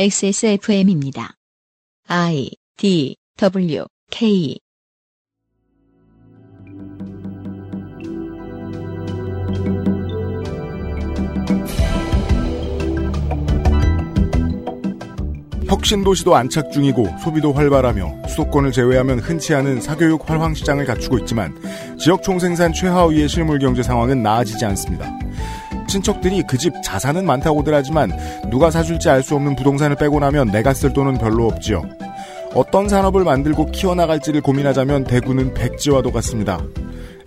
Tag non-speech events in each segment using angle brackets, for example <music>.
XSFM입니다. I D W K 혁신도시도 안착 중이고 소비도 활발하며 수도권을 제외하면 흔치 않은 사교육 활황 시장을 갖추고 있지만 지역 총생산 최하위의 실물 경제 상황은 나아지지 않습니다. 친척들이 그 집 자산은 많다고들 하지만 누가 사줄지 알 수 없는 부동산을 빼고 나면 내가 쓸 돈은 별로 없지요. 어떤 산업을 만들고 키워나갈지를 고민하자면 대구는 백지와도 같습니다.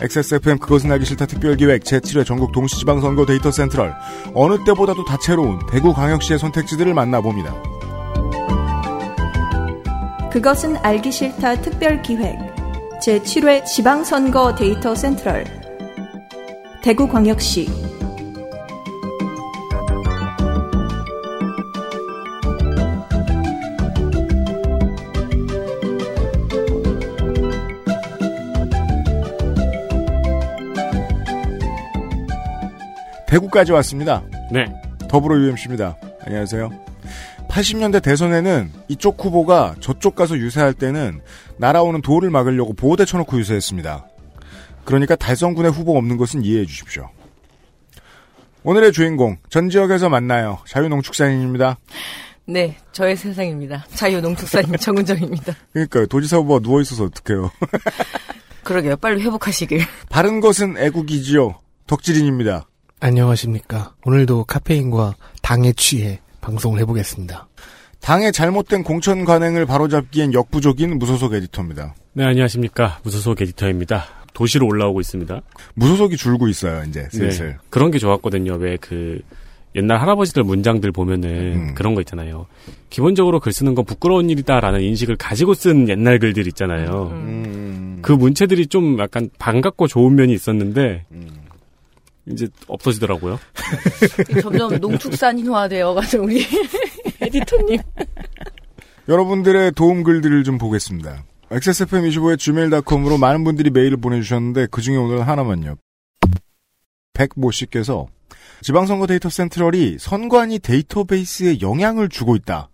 XSFM 그것은 알기 싫다 특별기획 제7회 전국 동시지방선거 Data Central 어느 때보다도 다채로운 대구광역시의 선택지들을 만나봅니다. 그것은 알기 싫다 특별기획 제7회 지방선거 Data Central 대구광역시 대구까지 왔습니다. 네. 더불어 UMC입니다. 안녕하세요. 80년대 대선에는 이쪽 후보가 저쪽 가서 유세할 때는 날아오는 돌을 막으려고 보호대 쳐놓고 유세했습니다. 그러니까 달성군의 후보 없는 것은 이해해 주십시오. 오늘의 주인공 전 지역에서 만나요. 자유농축산인입니다. 네, 저의 세상입니다. 자유농축산인 <laughs> 정은정입니다. 그러니까 도지사 후보가 누워 있어서 어떡해요. 그러게요. 빨리 회복하시길. <laughs> 바른 것은 애국이지요. 덕질인입니다. 안녕하십니까. 오늘도 카페인과 당에 취해 방송을 해보겠습니다. 당의 잘못된 공천 관행을 바로잡기엔 역부족인 무소속 에디터입니다. 네, 안녕하십니까. 무소속 에디터입니다. 도시로 올라오고 있습니다. 무소속이 줄고 있어요, 이제 슬슬. 네, 그런 게 좋았거든요. 왜 그 옛날 할아버지들 문장들 보면은 음. 그런 거 있잖아요. 기본적으로 글 쓰는 건 부끄러운 일이다라는 인식을 가지고 쓴 옛날 글들 있잖아요. 음. 그 문체들이 좀 약간 반갑고 좋은 면이 있었는데 음. 이제 없어지더라고요. <laughs> 점점 농축산인화되어가지고 우리 <laughs> 에디터님. 여러분들의 도움 글들을 좀 보겠습니다. XSFM25의 gmail.com으로 많은 분들이 메일을 보내주셨는데 그 중에 오늘 하나만요. 백모 씨께서 지방선거 Data Central이 선관위 데이터베이스에 영향을 주고 있다.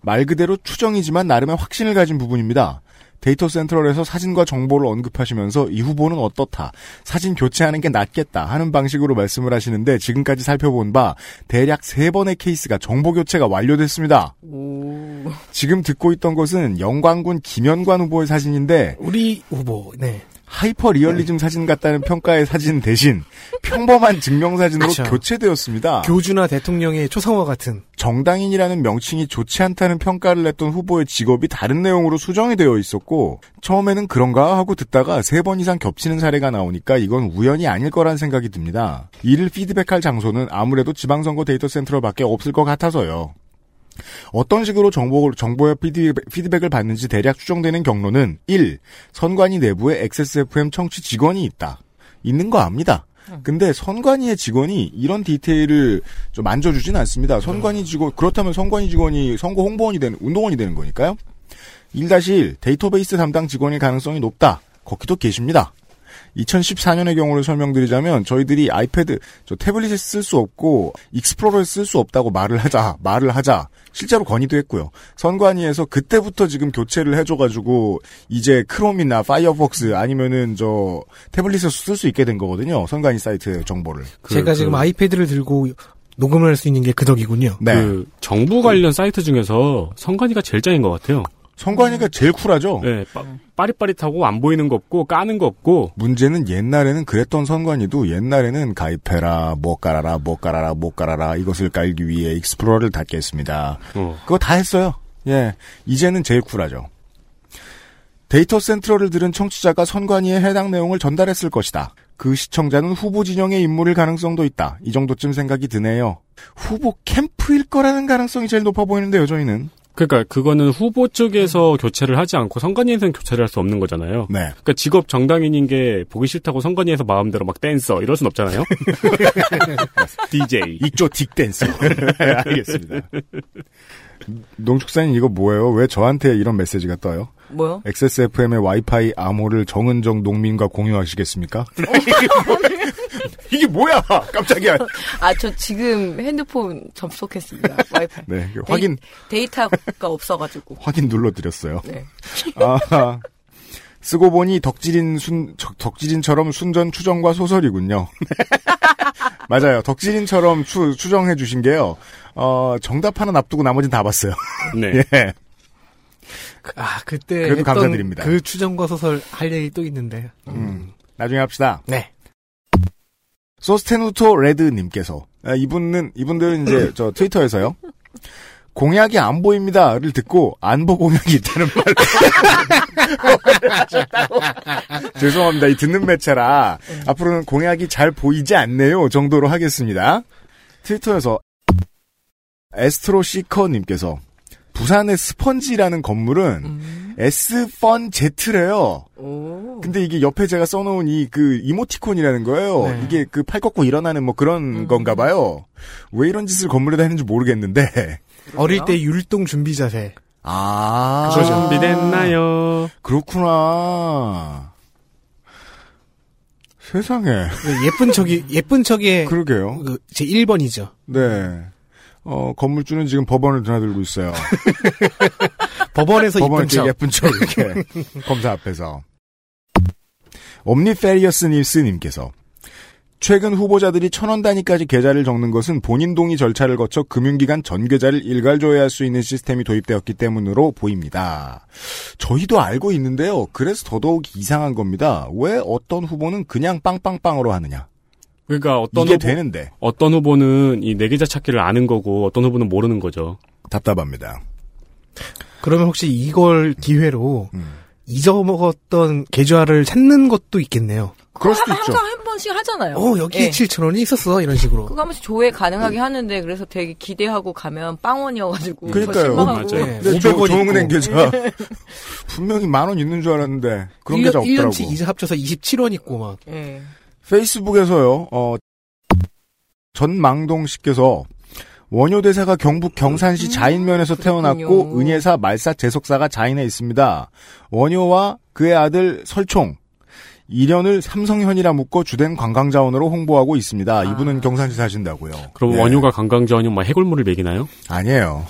말 그대로 추정이지만 나름의 확신을 가진 부분입니다. Data Central에서 사진과 정보를 언급하시면서 이 후보는 어떻다, 사진 교체하는 게 낫겠다 하는 방식으로 말씀을 하시는데 지금까지 살펴본 바 대략 세 번의 케이스가 정보 교체가 완료됐습니다. 오. 지금 듣고 있던 것은 영광군 김현관 후보의 사진인데 우리 후보, 네. 하이퍼 리얼리즘 사진 같다는 평가의 사진 대신 평범한 증명사진으로 그쵸. 교체되었습니다. 교주나 대통령의 초상화 같은 정당인이라는 명칭이 좋지 않다는 평가를 냈던 후보의 직업이 다른 내용으로 수정이 되어 있었고 처음에는 그런가 하고 듣다가 세 번 이상 겹치는 사례가 나오니까 이건 우연이 아닐 거란 생각이 듭니다. 이를 피드백할 장소는 아무래도 지방선거 Data Central밖에 없을 것 같아서요. 어떤 식으로 정보, 정보의 피드백, 피드백 을 받는지 대략 추정되는 경로는 1. 선관위 내부에 XSFM 청취 직원이 있다. 있는 거 압니다. 근데 선관위의 직원이 이런 디테일을 좀 만져주진 않습니다. 선관위 직원, 그렇다면 선관위 직원이 선거 홍보원이 되는, 운동원이 되는 거니까요. 1-1 데이터베이스 담당 직원일 가능성이 높다. 거기도 계십니다. 2014년의 경우를 설명드리자면 저희들이 아이패드, 저 태블릿을 쓸 수 없고 Explorer를 쓸 수 없다고 말을 하자, 말을 하자 실제로 건의도 했고요. 선관위에서 그때부터 지금 교체를 해줘가지고 이제 Chrome이나 Firefox 아니면은 저 태블릿에서 쓸 수 있게 된 거거든요. 선관위 사이트 정보를. 그- 제가 그- 지금 iPad를 들고 녹음을 할 수 있는 게 그 덕이군요. 네. 그 정부 관련 사이트 중에서 선관위가 제일 짱인 것 같아요. 선관위가 제일 쿨하죠. 네, 빠, 빠릿빠릿하고 안 보이는 거 없고 까는 거 없고 문제는 옛날에는 그랬던 선관위도 옛날에는 가입해라, 뭐 깔아라, 뭐 깔아라, 뭐 깔아라 이것을 깔기 위해 Explorer를 닫겠습니다. 어, 그거 다 했어요. 예. 이제는 제일 쿨하죠. Data Central을 들은 청취자가 선관위에 해당 내용을 전달했을 것이다. 그 시청자는 후보 진영의 인물일 가능성도 있다. 이 정도쯤 생각이 드네요. 후보 캠프일 거라는 가능성이 제일 높아 보이는데요, 저희는. 그러니까 그거는 후보 쪽에서 교체를 하지 않고 선관위에서는 교체를 할 수 없는 거잖아요. 네. 그러니까 직업 정당인인 게 보기 싫다고 선관위에서 마음대로 막 댄서 이럴 순 없잖아요. DJ. 익조 딕 댄서. 알겠습니다. 농축산인 이거 뭐예요? 왜 저한테 이런 메시지가 떠요? 뭐요? XSFM의 와이파이 암호를 정은정 농민과 공유하시겠습니까? <laughs> <laughs> 이게 뭐야? 깜짝이야. 아, 저 지금 핸드폰 접속했습니다. 와이파이. 네, 확인 데이터가 없어가지고. 확인 눌러드렸어요. 네. <laughs> 아, 쓰고 보니 덕질인 순 적- 덕질인처럼 순전 추정과 소설이군요. 맞아요. 덕질인처럼 추, 추정해 주신 게요. 어, 정답 하나 납두고 나머지는 다 봤어요. 네. 예. 아, 그때 그래도 감사드립니다. 그 추정과 소설 할 얘기 또 있는데. 음, 나중에 합시다. 네. 소스테누토 레드님께서 아, 이분은 이분들은 이제 <clears throat> 저 트위터에서요. 공약이 안 보입니다를 듣고 안보 공약이 있다는 하셨다고. <laughs> 죄송합니다. 이 듣는 매체라 앞으로는 공약이 잘 보이지 않네요 정도로 하겠습니다. 트위터에서 에스트로 시커님께서 부산의 스펀지라는 건물은 S-펀 Z래요. 오. 근데 이게 옆에 제가 써놓은 이 그 이모티콘이라는 거예요. 네. 이게 그 팔 꺾고 일어나는 뭐 그런 건가 봐요. 왜 이런 짓을 건물에다 했는지 모르겠는데. 어릴 때 율동 준비 자세. 아. 저 준비됐나요? 그렇구나. 세상에. 그 예쁜 척이, 예쁜 척의 그러게요. 그 제 1번이죠. 네. 어, 건물주는 지금 법원을 드나들고 있어요. <laughs> 법원에서 법원 이쁜 척. 예쁜 척 이렇게 <laughs> 검사 앞에서. 옴니페리어스님스님께서 최근 후보자들이 천원 단위까지 계좌를 적는 것은 본인 동의 절차를 거쳐 금융기관 전 계좌를 일괄 조회할 수 있는 시스템이 도입되었기 때문으로 보입니다. 저희도 알고 있는데요. 그래서 더더욱 이상한 겁니다. 왜 어떤 후보는 그냥 빵빵빵으로 하느냐. 그러니까 어떤 이게 후보, 되는데 어떤 후보는 이 내계좌 찾기를 아는 거고 어떤 후보는 모르는 거죠. 답답합니다. 그러면 혹시 이걸 기회로 음. 잊어먹었던 계좌를 찾는 것도 있겠네요. 그럴 수도 하- 있죠. 항상 한 번씩 하잖아요. 어, 여기에 예. 7,000원이 있었어. 이런 식으로. 그거 한 번씩 조회 가능하게 하는데 그래서 되게 기대하고 가면 빵원이어가지고 더 그러니까요. 실망하고 맞아요. 네, 네, 조- 500원 조은행 있고. 계좌 분명히 만 원 있는 줄 알았는데 그런 1년, 계좌 없더라고. 1년치 이자 합쳐서 27원 있고 막. 예. 페이스북에서요, 어, 전망동 씨께서 원효 대사가 경북 경산시 자인면에서 태어났고 음. 은예사 말사 재석사가 자인에 있습니다. 원효와 그의 아들 설총 이련을 삼성현이라 묶어 주된 관광자원으로 홍보하고 있습니다. 이분은 아. 경산시 사신다고요. 그럼 네. 원효가 관광자원이 뭐 해골물을 먹이나요? 아니에요.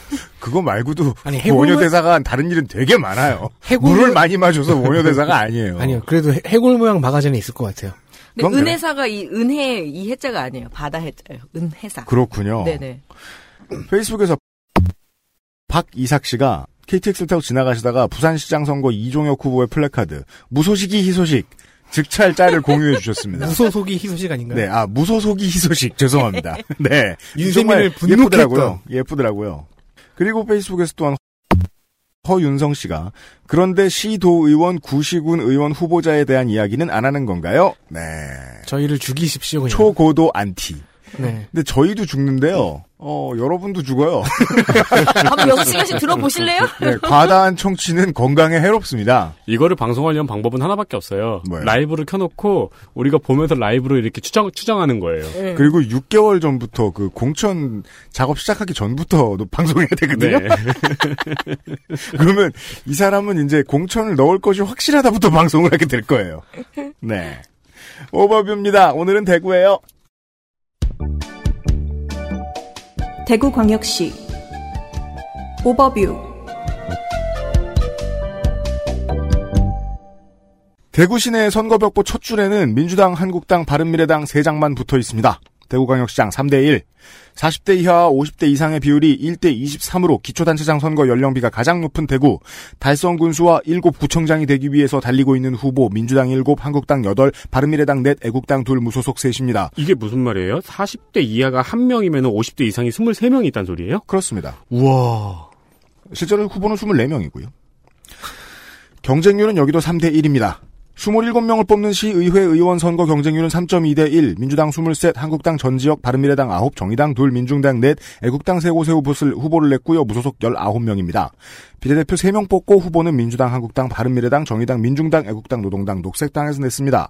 <laughs> 그거 말고도 아니, 그 원효 해골물- 대사가 한 다른 일은 되게 많아요. 해골- 물을 많이 마셔서 원효 대사가 아니에요. <laughs> 아니요. 그래도 해- 해골 모양 마가진에 있을 것 같아요. 은해사가 이 은혜 이 해자가 아니에요. 바다 해자예요. 은해사. 그렇군요. 네네. 페이스북에서 박이삭 씨가 KTX를 타고 지나가시다가 부산시장 선거 이종혁 후보의 플래카드 무소식이 희소식 즉찰 짤을 공유해 주셨습니다. <laughs> 무소속이 희소식 아닌가요? 네, 아 무소속이 희소식 죄송합니다. <laughs> 네, 윤세민을 정말 분노케 예쁘더라고요. 예쁘더라고요. 그리고 페이스북에서 또한 허윤성 씨가 그런데 시도 의원 구시군 의원 후보자에 대한 이야기는 안 하는 건가요? 네, 저희를 죽이십시오. 그냥. 초고도 안티. 네. 근데 저희도 죽는데요. 어 여러분도 죽어요. 한번 여섯 시간씩 들어보실래요? <laughs> 네, 과다한 청취는 건강에 해롭습니다. 이거를 방송하려면 방법은 하나밖에 없어요. 뭐예요? 라이브를 켜놓고 우리가 보면서 라이브로 이렇게 추정 추정하는 거예요. 네. 그리고 6개월 전부터 그 공천 작업 시작하기 전부터 도 방송해야 되거든요. 네. <laughs> 그러면 이 사람은 이제 공천을 넣을 것이 확실하다부터 방송을 하게 될 거예요. 네. 오버뷰입니다. 오늘은 대구예요. 대구광역시 오버뷰 대구 시내 선거벽보 첫 줄에는 민주당, 한국당, 바른미래당 3장만 붙어 있습니다. 대구광역시장 3대1. 40대 이하와 50대 이상의 비율이 1대 23으로 기초단체장 선거 연령비가 가장 높은 대구. 달성 군수와 7구청장이 되기 위해서 달리고 있는 후보 민주당 7, 한국당 8, 바른미래당 넷, 애국당 둘 무소속 셋입니다. 이게 무슨 말이에요? 40대 이하가 1명이면 50대 이상이 23명이 있다는 소리예요? 그렇습니다. 우와. 실제로 후보는 24명이고요. 경쟁률은 여기도 3대 1입니다. 27명을 뽑는 시의회 의원 선거 경쟁률은 3.2대 1, 민주당 23, 한국당 전 지역, 바른미래당 9, 정의당 2, 민중당 4, 애국당 3곳의 후보를, 후보를 냈고요. 무소속 19명입니다. 비례대표 3명 뽑고 후보는 민주당, 한국당, 바른미래당, 정의당, 민중당, 애국당, 노동당, 녹색당에서 냈습니다.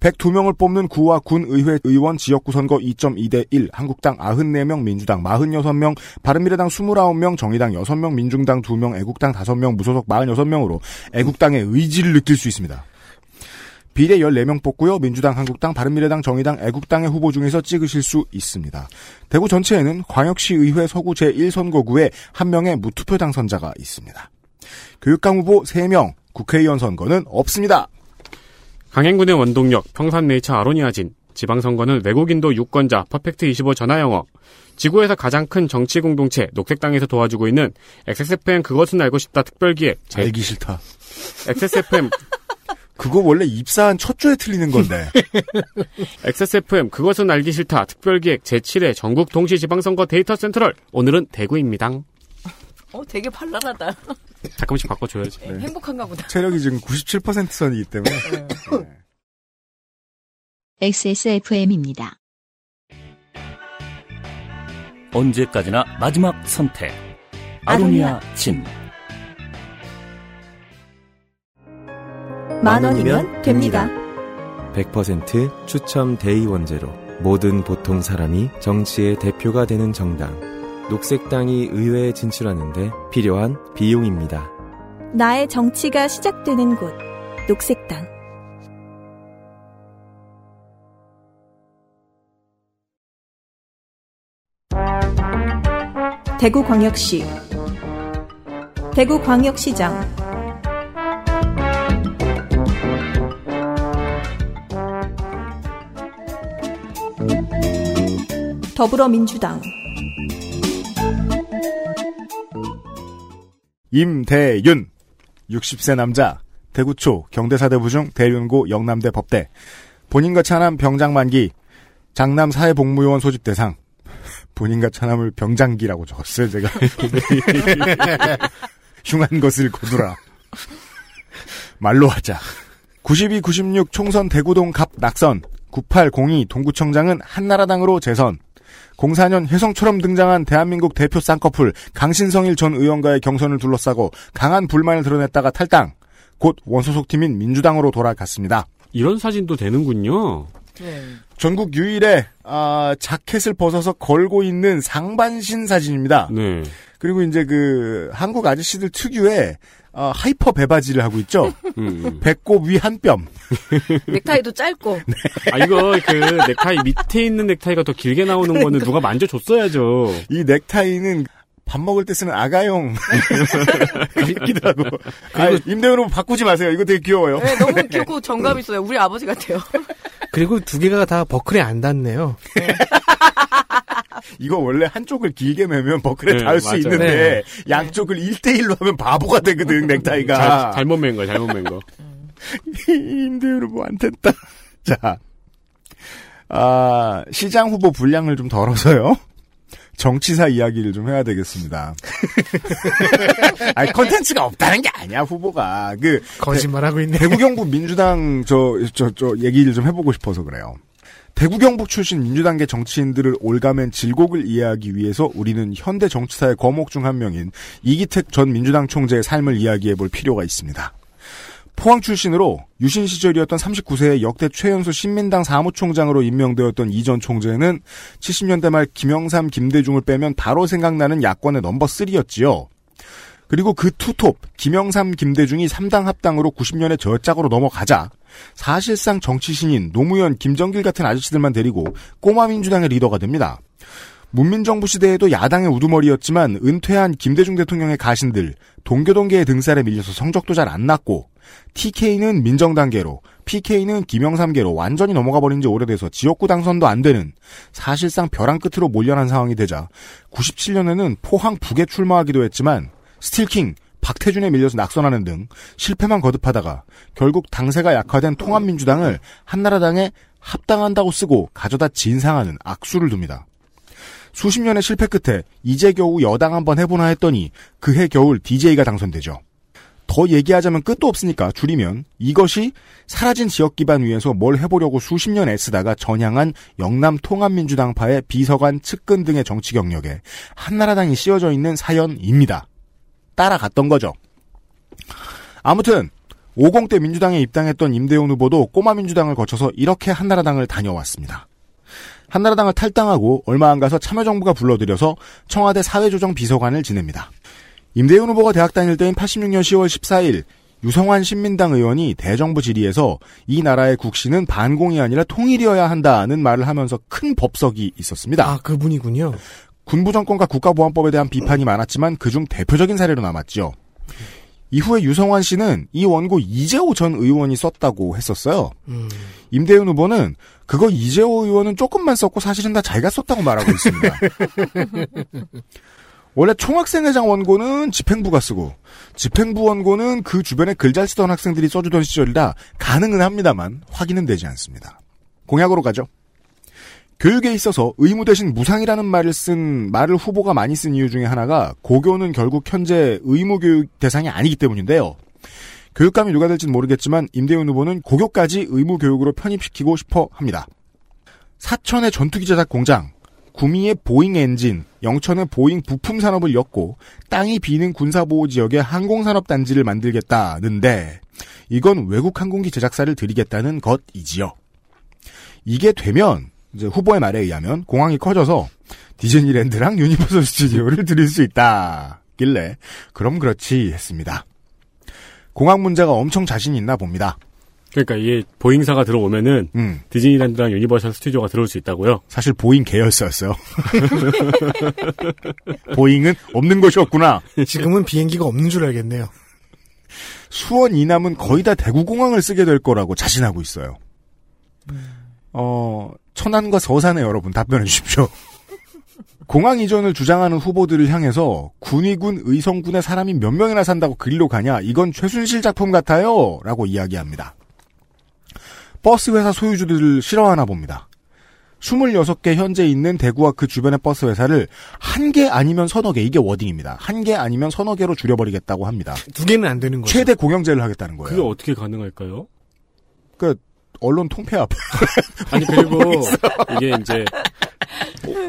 102명을 뽑는 구와 군 의회 의원 지역구 선거 2.2대 1, 한국당 94명, 민주당 46명, 바른미래당 29명, 정의당 6명, 민중당 2명, 애국당 5명, 무소속 46명으로 애국당의 의지를 느낄 수 있습니다. 비례 14명 뽑고요. 민주당, 한국당, 바른미래당, 정의당, 애국당의 후보 중에서 찍으실 수 있습니다. 대구 전체에는 광역시의회 서구 제1선거구에 한 명의 무투표 당선자가 있습니다. 교육감 후보 3명, 국회의원 선거는 없습니다. 강행군의 원동력, 평산네이처 아로니아진, 지방선거는 외국인도 유권자, 퍼펙트25 전화영어, 지구에서 가장 큰 정치 공동체, 녹색당에서 도와주고 있는 XSFM 그것은 알고 싶다 특별기획, 제, 알기 싫다. XSFM, 그거 원래 입사한 첫 주에 틀리는 건데. <laughs> XSFM 그것은 알기 싫다 특별기획 제7회 전국 동시지방선거 데이터 센트럴, 오늘은 대구입니다. 어, 되게 발랄하다. 가끔씩 바꿔줘야지. 네, 행복한가 보다. 체력이 지금 97% 선이기 때문에. 네. XSFM입니다. 언제까지나 마지막 선택. 아로니아 진. 만 원이면 됩니다. 100% 추첨 대의원제로 모든 보통 사람이 정치의 대표가 되는 정당. 녹색당이 의회에 진출하는데 필요한 비용입니다. 나의 정치가 시작되는 곳. 녹색당. 대구광역시 대구광역시장 더불어민주당. 임대윤 60세 남자 대구초 경대사대부 중 대륜고 영남대 법대. 본인과 차남 병장 만기 장남 사회복무요원 소집 대상. <laughs> 본인과 차남을 병장기라고 적었어요 제가. <laughs> 흉한 것을 거두라. 말로 하자. 92, 96 총선 대구동 갑 낙선. 9802 동구청장은 한나라당으로 재선 04년 혜성처럼 등장한 대한민국 대표 쌍꺼풀 강신성일 전 의원과의 경선을 둘러싸고 강한 불만을 드러냈다가 탈당. 곧 원소속 팀인 민주당으로 돌아갔습니다. 이런 사진도 되는군요. 네. 전국 유일의 아, 자켓을 벗어서 걸고 있는 상반신 사진입니다. 네. 그리고 이제 그 한국 아저씨들 특유의 어, hyper 배바지를 하고 있죠. 음, 음. 배꼽 위 한 뼘. 넥타이도 짧고. <laughs> 아, 이거, 그, 넥타이 밑에 있는 넥타이가 더 길게 나오는 거는 누가 만져줬어야죠. 이 넥타이는 밥 먹을 때 쓰는 아가용 <laughs> 하고. 아, 임대훈 후보 바꾸지 마세요. 이거 되게 귀여워요. 네, 너무 <laughs> 귀엽고 정감 있어요. 우리 아버지 같아요. 그리고 두 개가 다 버클에 안 닿네요. <laughs> 이거 원래 한쪽을 길게 매면 버클에 네, 닿을 수 맞아요. 있는데 양쪽을 1대1로 하면 바보가 되거든 <laughs> 넥타이가. 잘, 잘못 맨 거야, 잘못 맨 거. <laughs> 임대훈 후보 안 됐다. 자, 아, 시장 후보 분량을 좀 덜어서요. 정치사 이야기를 좀 해야 되겠습니다. <laughs> 아니, 컨텐츠가 없다는 게 아니야, 후보가. 그, 거짓말하고 있네. 대구 경북 민주당 저, 저, 저 얘기를 좀 해보고 싶어서 그래요. 대구 경북 출신 민주당계 정치인들을 올가맨 질곡을 이해하기 위해서 우리는 현대 정치사의 거목 중 한 명인 이기택 전 민주당 총재의 삶을 이야기해 볼 필요가 있습니다. 포항 출신으로 유신 시절이었던 39세의 역대 최연소 신민당 사무총장으로 임명되었던 이전 총재는 70년대 말 김영삼, 김대중을 빼면 바로 생각나는 야권의 넘버 3였지요. 그리고 그 투톱 김영삼, 김대중이 3당 합당으로 90년에 저짝으로 넘어가자 사실상 정치 신인 노무현, 김정길 같은 아저씨들만 데리고 꼬마 민주당의 리더가 됩니다. 문민정부 시대에도 야당의 우두머리였지만 은퇴한 김대중 대통령의 가신들 동교동계의 등살에 밀려서 성적도 잘 안 났고 TK는 민정당계로 PK는 김영삼계로 완전히 넘어가 버린 지 오래돼서 지역구 당선도 안 되는 사실상 벼랑 끝으로 몰려난 상황이 되자 97년에는 포항 북에 출마하기도 했지만 스틸킹 박태준에 밀려서 낙선하는 등 실패만 거듭하다가 결국 당세가 약화된 통합민주당을 한나라당에 합당한다고 쓰고 가져다 진상하는 악수를 둡니다. 수십 년의 실패 끝에 이제 겨우 여당 한번 해보나 했더니 그해 겨울 DJ가 당선되죠. 더 얘기하자면 끝도 없으니까 줄이면 이것이 사라진 지역 기반 위에서 뭘 해보려고 수십 년 애쓰다가 전향한 영남 통합민주당파의 비서관 측근 등의 정치 경력에 한나라당이 씌워져 있는 사연입니다. 따라갔던 거죠. 아무튼 50대 민주당에 입당했던 임대훈 후보도 꼬마 민주당을 거쳐서 이렇게 한나라당을 다녀왔습니다. 한나라당을 탈당하고 얼마 안 가서 참여정부가 불러들여서 청와대 사회조정 비서관을 지냅니다. 임대훈 후보가 대학 다닐 때인 86년 10월 14일 유성환 신민당 의원이 대정부 질의에서 이 나라의 국시는 반공이 아니라 통일이어야 한다는 말을 하면서 큰 법석이 있었습니다. 아, 그분이군요. 군부 정권과 국가보안법에 대한 비판이 많았지만 그중 대표적인 사례로 남았죠. 이후에 유성환 씨는 이 원고 이재호 전 의원이 썼다고 했었어요. 음. 임대훈 후보는 그거 이재호 의원은 조금만 썼고 사실은 다 자기가 썼다고 말하고 있습니다. <laughs> 원래 총학생회장 원고는 집행부가 쓰고 집행부 원고는 그 주변에 글 잘 쓰던 학생들이 써주던 시절이라 가능은 합니다만 확인은 되지 않습니다. 공약으로 가죠. 교육에 있어서 의무 대신 무상이라는 말을 쓴 말을 후보가 많이 쓴 이유 중에 하나가 고교는 결국 현재 의무 교육 대상이 아니기 때문인데요. 교육감이 누가 될지는 모르겠지만 임대훈 후보는 고교까지 의무 교육으로 편입시키고 싶어 합니다. 사천의 전투기 제작 공장, 구미의 보잉 엔진, 영천의 보잉 부품 산업을 엮고 땅이 비는 군사보호 지역에 항공산업 단지를 만들겠다는데 이건 외국 항공기 제작사를 들이겠다는 것이지요. 이게 되면 이제 후보의 말에 의하면 공항이 커져서 디즈니랜드랑 유니버설 스튜디오를 들일 수 있다길래 그럼 그렇지 했습니다. 공항 문제가 엄청 자신 있나 봅니다. 그러니까 이게 보잉사가 들어오면은 음, 디즈니랜드랑 유니버설 스튜디오가 들어올 수 있다고요. 사실 보잉 계열사였어요. <laughs> 보잉은 없는 것이 없구나. 지금은 비행기가 없는 줄 알겠네요. 수원 이남은 거의 다 대구공항을 쓰게 될 거라고 자신하고 있어요. 어, 천안과 서산에 여러분 답변해 주십시오. <laughs> 공항 이전을 주장하는 후보들을 향해서 군위군 의성군에 사람이 몇 명이나 산다고 그리로 가냐 이건 최순실 작품 같아요 라고 이야기합니다. 버스 회사 소유주들을 싫어하나 봅니다. 26개 현재 있는 대구와 그 주변의 버스 회사를 한 개 아니면 서너 개 이게 wording입니다. 한 개 아니면 서너 개로 줄여버리겠다고 합니다. 두 개는 안 되는 거죠. 최대 공영제를 하겠다는 거예요. 그게 어떻게 가능할까요? 그 언론 통폐합. <laughs> 아니 그리고 이게 이제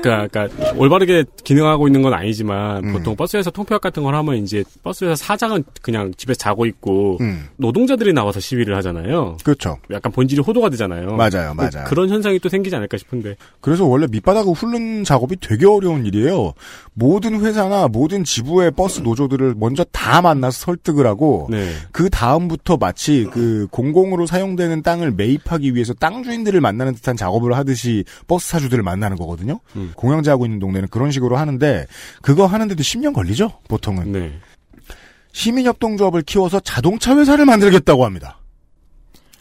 그러니까, 그러니까 올바르게 기능하고 있는 건 아니지만 음. 보통 버스에서 통폐합 같은 걸 하면 이제 버스회사 사장은 그냥 집에 자고 있고 음, 노동자들이 나와서 시위를 하잖아요. 그렇죠. 약간 본질이 호도가 되잖아요. 맞아요, 맞아요. 그런 현상이 또 생기지 않을까 싶은데. 그래서 원래 밑바닥을 훑는 작업이 되게 어려운 일이에요. 모든 회사나 모든 지부의 버스 노조들을 먼저 다 만나서 설득을 하고 네. 그 다음부터 마치 그 공공으로 사용되는 땅을 매입 하기 위해서 땅 주인들을 만나는 듯한 작업을 하듯이 버스 사주들을 만나는 거거든요. 음. 공영제하고 있는 동네는 그런 식으로 하는데 그거 하는데도 10년 걸리죠. 보통은 네. 시민협동조합을 키워서 자동차 회사를 만들겠다고 합니다.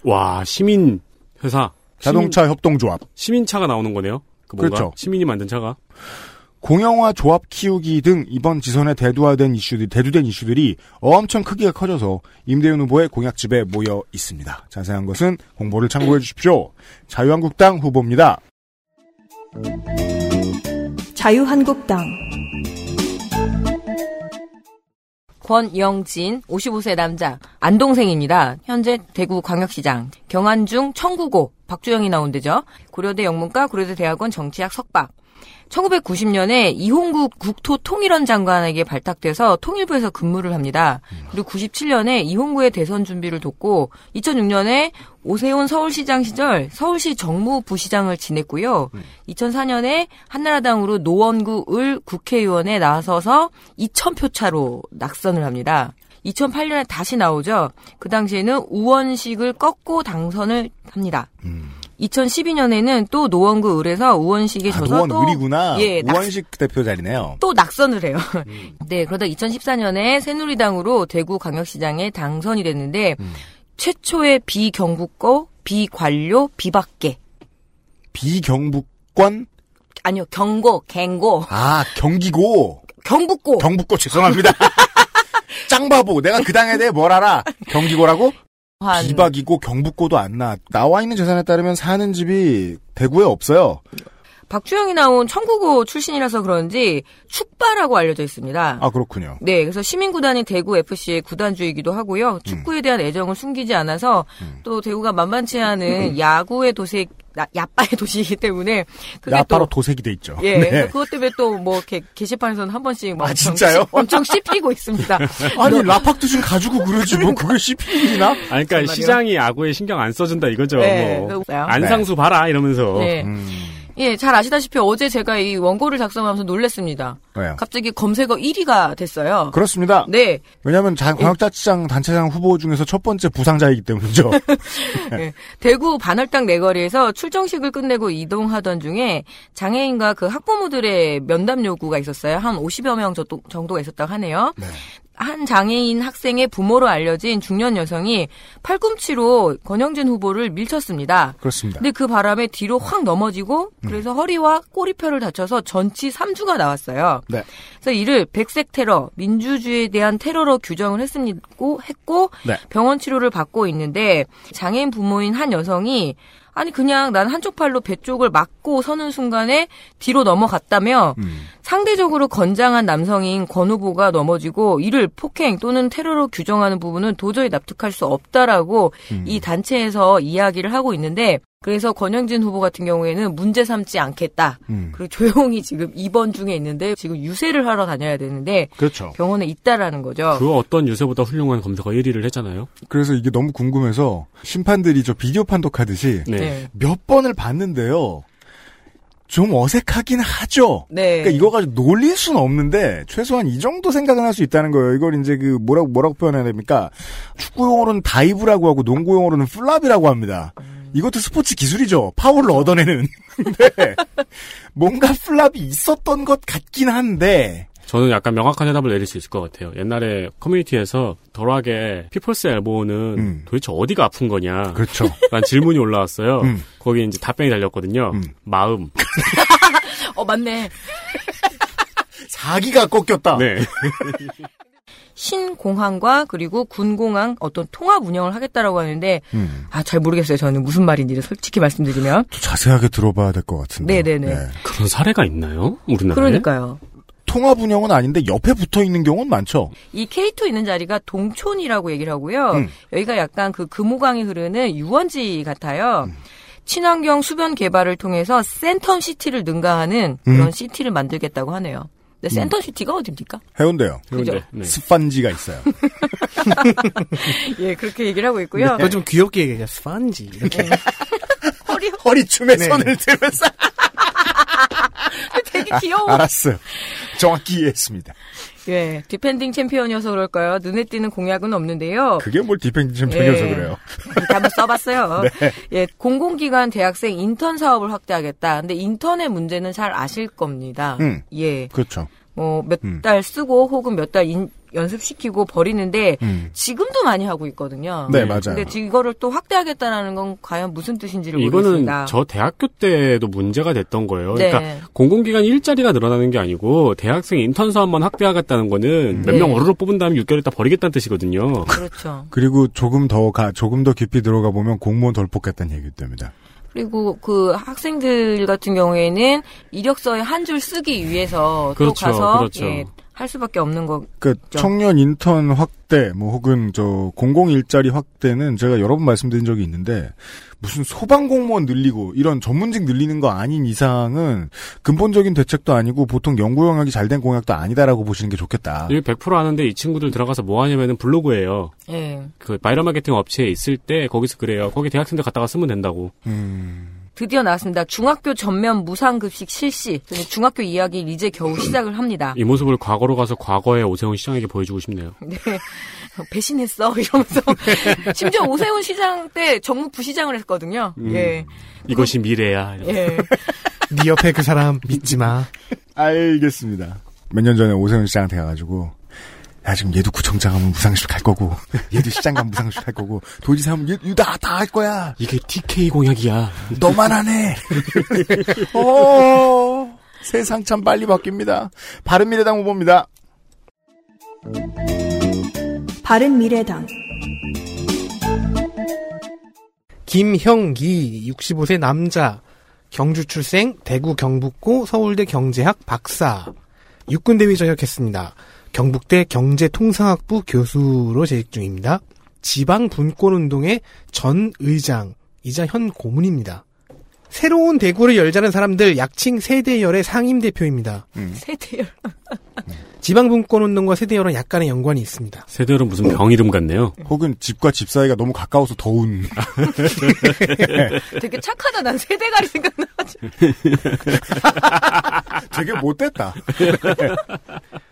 와 시민 회사 자동차 협동조합. 시민, 차가 나오는 거네요. 그 뭔가 그렇죠. 시민이 만든 차가. 공영화 조합 키우기 등 이번 지선에 대두화된 이슈들, 대두된 이슈들이 엄청 크기가 커져서 임대윤 후보의 공약집에 모여 있습니다. 자세한 것은 공보를 참고해 주십시오. 자유한국당 후보입니다. 자유한국당 권영진 55세 남자 안동생입니다. 현재 대구 광역시장 경안중 청구고 박주영이 나온 데죠. 고려대 영문과 고려대 대학원 정치학 석박 1990년에 이홍국 국토통일원 장관에게 발탁돼서 통일부에서 근무를 합니다. 그리고 97년에 이홍구의 대선 준비를 돕고 2006년에 오세훈 서울시장 시절 서울시 정무부시장을 지냈고요. 2004년에 한나라당으로 노원구 을 국회의원에 나서서 2,000표 차로 낙선을 합니다. 2008년에 다시 나오죠. 그 당시에는 우원식을 꺾고 당선을 합니다. 2012년에는 또 노원구 을에서 우원식에 아, 져서 노원 또. 예, 낙- 우원식 대표 자리네요. 또 낙선을 해요. <laughs> 네, 그러다 2014년에 새누리당으로 대구 광역시장에 당선이 됐는데 음. 최초의 비경북고, 비관료, 비박계 비경북권 아니요 경고, 갱고, 아 경기고 경북고 경북고 죄송합니다. <laughs> 짱바보 내가 그 당에 대해 뭘 알아? 경기고라고? 한 비박이고 경북고도 안 나. 나와 있는 재산에 따르면 사는 집이 대구에 없어요. 박주영이 나온 청구고 출신이라서 그런지 축바라고 알려져 있습니다. 아 그렇군요. 네, 그래서 시민구단인 대구 FC의 구단주이기도 하고요. 축구에 대한 애정을 숨기지 않아서 또 대구가 만만치 않은 야구의 도시, 나- 야빠의 도시이기 때문에 그게 야바로 또 도색이 돼 있죠. 예, 네. 그것 때문에 또 뭐 이렇게 게시판에서는 한 번씩 막 아, 엄청 진짜요? 씹- 엄청 씹히고 있습니다. <laughs> 아니 라팍도 좀 가지고 그러지 뭐 그걸 씹히는 일이나? 아, 그러니까? 시장이 야구에 신경 안 써준다 이거죠. 네, 뭐. 안상수 봐라 이러면서. 네. 음, 예, 잘 아시다시피 어제 제가 이 원고를 작성하면서 놀랬습니다. 왜요? 갑자기 검색어 1위가 됐어요. 그렇습니다. 네, 왜냐하면 자- 광역자치장 단체장 후보 중에서 첫 번째 부상자이기 때문이죠. 네. <laughs> 대구 반월당 내거리에서 출정식을 끝내고 이동하던 중에 장애인과 그 학부모들의 면담 요구가 있었어요. 한 50여 명 정도- 정도가 있었다고 하네요. 네. 한 장애인 학생의 부모로 알려진 중년 여성이 팔꿈치로 권영진 후보를 밀쳤습니다. 그렇습니다. 근데 그 바람에 뒤로 확 넘어지고 그래서 허리와 꼬리뼈를 다쳐서 전치 3주가 나왔어요. 네. 그래서 이를 백색 테러, 민주주의에 대한 테러로 규정을 했고 했고 네. 병원 치료를 받고 있는데 장애인 부모인 한 여성이 아니 그냥 난 한쪽 팔로 배 쪽을 막고 서는 순간에 뒤로 넘어갔다며 음. 상대적으로 건장한 남성인 권 후보가 넘어지고 이를 폭행 또는 테러로 규정하는 부분은 도저히 납득할 수 없다라고 음. 이 단체에서 이야기를 하고 있는데 그래서 권영진 후보 같은 경우에는 문제 삼지 않겠다. 음. 그리고 조용히 지금 입원 중에 있는데 지금 유세를 하러 다녀야 되는데 그렇죠. 병원에 있다라는 거죠. 그 어떤 유세보다 훌륭한 검색어 1위를 했잖아요. 그래서 이게 너무 궁금해서 심판들이 저 비디오 판독하듯이 네. 네. 몇 번을 봤는데요. 좀 어색하긴 하죠. 네. 그러니까 이거 가지고 놀릴 수는 없는데 최소한 이 정도 생각은 할 수 있다는 거예요. 이걸 이제 그 뭐라고 뭐라고 표현해야 됩니까? 축구 용어로는 dive라고 하고 농구 용어로는 flop이라고 합니다. 이것도 스포츠 기술이죠. 파울을 얻어내는. 근데 <laughs> 뭔가 flop이 있었던 것 같긴 한데 저는 약간 명확한 대답을 내릴 수 있을 것 같아요. 옛날에 커뮤니티에서 덜하게 피플스 엘보는 음. 도대체 어디가 아픈 거냐? 그렇죠. 라는 질문이 올라왔어요. 음. 거기에 이제 답변이 달렸거든요. 음. 마음. <laughs> 어 맞네. 사기가 꺾였다. 네. <laughs> 신공항과 그리고 군공항 어떤 통합 운영을 하겠다라고 하는데 음. 아잘 모르겠어요. 저는 무슨 말인지를 솔직히 말씀드리면. 또 자세하게 들어봐야 될 것 같은데. 네네 네. 그런 사례가 있나요? 우리나라에? 그러니까요. 통합 운영은 아닌데 옆에 붙어 있는 경우는 많죠. 이 K2 있는 자리가 동촌이라고 얘기를 하고요. 음. 여기가 약간 그 금호강이 흐르는 유원지 같아요. 음. 친환경 수변 개발을 통해서 센텀 시티를 능가하는 그런 음. 시티를 만들겠다고 하네요. 근데 센텀 시티가 어딥니까? 해운대요. 그런데, 그죠? 네. 스펀지가 있어요. <laughs> 예, 그렇게 얘기를 하고 있고요. 그거 좀 귀엽게 얘기해요. 스펀지. 이렇게. <laughs> 허리 <laughs> 허리춤에 네. 손을 대면서. 되게 귀여워. 알았어요. 정확히 이해했습니다. 예, defending 챔피언이어서 그럴까요? 눈에 띄는 공약은 없는데요. 그게 뭘 defending 챔피언이어서 예. 그래요. 이렇게 한번 써봤어요. <laughs> 예, 공공기관 대학생 인턴 사업을 확대하겠다. 근데 인턴의 문제는 잘 아실 겁니다. 음. 예, 그렇죠. 뭐몇 음. 달 쓰고 혹은 몇 달 연습시키고 버리는데 음. 지금도 많이 하고 있거든요. 네, 맞아요. 근데 이거를 또 확대하겠다라는 건 과연 무슨 뜻인지를 이거는 모르겠습니다. 저 대학교 때도 문제가 됐던 거예요. 네. 그러니까 공공기관 일자리가 늘어나는 게 아니고 대학생 인턴 사업만 확대하겠다는 거는 몇 네. 명 어르르 뽑은 다음에 6개월 있다 버리겠다는 뜻이거든요. 그렇죠. <laughs> 그리고 조금 더 가, 조금 더 깊이 들어가 보면 공무원 덜 뽑겠다는 얘기도 됩니다. 그리고 그 학생들 같은 경우에는 이력서에 한 줄 쓰기 위해서 그렇죠, 또 가서 그렇죠. 예, 할 수밖에 없는 거. 그 청년 인턴 확대, 뭐 혹은 저 공공 일자리 확대는 제가 여러 번 말씀드린 적이 있는데 무슨 소방 공무원 늘리고 이런 전문직 늘리는 거 아닌 이상은 근본적인 대책도 아니고 보통 연구 용역이 잘 된 공약도 아니다라고 보시는 게 좋겠다. 이거 100% 하는데 이 친구들 들어가서 뭐 하냐면은 블로그예요. 예. 그 바이럴 마케팅 업체에 있을 때 거기서 그래요. 거기 대학생들 갔다가 쓰면 된다고. 음, 드디어 나왔습니다. 중학교 전면 무상급식 실시. 중학교 이야기를 이제 겨우 <clears throat> 시작을 합니다. 이 모습을 과거로 가서 과거의 오세훈 시장에게 보여주고 싶네요. <laughs> 네. 배신했어. <laughs> 이러면서. 심지어 오세훈 시장 때 정무 부시장을 했거든요. 음. 예. 이것이 미래야. 예. <laughs> 네 옆에 그 사람 믿지 마. 알겠습니다. 몇 년 전에 오세훈 시장한테 가가지고 야 지금 얘도 구청장 하면 무상식 할 거고 얘도 시장 가면 무상식 할 거고 도지사 하면 얘다다 할 거야. 이게 TK 공약이야. 너만 하네. 어, 세상 참 빨리 바뀝니다. 바른미래당 후보입니다. 바른 미래당 김형기 65세 남자 경주 출생, 대구 경북고 서울대 경제학 박사. 육군대위 전역했습니다. 경북대 경제통상학부 교수로 재직 중입니다. 지방 분권운동의 전 의장이자 현 고문입니다. 새로운 대구를 열자는 사람들 약칭 세대열의 상임 대표입니다. 세대열. 지방분권운동과 세대열은 약간의 연관이 있습니다. 세대열은 무슨 병 이름 같네요. 혹은 집과 집 사이가 너무 가까워서 더운. 되게 착하다. 난 세대가리 생각나가지고. <laughs> 되게 못됐다. <laughs>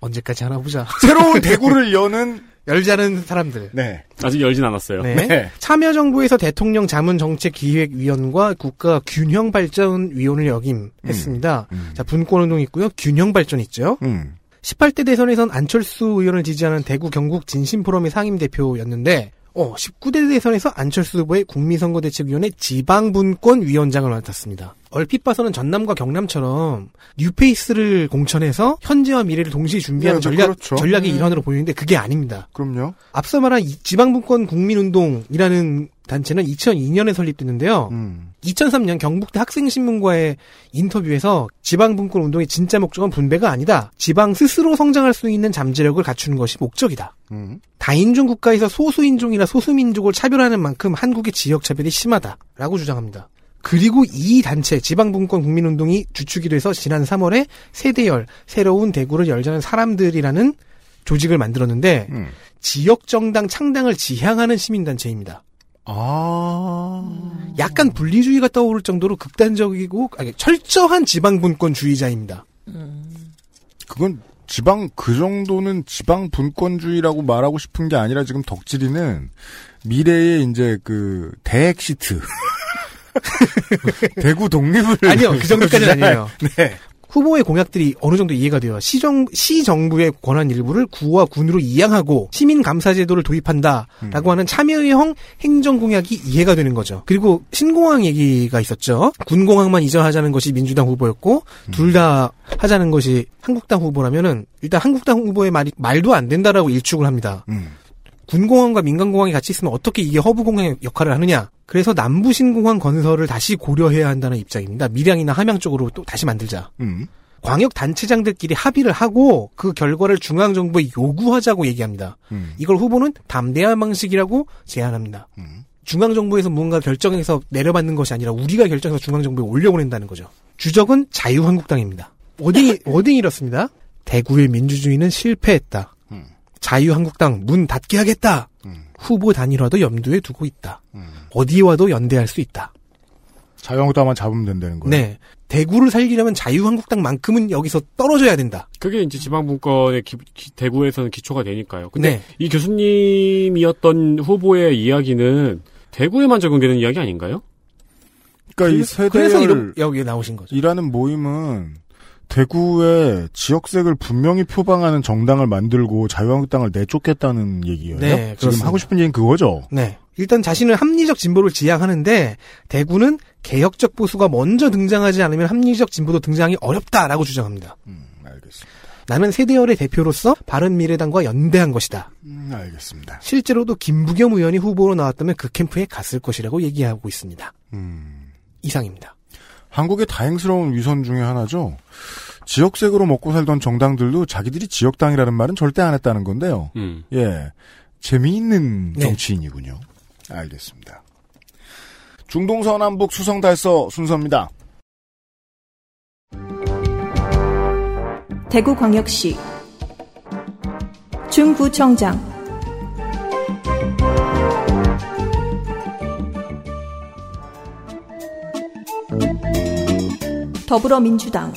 언제까지 하나 보자. <laughs> 새로운 대구를 여는 열자는 사람들. 네. 아직 열진 않았어요. 네. 네. 참여정부에서 대통령 자문정책기획위원과 국가 균형발전위원을 역임했습니다. 음. 자, 분권운동 있고요. 균형발전 있죠. 음. 18대 대선에선 안철수 의원을 지지하는 대구 경북 진심포럼의 상임대표였는데 어, 19대 대선에서 안철수 후보의 국민선거대책위원회 지방분권위원장을 맡았습니다. 얼핏 봐서는 전남과 경남처럼 뉴페이스를 공천해서 현재와 미래를 동시에 준비하는 네, 네, 전략, 그렇죠. 전략의 일환으로 보이는데 그게 아닙니다. 그럼요. 앞서 말한 이 지방분권 국민운동이라는 단체는 2002년에 설립됐는데요. 음. 2003년 경북대 학생신문과의 인터뷰에서 지방분권 운동의 진짜 목적은 분배가 아니다. 지방 스스로 성장할 수 있는 잠재력을 갖추는 것이 목적이다. 음. 다인종 국가에서 소수인종이나 소수민족을 차별하는 만큼 한국의 지역 차별이 심하다. 라고 주장합니다. 그리고 이 단체 지방분권 국민운동이 주축이 돼서 지난 3월에 세대열 새로운 대구를 열자는 사람들이라는 조직을 만들었는데 음. 지역 정당 창당을 지향하는 시민 단체입니다. 아. 약간 분리주의가 떠오를 정도로 극단적이고 아니, 철저한 지방분권주의자입니다. 그건 지방 그 정도는 지방 분권주의라고 말하고 싶은 게 아니라 지금 덕질이는 미래의 이제 그 대핵 시트 <laughs> <laughs> 대구 독립을 아니요, 그 정도까지는 아니에요. <laughs> 네. 후보의 공약들이 어느 정도 이해가 돼요. 시정, 시정부의 권한 일부를 구와 군으로 이양하고 시민감사제도를 도입한다라고 하는 참여형 행정공약이 이해가 되는 거죠. 그리고 신공항 얘기가 있었죠. 군공항만 이전하자는 것이 민주당 후보였고 둘다 하자는 것이 한국당 후보라면은 일단 한국당 후보의 말이 말도 안 된다라고 일축을 합니다. 음. 군공항과 민간공항이 같이 있으면 어떻게 이게 허브공항의 역할을 하느냐. 그래서 남부신공항 건설을 다시 고려해야 한다는 입장입니다. 밀양이나 함양 쪽으로 또 다시 만들자. 음. 광역 단체장들끼리 합의를 하고 그 결과를 중앙정부에 요구하자고 얘기합니다. 음. 이걸 후보는 담대한 방식이라고 제안합니다. 음. 중앙정부에서 무언가 결정해서 내려받는 것이 아니라 우리가 결정해서 중앙정부에 올려보낸다는 거죠. 주적은 자유한국당입니다. 어디, <laughs> 어디 이렇습니다. 대구의 민주주의는 실패했다. 음. 자유한국당 문 닫게 하겠다. 음. 후보 단일화도 염두에 두고 있다. 음. 어디와도 연대할 수 있다. 자유한국당만 잡으면 된다는 거예요. 네. 대구를 살리려면 자유한국당만큼은 여기서 떨어져야 된다. 그게 이제 지방분권의 기- 기- 대구에서는 기초가 되니까요. 근데 네. 이 교수님이었던 후보의 이야기는 대구에만 적용되는 이야기 아닌가요? 그러니까 이 그래서 세대열 이런, 여기에 나오신 거죠. 이라는 모임은 대구에 지역색을 분명히 표방하는 정당을 만들고 자유한국당을 내쫓겠다는 얘기예요. 네, 지금 그렇습니다. 하고 싶은 얘기는 그거죠. 네. 일단 자신은 합리적 진보를 지향하는데 대구는 개혁적 보수가 먼저 등장하지 않으면 합리적 진보도 등장하기 어렵다라고 주장합니다. 음, 알겠습니다. 나는 세대열의 대표로서 바른미래당과 연대한 것이다. 음, 알겠습니다. 실제로도 김부겸 의원이 후보로 나왔다면 그 캠프에 갔을 것이라고 얘기하고 있습니다. 음, 이상입니다. 한국의 다행스러운 위선 중에 하나죠. 지역색으로 먹고 살던 정당들도 자기들이 지역당이라는 말은 절대 안 했다는 건데요. 음. 예. 재미있는 네. 정치인이군요. 알겠습니다. 중동서남북 수성달서 순서입니다. 대구광역시 중구청장 더불어민주당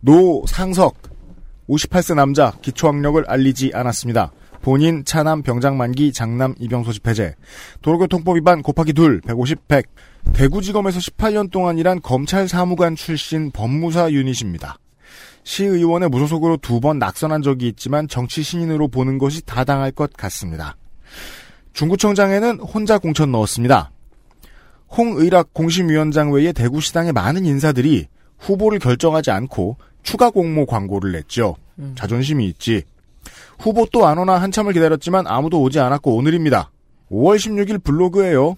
노상석 58세 남자 기초학력을 알리지 않았습니다. 본인 차남 병장 만기 장남 입영 소 집 해제 도로교통법 위반 곱하기 둘 150, 100 대구지검에서 18년 동안 일한 검찰 사무관 출신 법무사 유닛입니다. 시의원의 무소속으로 두 번 낙선한 적이 있지만 정치 신인으로 보는 것이 타당할 것 같습니다. 중구청장에는 혼자 공천 넣었습니다. 홍의락 공심위원장 외에 대구시당의 많은 인사들이 후보를 결정하지 않고 추가 공모 광고를 냈죠. 자존심이 있지. 후보 또 안 오나 한참을 기다렸지만 아무도 오지 않았고 오늘입니다. 5월 16일 블로그에요.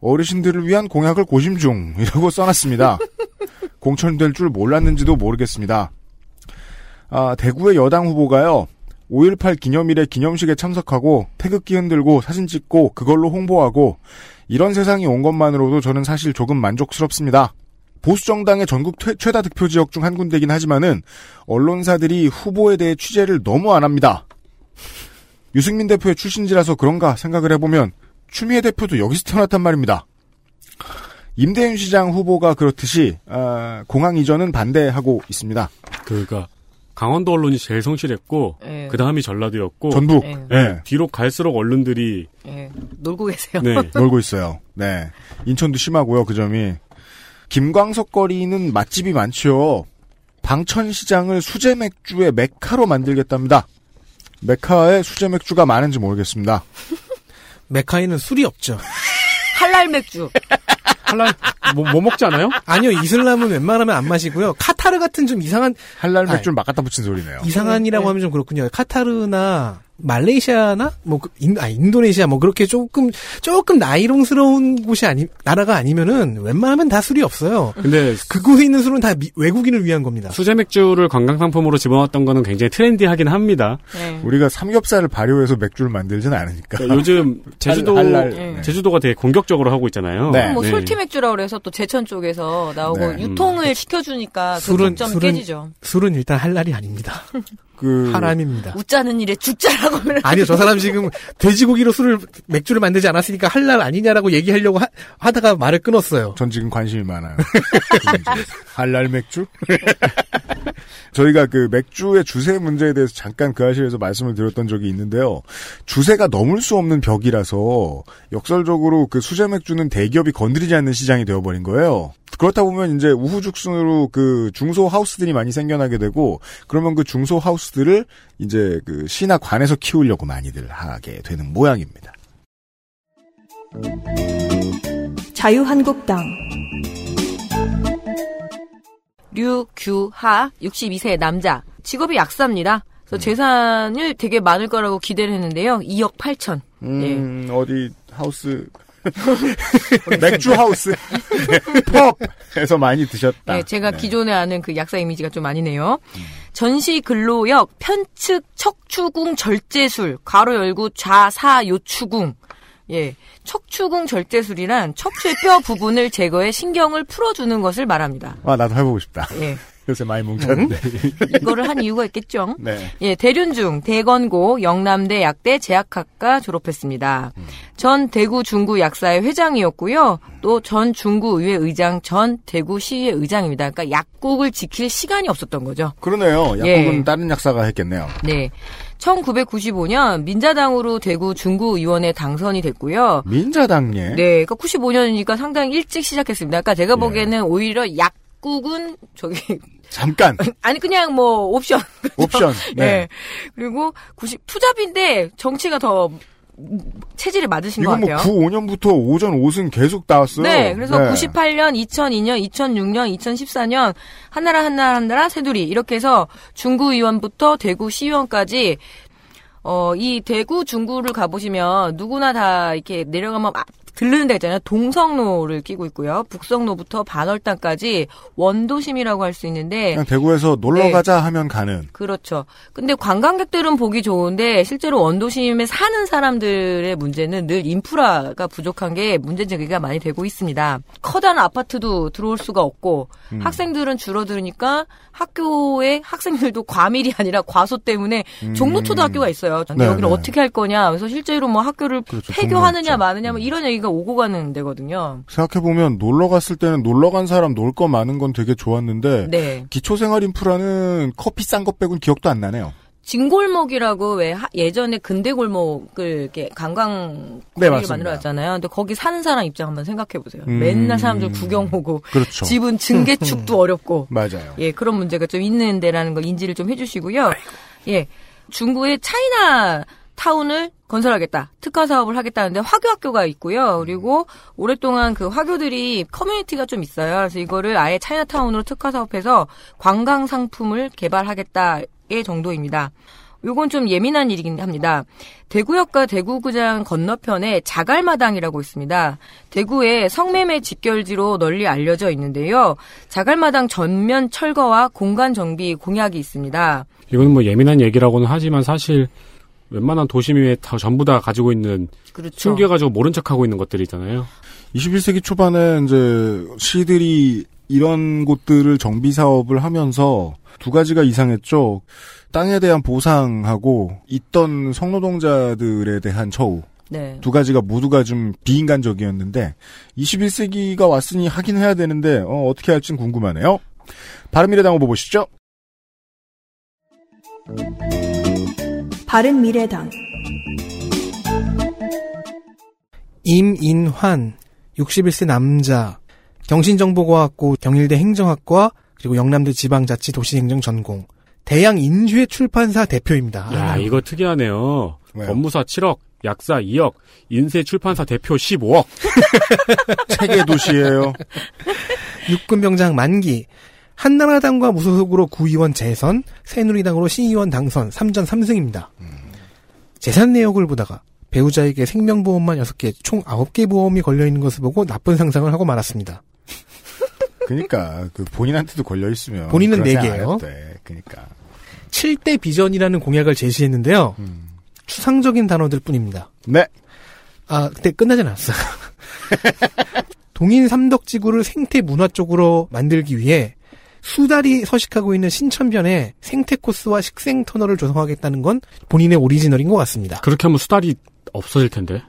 어르신들을 위한 공약을 고심 중이라고 써놨습니다. <laughs> 공천될 줄 몰랐는지도 모르겠습니다. 아, 대구의 여당 후보가요. 5.18 기념일에 기념식에 참석하고 태극기 흔들고 사진 찍고 그걸로 홍보하고 이런 세상이 온 것만으로도 저는 사실 조금 만족스럽습니다. 보수 정당의 전국 퇴- 최다 득표 지역 중 한 군데긴 하지만은 언론사들이 후보에 대해 취재를 너무 안 합니다. 유승민 대표의 출신지라서 그런가 생각을 해보면 추미애 대표도 여기서 태어났단 말입니다. 임대윤 시장 후보가 그렇듯이 아, 공항 이전은 반대하고 있습니다. 그가 강원도 언론이 제일 성실했고 예. 그 다음이 전라도였고 전북 예. 예, 뒤로 갈수록 언론들이 예, 놀고 계세요. 네 <laughs> 놀고 있어요. 네. 인천도 심하고요, 그 점이. 김광석 거리는 맛집이 많죠. 방천시장을 수제 맥주의 메카로 만들겠답니다. 메카에 수제 맥주가 많은지 모르겠습니다. <laughs> 메카에는 술이 없죠. <laughs> 할랄 맥주. 할랄 뭐, 뭐 먹지 않아요? 아니요, 이슬람은 웬만하면 안 마시고요. 카타르 같은 좀 이상한, 할랄. 맥주를 막 갖다 붙인 소리네요. 이상한이라고 네. 하면 좀 그렇군요. 카타르나, 말레이시아나, 뭐, 그 인, 아, 인도네시아, 뭐, 그렇게 조금, 조금 나이롱스러운 곳이 아니, 나라가 아니면은, 웬만하면 다 술이 없어요. 근데 그곳에 있는 술은 다 미- 외국인을 위한 겁니다. 수제 맥주를 관광 상품으로 집어넣었던 거는 굉장히 트렌디하긴 합니다. 네. 우리가 삼겹살을 발효해서 맥주를 만들지는 않으니까. 그러니까 요즘 제주도 할랄. 네. 제주도가 되게 공격적으로 하고 있잖아요. 네. 뭐 솔티 맥주라 그래서 또 제천 쪽에서 나오고 네. 유통을 시켜주니까 그 술은- 독점이 술은- 깨지죠. 술은 일단 할랄이 아닙니다. <laughs> 그, 하람입니다. 웃자는 일에 죽자라고 하면 아니요, 저 사람 지금 돼지고기로 술을, 맥주를 만들지 않았으니까 할랄 아니냐라고 얘기하려고 하, 다가 말을 끊었어요. 전 지금 관심이 많아요. <laughs> 할랄 맥주? <laughs> 저희가 그 맥주의 주세 문제에 대해서 잠깐 그 아실에서 말씀을 드렸던 적이 있는데요. 주세가 넘을 수 없는 벽이라서 역설적으로 그 수제 맥주는 대기업이 건드리지 않는 시장이 되어버린 거예요. 그렇다 보면 이제 우후죽순으로 그 중소 하우스들이 많이 생겨나게 되고 그러면 그 중소 하우스들을 이제 그 시나 관에서 키우려고 많이들 하게 되는 모양입니다. 자유한국당 류규하 62세 남자 직업이 약사입니다. 그래서 재산을 되게 많을 거라고 기대를 했는데요. 2억 8천. 음, 어디 하우스 <laughs> 맥주 하우스 <laughs> 펍에서 많이 드셨다. 네, 제가 네. 기존에 아는 그 약사 이미지가 좀 아니네요. 전시 근로역 편측 척추궁 절제술 가로 열고 좌사 요추궁 예 척추궁 절제술이란 척추의 뼈 부분을 제거해 신경을 풀어주는 것을 말합니다. 아 나도 해보고 싶다. 예 요새 많이 뭉쳤는데. 이거를 한 이유가 있겠죠. <laughs> 네. 예, 대륜중, 대건고, 영남대 약대 제약학과 졸업했습니다. 전 대구 중구 약사의 회장이었고요. 또 전 중구의회 의장, 전 대구시의 의장입니다. 그러니까 약국을 지킬 시간이 없었던 거죠. 그러네요. 약국은 예. 다른 약사가 했겠네요. 네. 1995년 민자당으로 대구 중구의원에 당선이 됐고요. 민자당예. 네, 그러니까 95년이니까 상당히 일찍 시작했습니다. 그러니까 제가 예. 보기에는 오히려 약 국은 저기 <laughs> 잠깐 아니 그냥 뭐 옵션 옵션. 네. 네. 그리고 90 투잡인데 정치가 더 체질에 맞으신 것 이건 뭐 같아요. 95년부터 오전 5승 계속 나왔어요. 네, 그래서 네. 98년, 2002년, 2006년, 2014년 한나라 한나라 한나라 새누리 이렇게 해서 중구 의원부터 대구 시의원까지 어, 이 대구 중구를 가보시면 누구나 다 이렇게 내려가면 막 들르는 데 있잖아요. 동성로를 끼고 있고요. 북성로부터 반월당까지 원도심이라고 할 수 있는데 그냥 대구에서 놀러 네. 가자 하면 가는. 그렇죠. 근데 관광객들은 보기 좋은데 실제로 원도심에 사는 사람들의 문제는 늘 인프라가 부족한 게 문제 제기가 많이 되고 있습니다. 커다란 아파트도 들어올 수가 없고 음. 학생들은 줄어들으니까 학교에 학생들도 과밀이 아니라 과소 때문에 종로 초등학교가 있어요. 근데 음. 네, 여기를 네. 어떻게 할 거냐. 그래서 실제로 뭐 학교를 그렇죠. 폐교하느냐 종로. 마느냐 뭐 이런 얘기가 오고 가는 데거든요. 생각해보면 놀러 갔을 때는 놀러 간 사람 놀 거 많은 건 되게 좋았는데 네. 기초생활 인프라는 커피 싼 것 빼곤 기억도 안 나네요. 진골목이라고 왜 하- 예전에 근대 골목을 이렇게 관광 네, 거리를 맞습니다. 만들어놨잖아요. 근데 거기 사는 사람 입장 한번 생각해 보세요. 음. 맨날 사람들 구경 오고 그렇죠. 집은 증개축도 <laughs> 어렵고 맞아요. 예 그런 문제가 좀 있는 데라는 걸 인지를 좀 해주시고요. 예 중구의 차이나 타운을 건설하겠다. 특화 사업을 하겠다는데 화교학교가 있고요. 그리고 오랫동안 그 화교들이 커뮤니티가 좀 있어요. 그래서 이거를 아예 차이나타운으로 특화 사업해서 관광 상품을 개발하겠다의 정도입니다. 요건 좀 예민한 일이긴 합니다. 대구역과 대구구장 건너편에 자갈마당이라고 있습니다. 대구의 성매매 직결지로 널리 알려져 있는데요. 자갈마당 전면 철거와 공간 정비 공약이 있습니다. 이거는 뭐 예민한 얘기라고는 하지만 사실 웬만한 도심에 다 전부 다 가지고 있는 그렇죠. 숨겨가지고 모른 척하고 있는 것들이잖아요. 21세기 초반에 이제 시들이 이런 곳들을 정비 사업을 하면서 두 가지가 이상했죠. 땅에 대한 보상하고 있던 성노동자들에 대한 처우. 네. 두 가지가 모두가 좀 비인간적이었는데 21세기가 왔으니 하긴 해야 되는데 어, 어떻게 할진 궁금하네요. 바른미래당 후보 보시죠. 바른미래당 임인환 61세 남자 경신정보과학고 경일대 행정학과 그리고 영남대 지방자치 도시행정 전공 대양 인쇄 출판사 대표입니다. 야, 아, 이거 특이하네요. 왜요? 법무사 7억, 약사 2억, 인쇄 출판사 대표 15억. 책의 <laughs> 도시예요. 육군병장 만기 한나라당과 무소속으로 구의원 재선 새누리당으로 시의원 당선 3전 3승입니다. 재산 내역을 보다가 배우자에게 생명보험만 6개 총 9개 보험이 걸려있는 것을 보고 나쁜 상상을 하고 말았습니다. <laughs> 그러니까 그 본인한테도 걸려 있으면 본인은 그런 네 생각 안 개예요. 해도 돼. 그러니까 7대 비전이라는 공약을 제시했는데요. 음. 추상적인 단어들 뿐입니다. 네. 아, 그때 끝나진 않았어요. <laughs> 동인 삼덕지구를 생태 문화 쪽으로 만들기 위해 수달이 서식하고 있는 신천변에 생태 코스와 식생 터널을 조성하겠다는 건 본인의 오리지널인 것 같습니다. 그렇게 하면 수달이 없어질 텐데.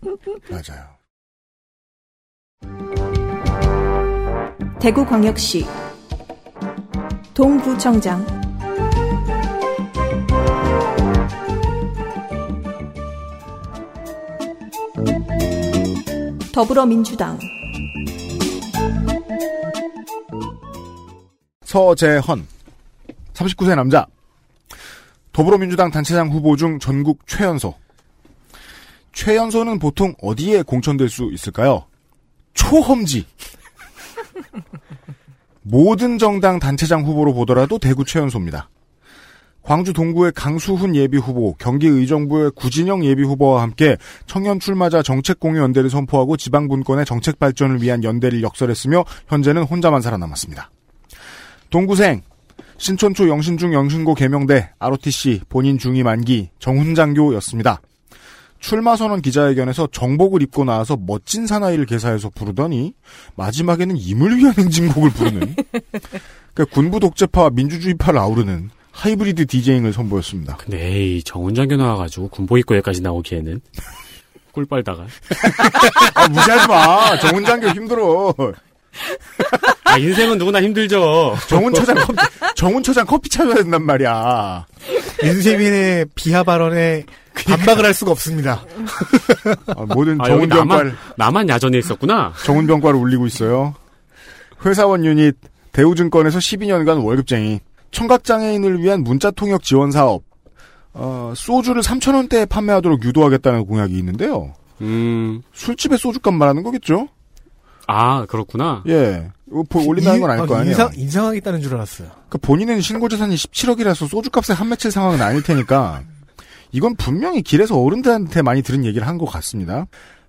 <laughs> 맞아요. 대구광역시 동구청장 더불어민주당 서재헌 39세 남자 더불어민주당 단체장 후보 중 전국 최연소 최연소는 보통 어디에 공천될 수 있을까요? 초험지 <laughs> 모든 정당 단체장 후보로 보더라도 대구 최연소입니다. 광주 동구의 강수훈 예비 후보, 경기 의정부의 구진영 예비 후보와 함께 청년 출마자 정책공유 연대를 선포하고 지방 분권의 정책 발전을 위한 연대를 역설했으며 현재는 혼자만 살아남았습니다. 동구생 신촌초 영신중 영신고 개명대 ROTC 본인 중위 만기 정훈장교였습니다. 출마 선언 기자회견에서 정복을 입고 나와서 멋진 사나이를 개사해서 부르더니 마지막에는 임을 위한 행진곡을 부르는 그러니까 군부 독재파와 민주주의파를 아우르는 하이브리드 디제잉을 선보였습니다. 근데 에이 정훈장교 나와가지고 군복 입고 여기까지 나오기에는 꿀 빨다가. <laughs> 아, 무시하지 마. 정훈장교 힘들어. 아 인생은 누구나 힘들죠. 정훈처장 <laughs> 커피, 정훈처장 커피 찾아야 된단 말이야. 윤세민의 비하 발언에 반박을 할 수가 없습니다. 아, 모든 아, 여기 정훈병과를 나만 나만 야전에 있었구나. 정훈병과를 울리고 있어요. 회사원 유닛 대우증권에서 12년간 월급쟁이 청각장애인을 위한 문자통역 지원 사업 어, 소주를 3,000원대에 판매하도록 유도하겠다는 공약이 있는데요. 음, 술집에 소주값 말하는 거겠죠? 아 그렇구나. 예. 보- 올린다는 건 아닐 거 아니에요. 인상, 인상하겠다는 줄 알았어요. 그러니까 본인은 신고 재산이 17억이라서 소주값에 한 맺힐 상황은 아닐 테니까 이건 분명히 길에서 어른들한테 많이 들은 얘기를 한 것 같습니다.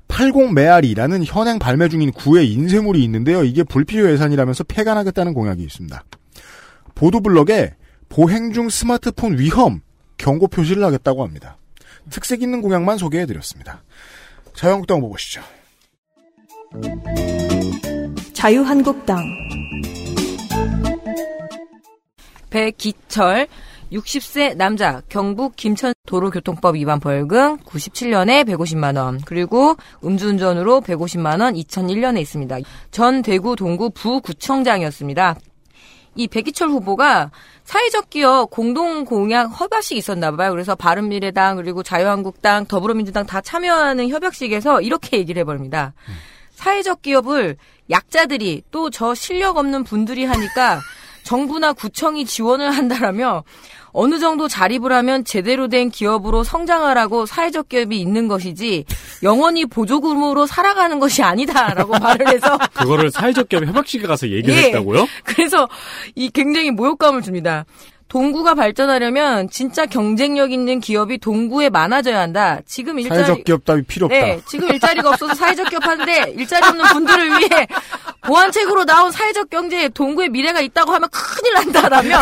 80 메아리라는 현행 발매 중인 구의 인쇄물이 있는데요. 이게 불필요 예산이라면서 폐간하겠다는 공약이 있습니다. 보도블럭에 보행 중 스마트폰 위험 경고 표시를 하겠다고 합니다. 특색 있는 공약만 소개해드렸습니다. 자유한국당 후보 보시죠. 자유한국당 배기철 60세 남자 경북 김천 도로교통법 위반 벌금 97년에 150만 원 그리고 음주운전으로 150만 원 2001년에 있습니다. 전 대구 동구 부구청장이었습니다. 이 백기철 후보가 사회적 기업 공동 공약 협약식 있었나 봐요. 그래서 바른미래당 그리고 자유한국당 더불어민주당 다 참여하는 협약식에서 이렇게 얘기를 해버립니다. 사회적 기업을 약자들이 또 저 실력 없는 분들이 하니까 정부나 구청이 지원을 한다라며 어느 정도 자립을 하면 제대로 된 기업으로 성장하라고 사회적 기업이 있는 것이지 영원히 보조금으로 살아가는 것이 아니다라고 <laughs> 말을 해서 그거를 사회적 기업 협약식에 가서 얘기를 예. 했다고요? 그래서 이 굉장히 모욕감을 줍니다. 동구가 발전하려면 진짜 경쟁력 있는 기업이 동구에 많아져야 한다. 지금 일자리 사회적 기업 따위 필요 없다. 네, 지금 일자리가 없어서 사회적 기업 하는데 일자리 없는 분들을 위해 보안책으로 나온 사회적 경제에 동구의 미래가 있다고 하면 큰일 난다라며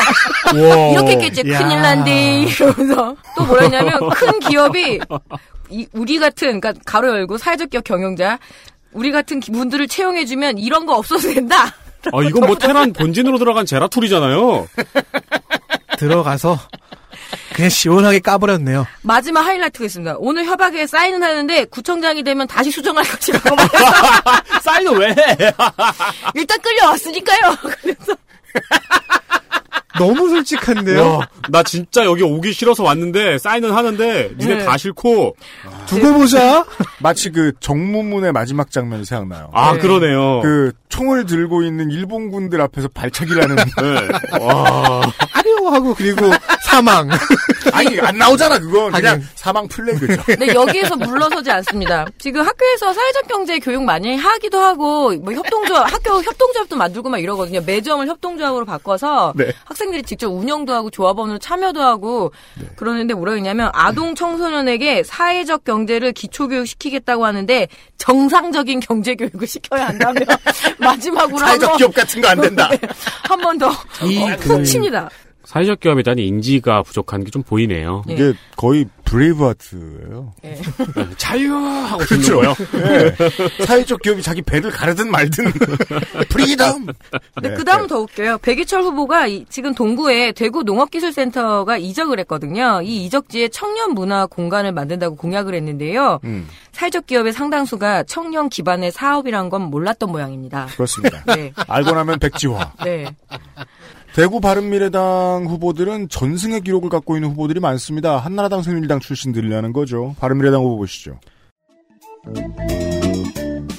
이렇게 했겠지 야. 큰일 난데 이러면서 또 뭐랬냐면 큰 기업이 이 우리 같은 그러니까 가로 열고 사회적 기업 경영자 우리 같은 분들을 채용해주면 이런 거 없어도 된다. 아, 이건 뭐 테란 본진으로 들어간 제라툴이잖아요. 들어가서 그냥 시원하게 까버렸네요. 마지막 하이라이트가 있습니다. 오늘 협약에 사인은 하는데 구청장이 되면 다시 수정할 것이라고 <laughs> 사인을 왜 해? 일단 끌려왔으니까요. 그래서 <laughs> 너무 솔직한데요. 와, 나 진짜 여기 오기 싫어서 왔는데 사인은 하는데 니네 네. 다 싫고 두고 보자. 마치 그 정무문의 마지막 장면이 생각나요. 아 네. 그러네요. 그 총을 들고 있는 일본군들 앞에서 발차기를 하는 <laughs> 네. 와, 하려 하고 그리고 사망. 아니 안 나오잖아 그건 그냥. 사망 플래그죠. 네, 여기에서 물러서지 않습니다. 지금 학교에서 사회적 경제 교육 많이 하기도 하고, 뭐 협동조합, 학교 협동조합도 만들고 막 이러거든요. 매점을 협동조합으로 바꿔서 네. 학생 들이 직접 운영도 하고 조합원으로 참여도 하고 그러는데 뭐라 그러냐면 아동 청소년에게 사회적 경제를 기초교육 시키겠다고 하는데 정상적인 경제 교육을 시켜야 한다며 <laughs> 마지막으로 사회적 기업 같은 거 안 된다. <laughs> 한 번더이푹 그- 칩니다. 사회적 기업에 대한 인지가 부족한 게 좀 보이네요. 예. 이게 거의 브레이브하트예요. <laughs> 자유 하고 그렇죠. 듣는 거예요. 네. 사회적 기업이 자기 배를 가르든 말든 <laughs> freedom. 근데 네, 그 다음은 네. 더 웃겨요. 백이철 후보가 이- 지금 동구에 대구 농업기술센터가 이적을 했거든요. 이 이적지에 청년 문화 공간을 만든다고 공약을 했는데요. 음, 사회적 기업의 상당수가 청년 기반의 사업이란 건 몰랐던 모양입니다. 그렇습니다. 네. 알고 나면 백지화. 네. 대구 바른미래당 후보들은 전승의 기록을 갖고 있는 후보들이 많습니다. 한나라당 새누리당 출신들이라는 거죠. 바른미래당 후보 보시죠.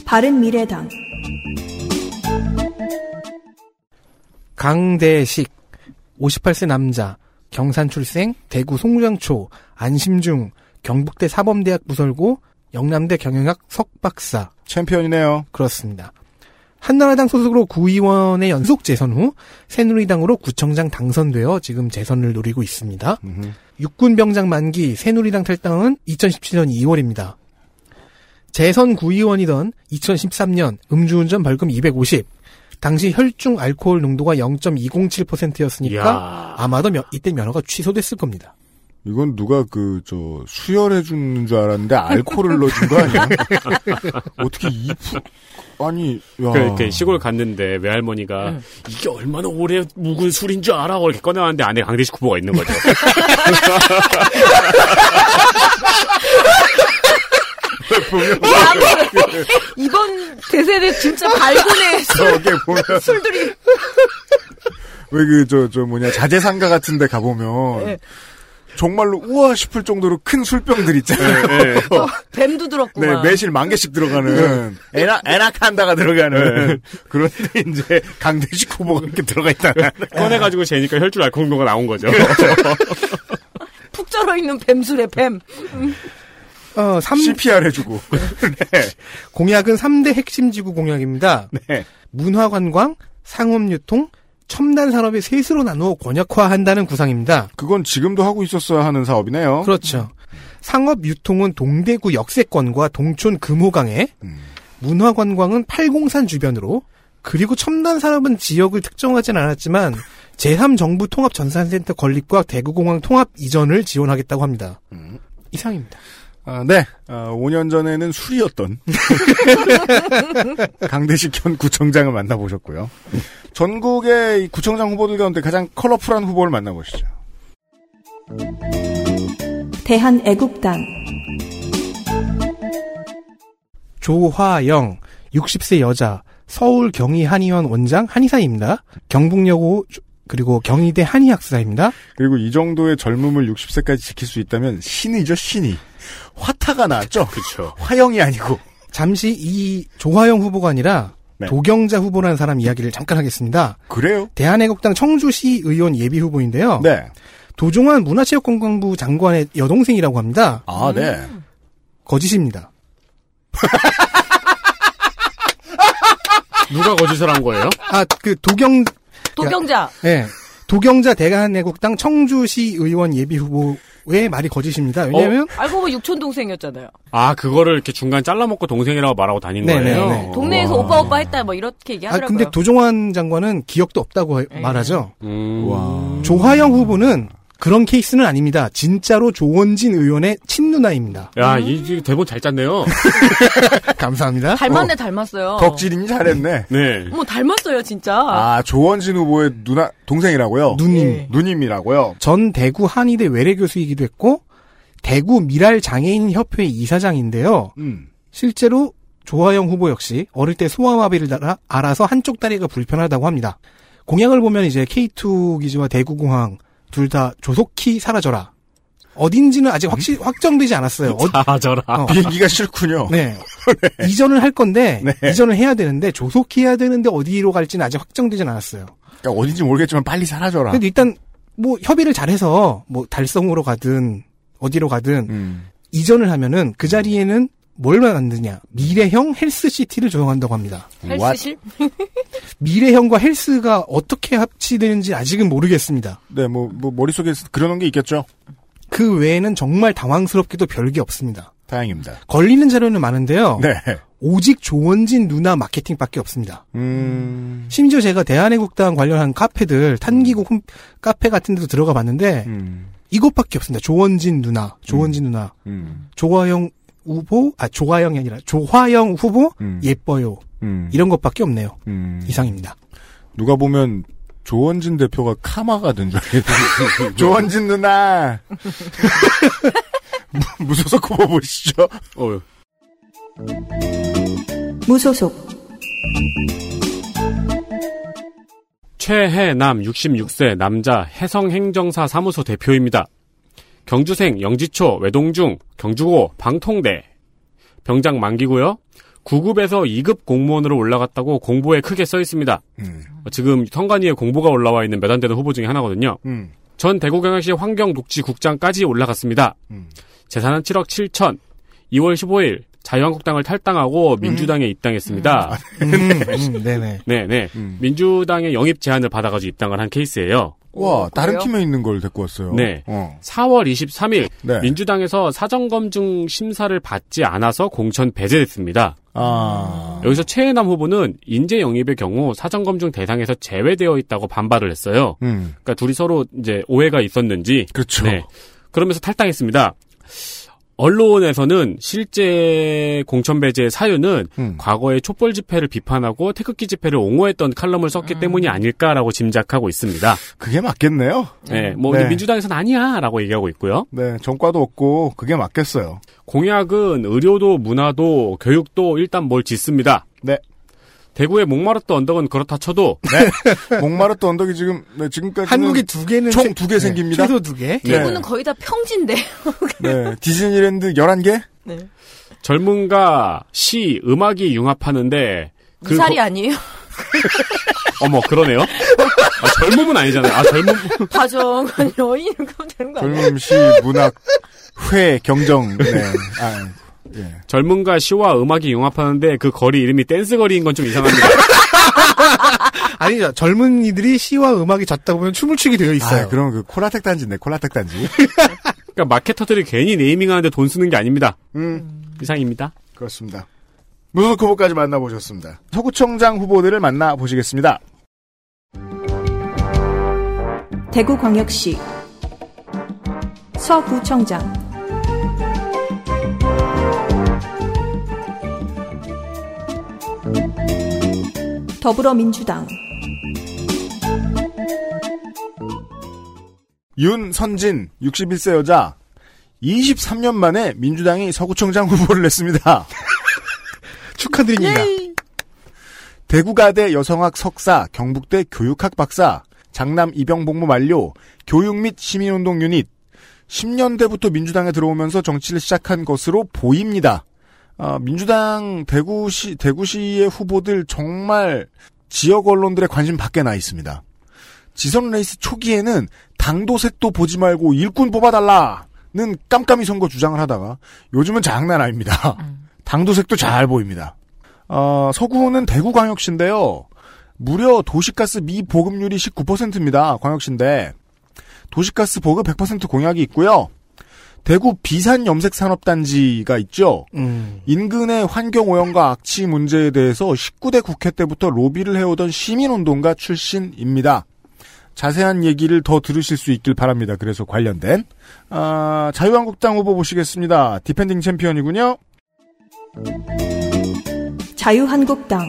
바른 미래당 강대식 58세 남자 경산 출생 대구 송장초 안심중 경북대 사범대학 부설고 영남대 경영학 석박사 챔피언이네요. 그렇습니다. 한나라당 소속으로 구의원에 연속 재선 후 새누리당으로 구청장 당선되어 지금 재선을 노리고 있습니다. 음흠. 육군 병장 만기 새누리당 탈당은 2017년 2월입니다. 재선 구의원이던 2013년 음주운전 벌금 250. 당시 혈중 알코올 농도가 0.207%였으니까 이야. 아마도 며- 이때 면허가 취소됐을 겁니다. 이건 누가 그 저 수혈해 주는 줄 알았는데 알코올을 넣어준 거 아니야? <laughs> 어떻게 이 푸... 아니 야. 그, 그 시골 갔는데 외할머니가 응. 이게 얼마나 오래 묵은 술인 줄 알아? 이렇게 꺼내왔는데 안에 강대식 후보가 있는 거죠. <laughs> 이번 대세는 진짜 발군의 저게 보면 술들이 왜그저저 뭐냐 자재상가 같은데 가보면 네. 정말로 우와 싶을 정도로 큰 술병들 있잖아요. 네. <laughs> 뱀도 네, 들었구만. 매실 만 개씩 들어가는 에나 에나칸다가 들어가는 그런데 이제 강대식 후보가 이렇게 들어가 있다. 꺼내가지고 재니까 혈중 알코올 농도가 나온 거죠. <laughs> 푹 절어 있는 뱀술에 뱀. 어, 삼- CPR 해주고. <laughs> 네. 공약은 3대 핵심 지구 공약입니다. 네. 문화관광, 상업유통, 첨단 산업의 셋으로 나누어 권역화한다는 구상입니다. 그건 지금도 하고 있었어야 하는 사업이네요. 그렇죠. 상업 유통은 동대구 역세권과 동촌 금호강에, 음. 문화관광은 팔공산 주변으로, 그리고 첨단 산업은 지역을 특정하진 않았지만 제3정부 통합 전산센터 건립과 대구공항 통합 이전을 지원하겠다고 합니다. 음. 이상입니다. 아, 네. 아, 5년 전에는 술이었던 <laughs> 강대식 현 구청장을 만나보셨고요. 전국의 이 구청장 후보들 가운데 가장 컬러풀한 후보를 만나보시죠. 대한애국당 조화영, 60세 여자, 서울 경희 한의원 원장 한의사입니다. 경북여고 그리고 경희대 한의학사입니다. 그리고 이 정도의 젊음을 60세까지 지킬 수 있다면 신이죠, 신이. 화타가 나왔죠? 그렇죠. 화영이 아니고. 잠시 이 조화영 후보가 아니라 네. 도경자 후보라는 사람 이야기를 잠깐 하겠습니다. 그래요? 대한애국당 청주시 의원 예비 후보인데요. 네. 도종환 문화체육관광부 장관의 여동생이라고 합니다. 아, 네. 거짓입니다. <laughs> 누가 거짓을 한 거예요? 아, 그 도경, 도경자. 예. 도경자 대한애국당 청주시 의원 예비 후보 의 말이 거짓입니다. 왜냐하면 알고 보면 육촌 동생이었잖아요. 아, 그거를 이렇게 중간 잘라먹고 동생이라고 말하고 다닌 네네네. 거예요? 동네에서 와. 오빠 오빠 했다 뭐 이렇게 아, 얘기하더라고요. 근데 도종환 장관은 기억도 없다고 하- 네. 말하죠. 음. 와. 조화영 후보는 그런 케이스는 아닙니다. 진짜로 조원진 의원의 친누나입니다. 야, 이, 이 대본 잘 짰네요. <laughs> 감사합니다. <laughs> 닮았네 닮았어요. 덕질인이 잘했네. 네. 뭐 닮았어요 진짜. 아, 조원진 후보의 누나, 동생이라고요? 누님. 예. 누님이라고요? 전 대구 한의대 외래 교수이기도 했고 대구 미랄 장애인 협회 이사장인데요. 음. 실제로 조화영 후보 역시 어릴 때 소아마비를 알- 알아서 한쪽 다리가 불편하다고 합니다. 공약을 보면 이제 K2 기지와 대구공항 둘 다 조속히 사라져라. 어딘지는 아직 확실 확정되지 않았어요. 어, 사라져라. 어. 비행기가 싫군요. 네. <laughs> 이전을 할 건데 네. 이전을 해야 되는데 조속히 해야 되는데 어디로 갈지는 아직 확정되진 않았어요. 그러니까 어딘지 모르겠지만 빨리 사라져라. 근데 일단 뭐 협의를 잘해서 뭐 달성으로 가든 어디로 가든 음. 이전을 하면은 그 자리에는 뭘 만드냐 미래형 헬스시티를 조성한다고 합니다. 헬스실? <laughs> 미래형과 헬스가 어떻게 합치되는지 아직은 모르겠습니다. 네, 뭐, 뭐, 머릿속에 그려놓은 게 있겠죠? 그 외에는 정말 당황스럽게도 별게 없습니다. 다행입니다. 걸리는 자료는 많은데요. 네. 오직 조원진 누나 마케팅밖에 없습니다. 음. 심지어 제가 대한애국당 관련한 카페들 탄기국 홈- 카페 같은 데도 들어가 봤는데 음. 이것밖에 없습니다. 조원진 누나, 조원진 누나, 음. 조화영 후보, 아 조화영이 아니라 조화영 후보 음. 예뻐요. 음. 이런 것밖에 없네요. 음. 이상입니다. 누가 보면 조원진 대표가 카마가 된 줄 알겠어요. <laughs> 조원진 누나. 무- <laughs> 무소속 후보 보시죠. 어, 무소속 최해남 66세 남자 해성행정사 사무소 대표입니다. 경주생 영지초 외동중 경주고 방통대 병장 만기고요. 9급에서 2급 공무원으로 올라갔다고 공보에 크게 써 있습니다. 음. 지금 선관위에 공보가 올라와 있는 몇 안 되는 후보 중에 하나거든요. 음. 전 대구경영시 환경녹지국장까지 올라갔습니다. 음. 재산은 7억 7천. 2월 15일 자유한국당을 탈당하고 민주당에 입당했습니다. 음, 음, 네네. 네네. 음. 민주당의 영입 제안을 받아가지고 입당을 한 케이스예요. 와, 다른 그래요? 팀에 있는 걸 데리고 왔어요. 네. 어. 4월 23일 네. 민주당에서 사정검증 심사를 받지 않아서 공천 배제됐습니다. 아. 여기서 최혜남 후보는 인재 영입의 경우 사정검증 대상에서 제외되어 있다고 반발을 했어요. 음. 그러니까 둘이 서로 이제 오해가 있었는지 그렇죠. 네. 그러면서 탈당했습니다. 언론에서는 실제 공천 배제의 사유는 음. 과거의 촛불 집회를 비판하고 태극기 집회를 옹호했던 칼럼을 썼기 때문이 아닐까라고 짐작하고 있습니다. 그게 맞겠네요. 네, 뭐 네. 근데 민주당에서는 아니야라고 얘기하고 있고요. 네, 전과도 없고 그게 맞겠어요. 공약은 의료도 문화도 교육도 일단 뭘 짓습니다. 네. 대구의 목마르트 언덕은 그렇다 쳐도 <laughs> 목마르트 언덕이 지금 네, 지금까지는 한국에 두 개는 총 생- 두개 네, 생깁니다. 최소 두 개. 대구는 거의 다 평지인데. <laughs> 네, 디즈니랜드 11개? 네. 젊은가 시 음악이 융합하는데 그 무살이 거- 아니에요? <laughs> 어머 그러네요. 아, 젊음은 아니잖아요. 아 젊음 다정한 여인 그럼 되는 거 아니에요? 젊음, 시, 문학, 회, 경정. 네. 아, 예. 젊음과 시와 음악이 융합하는데 그 거리 이름이 댄스 거리인 건 좀 이상합니다. <laughs> 아니죠. 젊은이들이 시와 음악이 젖다 보면 춤을 추게 되어 있어요. 아, 그럼 그 콜라텍 단지네, 콜라텍 단지. <laughs> 그러니까 마케터들이 괜히 네이밍하는데 돈 쓰는 게 아닙니다. 음, 이상입니다. 그렇습니다. 무소속 후보까지 만나보셨습니다. 서구청장 후보들을 만나보시겠습니다. 대구광역시 서구청장 더불어민주당 윤선진, 61세 여자. 23년 만에 민주당이 서구청장 후보를 냈습니다. <laughs> 축하드립니다. 대구가대 여성학 석사, 경북대 교육학 박사, 장남 입영복무 만료, 교육 및 시민운동 유닛. 10년대부터 민주당에 들어오면서 정치를 시작한 것으로 보입니다. 아, 민주당 대구시, 대구시의 후보들 정말 지역 언론들의 관심 밖에 나 있습니다. 지선 레이스 초기에는 당도 색도 보지 말고 일꾼 뽑아달라는 깜깜이 선거 주장을 하다가 요즘은 장난 아닙니다. <laughs> 당도 색도 잘 보입니다. 어, 서구는 대구광역시인데요. 무려 도시가스 미보급률이 19%입니다. 광역시인데 도시가스 보급 100% 공약이 있고요. 대구 비산 염색 산업단지가 있죠. 음. 인근의 환경오염과 악취 문제에 대해서 19대 국회 때부터 로비를 해오던 시민운동가 출신입니다. 자세한 얘기를 더 들으실 수 있길 바랍니다. 그래서 관련된 아, 자유한국당 후보 보시겠습니다. 디펜딩 챔피언이군요. 자유한국당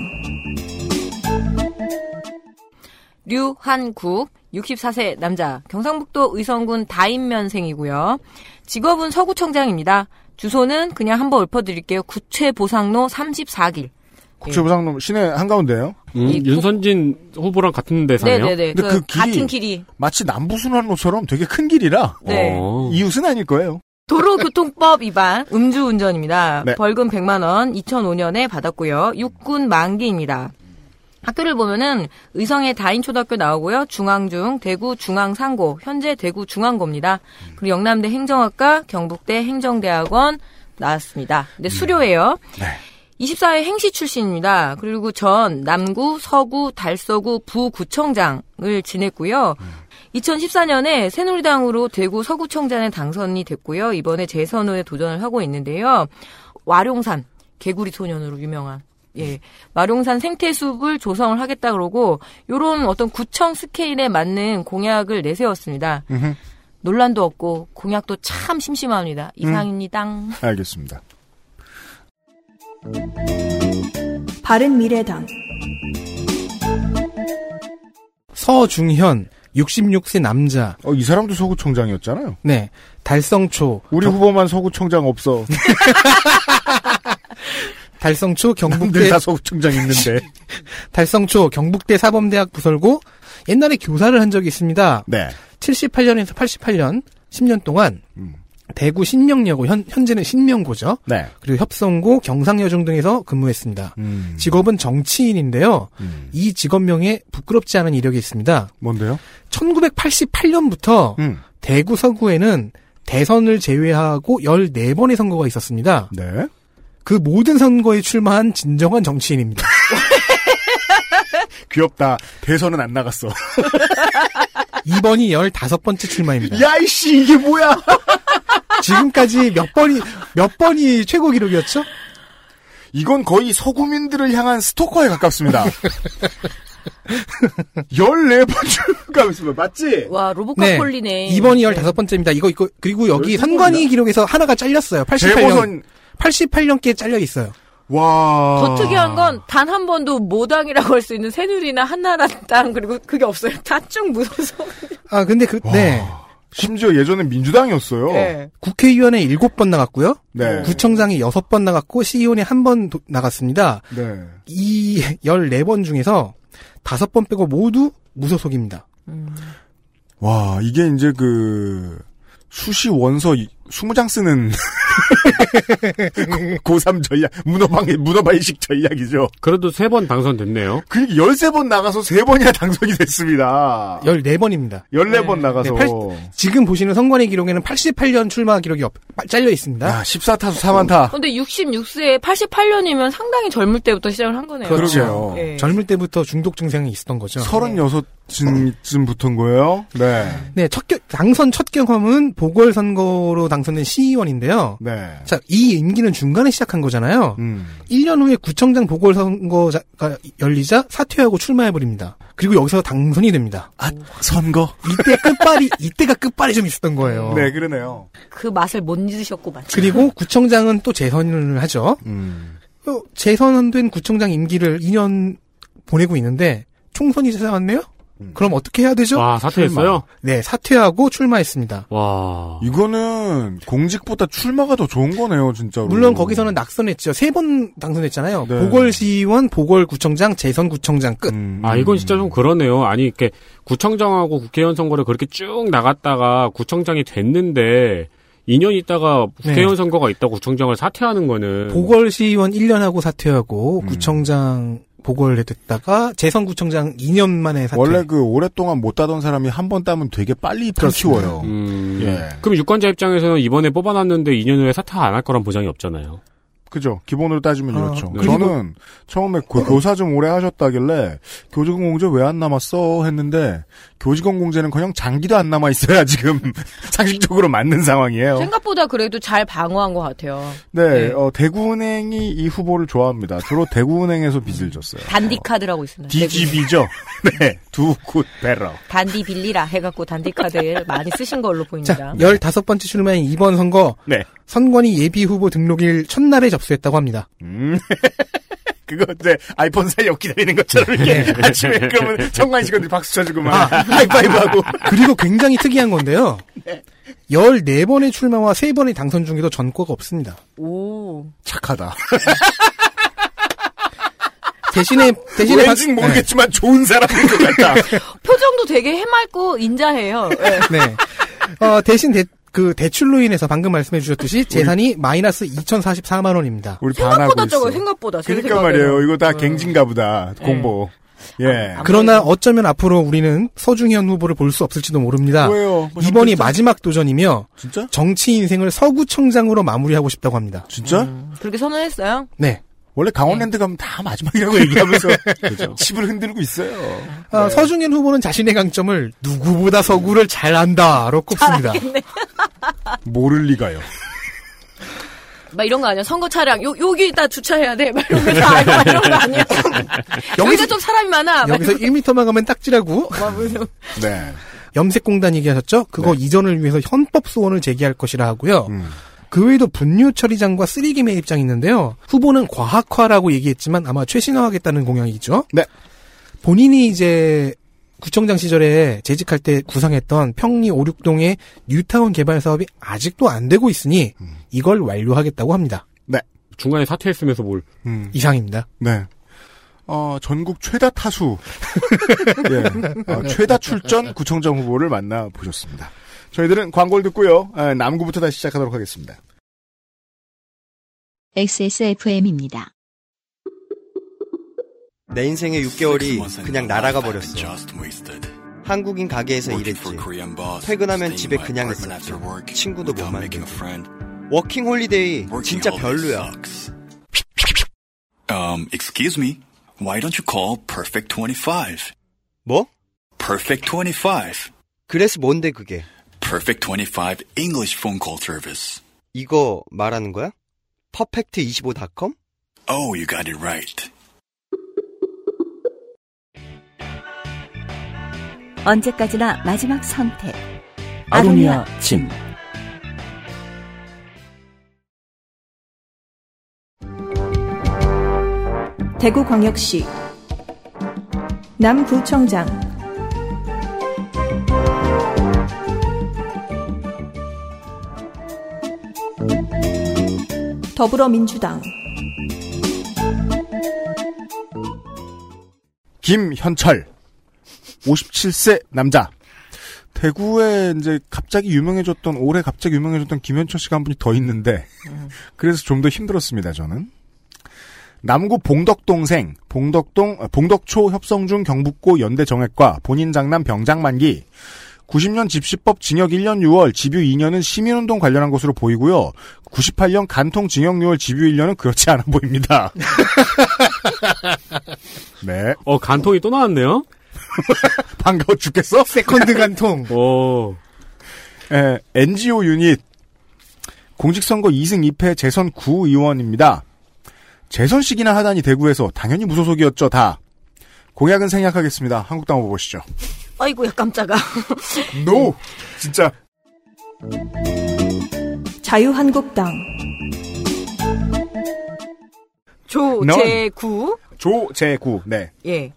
류한국 64세 남자 경상북도 의성군 다인면생이고요. 직업은 서구청장입니다. 주소는 그냥 한번 읊어드릴게요. 구체보상로 34길. 국채보상로 시내 한가운데요. 음, 이 국- 윤선진 후보랑 같은 데 사네요. 네네네. 근데 그 그 길이- 같은 길이. 마치 남부순환로처럼 되게 큰 길이라 네. 어. 이웃은 아닐 거예요. 도로교통법 위반 음주운전입니다. 네. 벌금 100만 원 2005년에 받았고요. 육군 만기입니다. 학교를 보면은 의성의 다인초등학교 나오고요. 중앙중, 대구 중앙상고, 현재 대구 중앙고입니다. 그리고 영남대 행정학과, 경북대 행정대학원 나왔습니다. 근데 수료예요. 네. 24회 행시 출신입니다. 그리고 전 남구, 서구, 달서구 부구청장을 지냈고요. 2014년에 새누리당으로 대구 서구청장에 당선이 됐고요. 이번에 재선 후에 도전을 하고 있는데요. 와룡산 개구리 소년으로 유명한 예 와룡산 생태숲을 조성을 하겠다 그러고 요런 어떤 구청 스케일에 맞는 공약을 내세웠습니다. 음흠. 논란도 없고 공약도 참 심심합니다. 이상입니다. 알겠습니다. 바른 미래당 서중현 66세 남자. 어, 이 사람도 서구청장이었잖아요. 네. 달성초. 우리 경- 후보만 서구청장 없어. <laughs> 달성초 경북대 다 서구청장 있는데. <laughs> 달성초 경북대 사범대학 부설고 옛날에 교사를 한 적이 있습니다. 네. 78년에서 88년 10년 동안 음. 대구 신명여고 현, 현재는 신명고죠. 네. 그리고 협성고 경상여중 등에서 근무했습니다. 음. 직업은 정치인인데요. 음. 이 직업명에 부끄럽지 않은 이력이 있습니다. 뭔데요? 1988년부터 음. 대구 서구에는 대선을 제외하고 14번의 선거가 있었습니다. 네. 그 모든 선거에 출마한 진정한 정치인입니다. <laughs> 귀엽다. 대선은 안 나갔어. <laughs> 이번이 15번째 출마입니다. 야이씨, 이게 뭐야? <laughs> 지금까지 몇 번이, 몇 번이 최고 기록이었죠? 이건 거의 서구민들을 향한 스토커에 가깝습니다. 14번 출가고 있으면 맞지? 와 로보카 네. 폴리네. 이번이 15번째입니다. 이거, 이거, 그리고 여기 선관위? 기록에서 하나가 잘렸어요. 88년. 재보선, 88년께 잘려 있어요. 와. 더 특이한 건 단 한 번도 모당이라고 할 수 있는 새누리나 한나라당 그리고 그게 없어요. <laughs> 다 쭉 묻어서. 아, 근데 그, 네. 심지어 예전엔 민주당이었어요. 네. 국회의원에 7번 나갔고요. 네. 구청장이 6번 나갔고, 시의원에 한번 나갔습니다. 네. 이 14번 중에서 5번 빼고 모두 무소속입니다. 와, 이게 이제 그, 수시 원서 20장 쓰는 고3 전략, 문어방, 문어발식 전략이죠. 그래도 세 번 당선됐네요. 그러니까 13번 나가서 3번이나 당선이 됐습니다. 14번입니다. 14번 나가서. 네, 팔- 지금 보시는 선관위 기록에는 88년 출마 기록이 없, 잘려 있습니다. 야, 14타수 4만타. 근데 66세에 88년이면 상당히 젊을 때부터 시작을 한 거네요. 그렇죠. 예. 젊을 때부터 중독 증상이 있었던 거죠. 36 쯤쯤 거예요? 네. 네, 첫 겨- 당선 첫 경험은 보궐선거로 당선된 시의원인데요. 네. 자, 이 임기는 중간에 시작한 거잖아요. 음. 1년 후에 구청장 보궐선거가 열리자 사퇴하고 출마해버립니다. 그리고 여기서 당선이 됩니다. 아, 선거? 이때 끝발이, 이때가 끝발이 좀 있었던 거예요. 네, 그러네요. 그 맛을 못 잊으셨구만. 그리고 구청장은 또 재선을 하죠. 음. 어, 재선된 구청장 임기를 2년 보내고 있는데 총선이 찾아왔네요? 음. 그럼 어떻게 해야 되죠? 와, 사퇴했어요? 네, 사퇴하고 출마했습니다. 와. 이거는 공직보다 출마가 더 좋은 거네요, 진짜로. 물론 거기서는 낙선했죠. 세 번 당선했잖아요. 네. 보궐시의원, 보궐구청장, 재선구청장 끝. 음, 아, 음, 이건 진짜 음. 좀 그러네요. 아니, 이렇게 구청장하고 국회의원 선거를 그렇게 쭉 나갔다가 구청장이 됐는데 2년 있다가 국회의원 네. 선거가 있다고 구청장을 사퇴하는 거는 보궐시의원 1년 하고 사퇴하고 음. 구청장 보궐에 됐다가 재선구청장 2년 만에 사퇴. 원래 그 오랫동안 못 따던 사람이 한 번 따면 되게 빨리 입장 키워요. 음. 예. 그럼 유권자 입장에서는 이번에 뽑아놨는데 2년 후에 사퇴 안 할 거란 보장이 없잖아요. 그죠. 기본으로 따지면 어, 이렇죠. 그리고- 저는 처음에 고- 교사 좀 오래 하셨다길래 교직원 공제 왜 안 남았어 했는데 교직원 공제는 그냥 장기도 안 남아 있어야 지금 <laughs> 상식적으로 맞는 상황이에요. 생각보다 그래도 잘 방어한 것 같아요. 네, 네. 어, 대구은행이 이 후보를 좋아합니다. 주로 대구은행에서 빚을 줬어요. 단디 카드라고 있습니다. DGB죠. <laughs> 네, do good better. 단디 빌리라 해갖고 단디 카드를 <laughs> 많이 쓰신 걸로 보입니다. 자, 15번째 출마인 이번 선거 네. 선관위 예비 후보 등록일 첫날에 접수했다고 합니다. 음. 그거 이제 아이폰 살려고 기다리는 것처럼 이렇게 <laughs> 아침에 그러면 선관 직원들이 박수 쳐주고 막 하이파이브하고 그리고 굉장히 특이한 건데요. 14번의 출마와 3번의 당선 중에도 전과가 없습니다. 오. 착하다. <laughs> 대신에 대신에 왠지 박- 모르겠지만 좋은 사람인 것 같다. <laughs> 표정도 되게 해맑고 인자해요. 네. 네. 네. 어, 대신 대, 그 대출로 인해서 방금 말씀해 주셨듯이 재산이 마이너스 2,044만 원입니다. 우리 생각보다. 적어요. 생각보다. 제 그러니까 생각에는. 말이에요. 이거 다 네. 갱진가 보다. 공보. 예. 아, 그러나 어쩌면 앞으로 우리는 서중현 후보를 볼 수 없을지도 모릅니다. 왜요? 뭐 이번이 정말 마지막 도전이며 진짜? 정치 인생을 서구청장으로 마무리하고 싶다고 합니다. 진짜? 음, 그렇게 선언했어요? 네. 원래 강원랜드 가면 다 마지막이라고 얘기하면서 <laughs> 집을 흔들고 있어요. 어, 네. 서중현 후보는 자신의 강점을 누구보다 서구를 잘 안다로 꼽습니다. <laughs> 모를 리가요. 막 이런 거 아니야? 선거 차량, 요, 여기다 주차해야 돼. 막 이런 거다 알고 막 이런 거 아니야? <laughs> 여기서 좀 사람이 많아. 막 여기서 1m만 가면 딱지라고. 네. 염색공단 얘기하셨죠? 그거 이전을 위해서 헌법 소원을 제기할 것이라 하고요. 음. 그 외에도 분유 처리장과 쓰레기 매입장이 있는데요. 후보는 과학화라고 얘기했지만 아마 최신화하겠다는 공약이죠. 네. 본인이 이제 구청장 시절에 재직할 때 구상했던 평리 5, 6동의 뉴타운 개발 사업이 아직도 안 되고 있으니 이걸 완료하겠다고 합니다. 중간에 사퇴했으면서 뭘. 음. 이상입니다. 네. 어, 전국 최다 타수, <laughs> 예, 어, 최다 출전 구청장 후보를 만나 보셨습니다. 저희들은 광고를 듣고요. 아, 남구부터 다시 시작하도록 하겠습니다. XSFM입니다. 내 인생의 6개월이 그냥 날아가 버렸어. 한국인 가게에서 일했지. 퇴근하면 집에 그냥 있었지. 친구도 못 만들고. 워킹 홀리데이 진짜 별로야. Um, excuse me. Why don't you call Perfect 25? 뭐? Perfect 25. 그래서 뭔데 그게? Perfect 25 English phone call service. 이거 말하는 거야? 퍼펙트25.com? Oh, you got it right. 언제까지나 마지막 선택. 아로니아 진. 대구광역시 남구청장 더불어민주당 김현철, 57세 남자. 대구에 이제 갑자기 유명해졌던, 올해 갑자기 유명해졌던 김현철 씨가 한 분이 더 있는데, 그래서 좀 더 힘들었습니다, 저는. 남구 봉덕동생, 봉덕동, 아, 봉덕초 협성중 경북고 연대 정액과 본인 장남 병장 만기, 90년 집시법 징역 1년 6월, 집유 2년은 시민운동 관련한 것으로 보이고요. 98년 간통 징역 6월, 집유 1년은 그렇지 않아 보입니다. <laughs> 네. 어, 간통이 또 나왔네요? <laughs> 반가워 죽겠어? 세컨드 간통. 오. 에, NGO 유닛 공직선거 2승 2패 재선 구의원입니다. 재선씩이나 하다니 대구에서 당연히 무소속이었죠 다. 공약은 생략하겠습니다. 한국당 후보 보시죠. 아이고야, 깜짝아. <laughs> No! 진짜 자유한국당 조재구. 조재구 네. 예.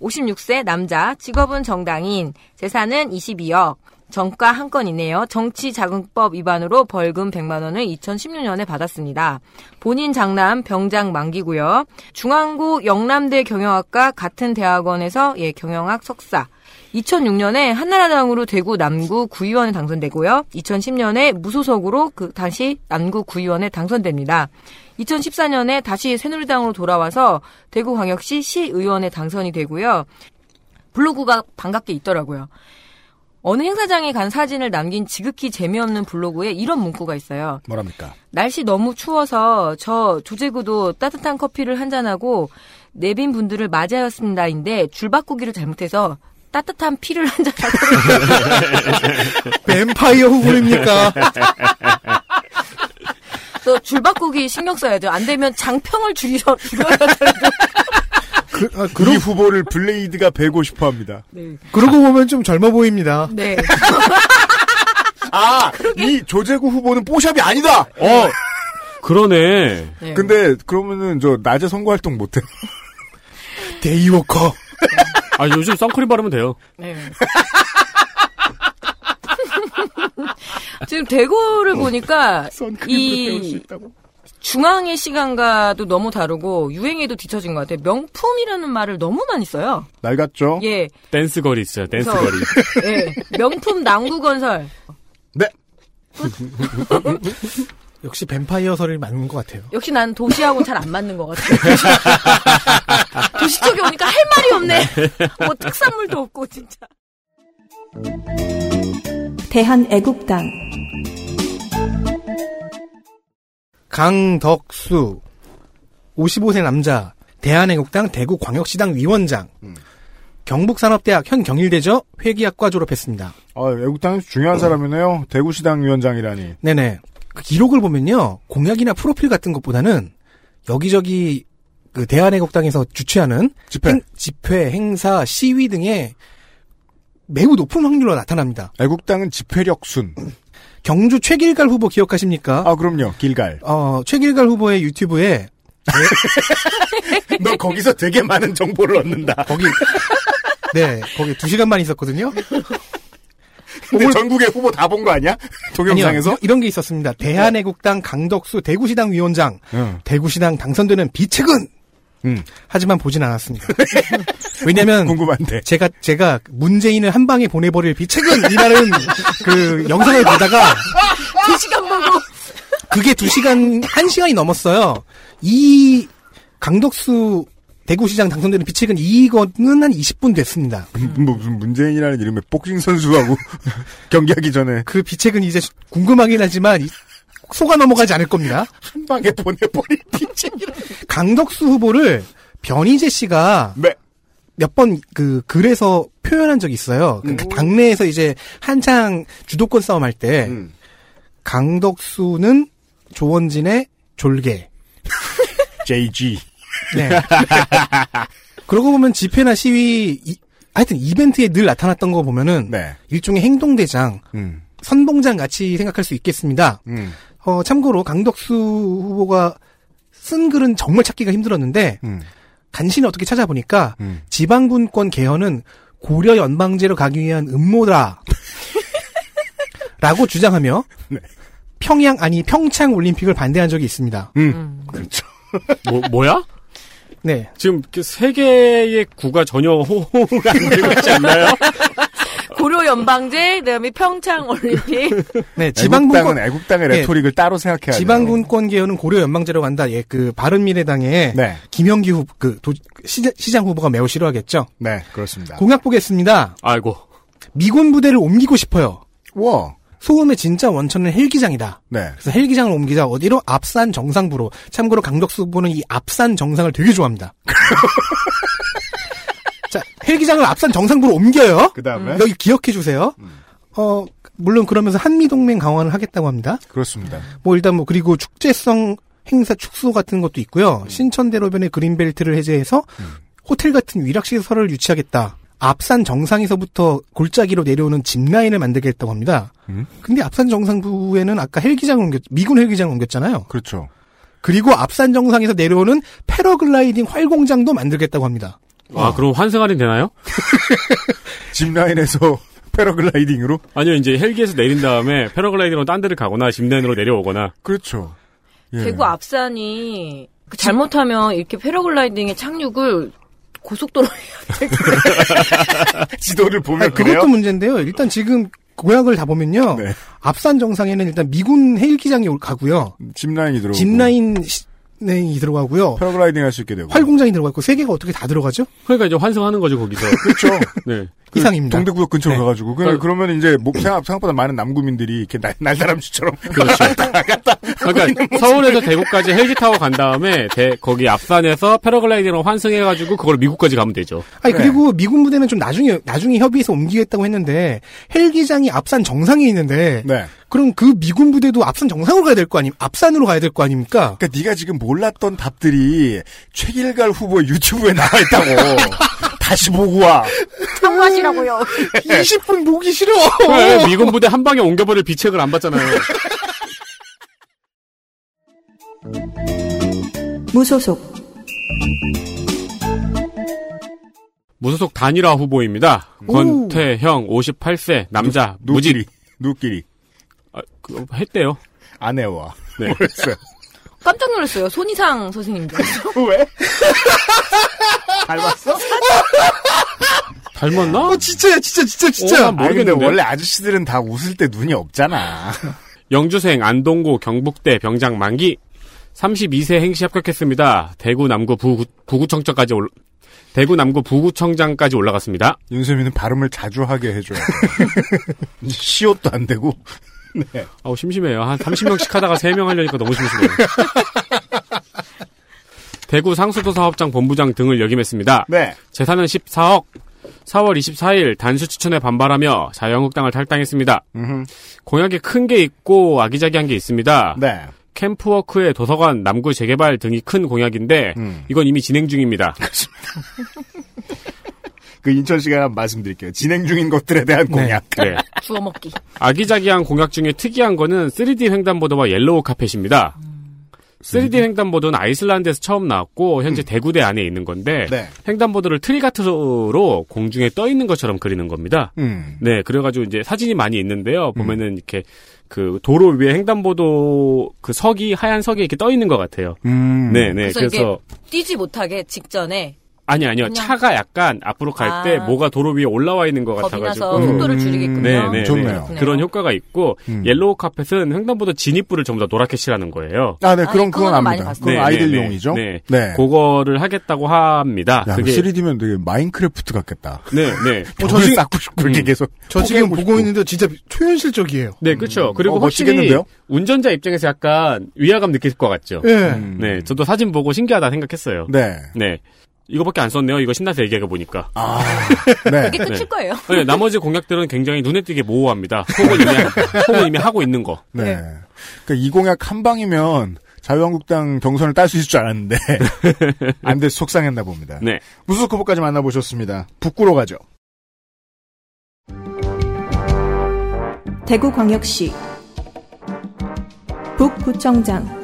56세 남자, 직업은 정당인, 재산은 22억, 정가 한 건이네요. 정치자금법 위반으로 벌금 100만 원을 2016년에 받았습니다. 본인 장남 병장 만기고요. 중앙고 영남대 경영학과 같은 대학원에서 예, 경영학 석사. 2006년에 한나라당으로 대구 남구 구의원에 당선되고요. 2010년에 무소속으로 그 다시 남구 구의원에 당선됩니다. 2014년에 다시 새누리당으로 돌아와서 대구광역시 시의원에 당선이 되고요. 블로그가 반갑게 있더라고요. 어느 행사장에 간 사진을 남긴 지극히 재미없는 블로그에 이런 문구가 있어요. 뭐랍니까? 날씨 너무 추워서 저 조제구도 따뜻한 커피를 한잔하고 내빈 분들을 맞이하였습니다인데 줄 바꾸기를 잘못해서 따뜻한 피를 한 잔 하고 <laughs> 뱀파이어 후보입니까? <laughs> 또 줄 바꾸기 신경 써야죠. 안 되면 장평을 줄여 줄여야 <laughs> 그, 아, 이 그러, 후보를 블레이드가 베고 싶어 합니다. 네. 그러고 보면 좀 젊어 보입니다. 네. 아, 이 조재구 후보는 뽀샵이 아니다! 어, 그러네. 네. 근데, 그러면은, 저, 낮에 선거활동 못해. daywalker. 아, 요즘 선크림 바르면 돼요. 네. 지금 대구를 보니까 이 중앙의 시간과도 너무 다르고 유행에도 뒤처진 것 같아요. 명품이라는 말을 너무 많이 써요. 낡았죠? 예, 댄스 거리 있어요, 댄스 거리. 예. 명품 남구 건설. 네. 역시 뱀파이어 설이 맞는 것 같아요. 역시 난 도시하고 잘 안 맞는 것 같아요. <laughs> 도시 쪽에 오니까 할 말이 없네. <laughs> 뭐 특산물도 없고 진짜. 대한애국당 강덕수 55세 남자 대한애국당 대구광역시당 위원장 경북산업대학 현 경일대죠 회계학과 졸업했습니다. 아, 애국당에서 중요한 사람이네요. 대구시당 위원장이라니. 네네 그 기록을 보면요 공약이나 프로필 같은 것보다는 여기저기 그 대한애국당에서 주최하는 집회. 행, 집회, 행사, 시위 등에 매우 높은 확률로 나타납니다. 애국당은 집회력 순. 경주 최길갈 후보 기억하십니까? 아, 그럼요. 길갈. 어, 최길갈 후보의 유튜브에 너 거기서 되게 많은 정보를 얻는다. 거기 네 거기 두 시간만 있었거든요. 근데 전국의 후보 다 본 거 아니야? <laughs> 동영상에서? 아니요, 이런 게 있었습니다. 대한애국당 강덕수 대구시당 위원장 응. 대구시당 당선되는 비책은 음. 하지만 보진 않았습니다. <laughs> 왜냐면 궁금한데. 제가 제가 문재인을 한 방에 보내버릴 비책은이라는 <laughs> 그 영상을 보다가 두 시간 보고. 그게 두 시간 한 시간이 넘었어요. 이 강덕수 대구시장 당선되는 비책은 이거는 한 20분 됐습니다. 뭐 무슨 문재인이라는 이름의 복싱 선수하고 <laughs> 경기하기 전에 그 비책은 이제 궁금하긴 하지만 이- 속아 넘어가지 않을 겁니다. 한 방에 보내버린 비책이라. <laughs> 강덕수 후보를 변희재 씨가 네. 몇번그 글에서 표현한 적이 있어요. 그 당내에서 이제 한창 주도권 싸움할 때 음. 강덕수는 조원진의 졸개. <laughs> JG. 네. <laughs> 그러고 보면 집회나 시위 이- 하여튼 이벤트에 늘 나타났던 거 보면은 네. 일종의 행동대장, 음. 선봉장 같이 생각할 수 있겠습니다. 음. 어, 참고로 강덕수 후보가 쓴 글은 정말 찾기가 힘들었는데 음. 간신히 어떻게 찾아보니까 음. 지방군권 개헌은 고려 연방제로 가기 위한 음모다. 라고 주장하며 <laughs> 네. 평양 아니 평창 올림픽을 반대한 적이 있습니다. 음. 그렇죠. 뭐, 뭐야? 네. 지금 그세 개의 구가 전혀 <laughs> 호호가 안 되고 있지 않나요? 고려 연방제, 그다음에 평창 올림픽. 네, 지방군권 애국당의 예. 레토릭을 따로 생각해야 돼요. 지방군권 개헌은 고려 연방제로 간다. 예, 그 바른미래당의 네. 김영기 후, 그 도- 시장 후보가 매우 싫어하겠죠. 네, 그렇습니다. 공약 보겠습니다. 아이고. 미군 부대를 옮기고 싶어요. 와. 소음의 진짜 원천은 헬기장이다. 네. 그래서 헬기장을 옮기자 어디로? 앞산 정상부로. 참고로 강덕수 후보는 이 앞산 정상을 되게 좋아합니다. <laughs> 자, 헬기장을 앞산 정상부로 옮겨요. 그 다음에? 여기 기억해 주세요. 어, 물론 그러면서 한미동맹 강화를 하겠다고 합니다. 그렇습니다. 뭐 일단 뭐 그리고 축제성 행사 축소 같은 것도 있고요. 신천대로변의 그린벨트를 해제해서 호텔 같은 위락시설을 유치하겠다. 앞산 정상에서부터 골짜기로 내려오는 짚라인을 만들겠다고 합니다. 음? 근데 앞산 정상부에는 아까 헬기장을 옮겼, 미군 헬기장을 옮겼잖아요. 그렇죠. 그리고 앞산 정상에서 내려오는 패러글라이딩 활공장도 만들겠다고 합니다. 아, 그럼 환승할인 되나요? <laughs> 짚라인에서 <laughs> 패러글라이딩으로? 아니요, 이제 헬기에서 내린 다음에 패러글라이딩으로 딴 데를 가거나 짚라인으로 내려오거나. 그렇죠. 예. 대구 앞산이 그 잘못하면 이렇게 패러글라이딩의 착륙을 고속도로에 <laughs> <laughs> 지도를 보면 아니, 그래요? 그것도 문제인데요. 일단 지금 고약을 다 보면요. 네. 앞산 정상에는 일단 미군 헬기장이 올- 가고요. 짚라인이 들어오고. 짚라인 이 들어가고요. 패러글라이딩 할 수 있게 되고. 활공장이 들어가고 세 개가 어떻게 다 들어가죠? 그러니까 이제 환승하는 거죠, 거기서. 그렇죠. <laughs> 네. 그 이상입니다. 동대구역 근처로 네. 가가지고 그, 그러니까- 그러면 이제 목 생각, 생각보다 많은 남구민들이 이렇게 날, 날다람쥐처럼 <laughs> 그렇죠. 그러니까 서울에서 대구까지 헬기 타고 간 다음에 대- 거기 앞산에서 패러글라이딩으로 환승해가지고 그걸 미국까지 가면 되죠. 아니 그리고 미군 부대는 좀 나중에 나중에 협의해서 옮기겠다고 했는데 헬기장이 앞산 정상에 있는데 네. 그럼 그 미군 부대도 앞산 정상으로 가야 될 거 아니 앞산으로 가야 될 거 아닙니까? 그러니까 네가 지금 몰랐던 답들이 최길갈 후보 유튜브에 나와 있다고. <laughs> 다시 보고 와. 참고하시라고요. 20분 보기 싫어. 왜 미군 부대 한 방에 옮겨버릴 비책을 안 받잖아요. <laughs> 무소속 무소속 단일화 후보입니다. 권태형 58세 남자 무직 누끼리. 누끼리. 아, 그거 했대요. 아내와. 네. 깜짝 놀랐어요. 손이상 선생님. 왜? <laughs> 닮았어? 닮았나? 어 진짜야 진짜 진짜 진짜. 어, 아니, 근데 모르겠는데. 원래 아저씨들은 다 웃을 때 눈이 없잖아. 영주생 안동고 경북대 병장 만기 32세 행시 합격했습니다. 대구 남구 부구, 부구청장까지 올 대구 남구 부구청장까지 올라갔습니다. 윤세민은 발음을 자주 하게 해줘야 돼. <laughs> 시옷도 안 되고. 네. 아우 심심해요. 한 30명씩 하다가 3명 하려니까 너무 심심해요. 대구 상수도 사업장 본부장 등을 역임했습니다. 네. 재산은 14억. 4월 24일 단수 추천에 반발하며 자유한국당을 탈당했습니다. 음흠. 공약이 큰 게 있고 아기자기한 게 있습니다. 네. 캠프워크의 도서관, 남구 재개발 등이 큰 공약인데 음. 이건 이미 진행 중입니다. 그 인천 시간에 한번 말씀드릴게요. 진행 중인 것들에 대한 공약. 네. <laughs> 주워 먹기. 아기자기한 공약 중에 특이한 거는 3D 횡단보도와 옐로우 카펫입니다. 3D 횡단보도는 아이슬란드에서 처음 나왔고 현재 대구대 안에 있는 건데 네. 횡단보도를 트릭아트로 공중에 떠 있는 것처럼 그리는 겁니다. 음. 네, 그래가지고 이제 사진이 많이 있는데요. 보면은 이렇게 그 도로 위에 횡단보도 그 석이 하얀 석이 이렇게 떠 있는 것 같아요. 음. 네, 네. 그래서, 그래서 뛰지 못하게 직전에 아니 아니요 차가 약간 앞으로 갈 아. 때 뭐가 도로 위에 올라와 있는 것 겁이 같아 가지고 나서 속도를 줄이겠군요. 네, 네, 좋네요. 네. 그런 효과가 있고 음. 옐로우 카펫은 횡단보도 진입부를 전부 다 노랗게 칠하는 거예요. 아, 네, 아니, 그럼 그건 그거는 많이 압니다. 그건 네, 아이들용이죠. 네, 네. 그거를 하겠다고 합니다. 야, 그게 3D면 되게 마인크래프트 같겠다. 네, 네. 어, 저저 지금- 쌓고 싶고 음. 계속. 저 지금 보고 싶고. 있는데 진짜 초현실적이에요. 네, 그렇죠. 그리고 어, 확실히 멋지겠는데요? 운전자 입장에서 약간 위화감 느낄 것 같죠. 예. 음. 네, 저도 사진 보고 신기하다 생각했어요. 네. 네. 이거밖에 안 썼네요. 이거 신나서 얘기하고 보니까. 아, <laughs> 네. 이게 끝일 네. 거예요. 네, 나머지 공약들은 굉장히 눈에 띄게 모호합니다. 혹은 이미, 혹은 <laughs> 이미 하고 있는 거. 네. 그러니까 이 공약 한 방이면 자유한국당 경선을 딸 수 있을 줄 알았는데 <laughs> 안 돼서 속상했나 봅니다. 네. 무소속 후보까지 만나보셨습니다. 북구로 가죠. 대구광역시 북구청장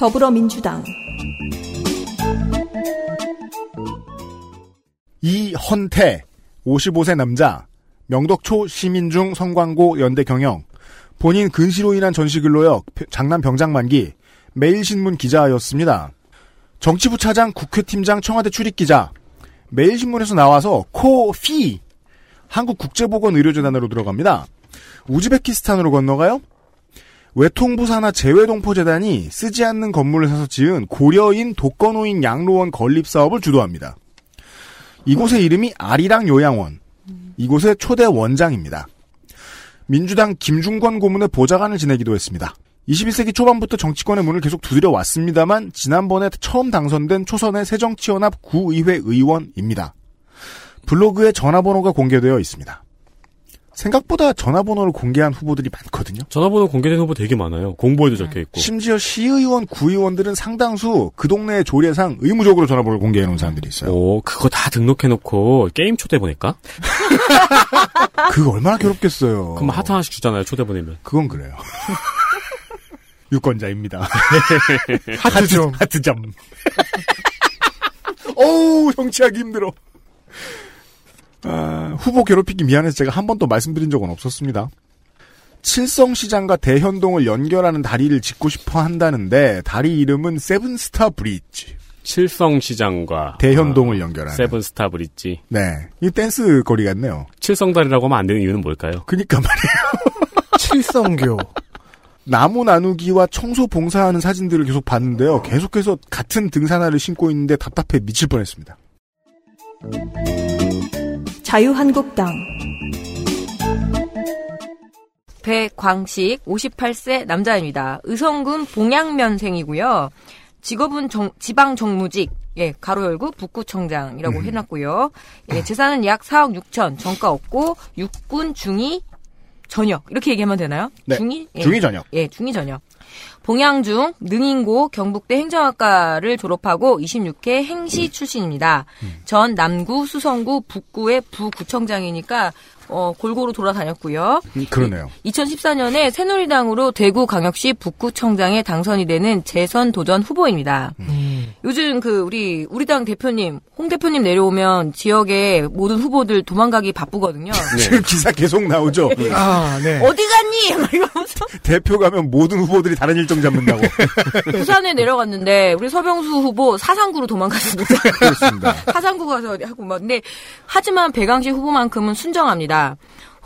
더불어민주당 이헌태 55세 남자 명덕초 시민중 성광고 연대 경영 본인 근시로 인한 전시근로역 장남 병장 만기 매일신문 기자였습니다. 정치부 차장 국회팀장 청와대 출입기자 매일신문에서 나와서 코피 한국국제보건의료재단으로 들어갑니다. 우즈베키스탄으로 건너가요? 외통부 산하 재외동포재단이 쓰지 않는 건물을 사서 지은 고려인 독거노인 양로원 건립 사업을 주도합니다. 이곳의 이름이 아리랑 요양원. 이곳의 초대 원장입니다. 민주당 김중권 고문의 보좌관을 지내기도 했습니다. 21세기 초반부터 정치권의 문을 계속 두드려 왔습니다만 지난번에 처음 당선된 초선의 새정치연합 구의회 의원입니다. 블로그에 전화번호가 공개되어 있습니다. 생각보다 전화번호를 공개한 후보들이 많거든요. 전화번호 공개된 후보 되게 많아요. 공보에도 적혀 있고. 심지어 시의원, 구의원들은 상당수 그 동네의 조례상 의무적으로 전화번호를 공개해 놓은 사람들이 있어요. 오, 그거 다 등록해 놓고 게임 초대 보낼까? <laughs> 그거 얼마나 괴롭겠어요. 그럼 하트 하나씩 주잖아요. 초대 보내면. 그건 그래요. <laughs> 유권자입니다. <laughs> 하트점. 하트 점. 어우, 정치하기 힘들어. 아, 후보 괴롭히기 미안해서 제가 한 번도 말씀드린 적은 없었습니다. 칠성시장과 대현동을 연결하는 다리를 짓고 싶어 한다는데 다리 이름은 세븐스타 브릿지. 칠성시장과 대현동을 연결하는. 세븐스타 브릿지. 네, 이 댄스 거리 같네요. 칠성다리라고 하면 안 되는 이유는 뭘까요? 그니까 말이에요. <laughs> 칠성교. 나무 나누기와 청소 봉사하는 사진들을 계속 봤는데요. 계속해서 같은 등산화를 신고 있는데 답답해 미칠 뻔했습니다. 자유한국당 배광식 58세 남자입니다. 의성군 봉양면생이고요. 직업은 정- 지방 정무직, 예, 가로 열고 북구청장이라고 음. 해놨고요. 예, 재산은 약 4억 6천, 정가 없고 육군 중위 전역 이렇게 얘기하면 되나요? 네. 중위 예. 중위 전역. 예, 중위 전역. 봉양중 능인고 경북대 행정학과를 졸업하고 26회 행시 출신입니다. 전 남구, 수성구, 북구의 부구청장이니까 어, 골고루 돌아다녔고요. 음, 그러네요. 2014년에 새누리당으로 대구광역시 북구청장에 당선이 되는 재선 도전 후보입니다. 요즘 그 우리 우리 당 대표님 홍 대표님 내려오면 지역의 모든 후보들 도망가기 바쁘거든요. <laughs> 지금 기사 계속 나오죠. 아, 네. 어디 갔니? 막 이러면서 <laughs> 대표 가면 모든 후보들이 다른 일정 잡는다고. <laughs> 부산에 내려갔는데 우리 서병수 후보 사상구로 도망갔습니다. 그렇습니다. 사상구 가서 하고 막 근데 하지만 배강식 후보만큼은 순정합니다.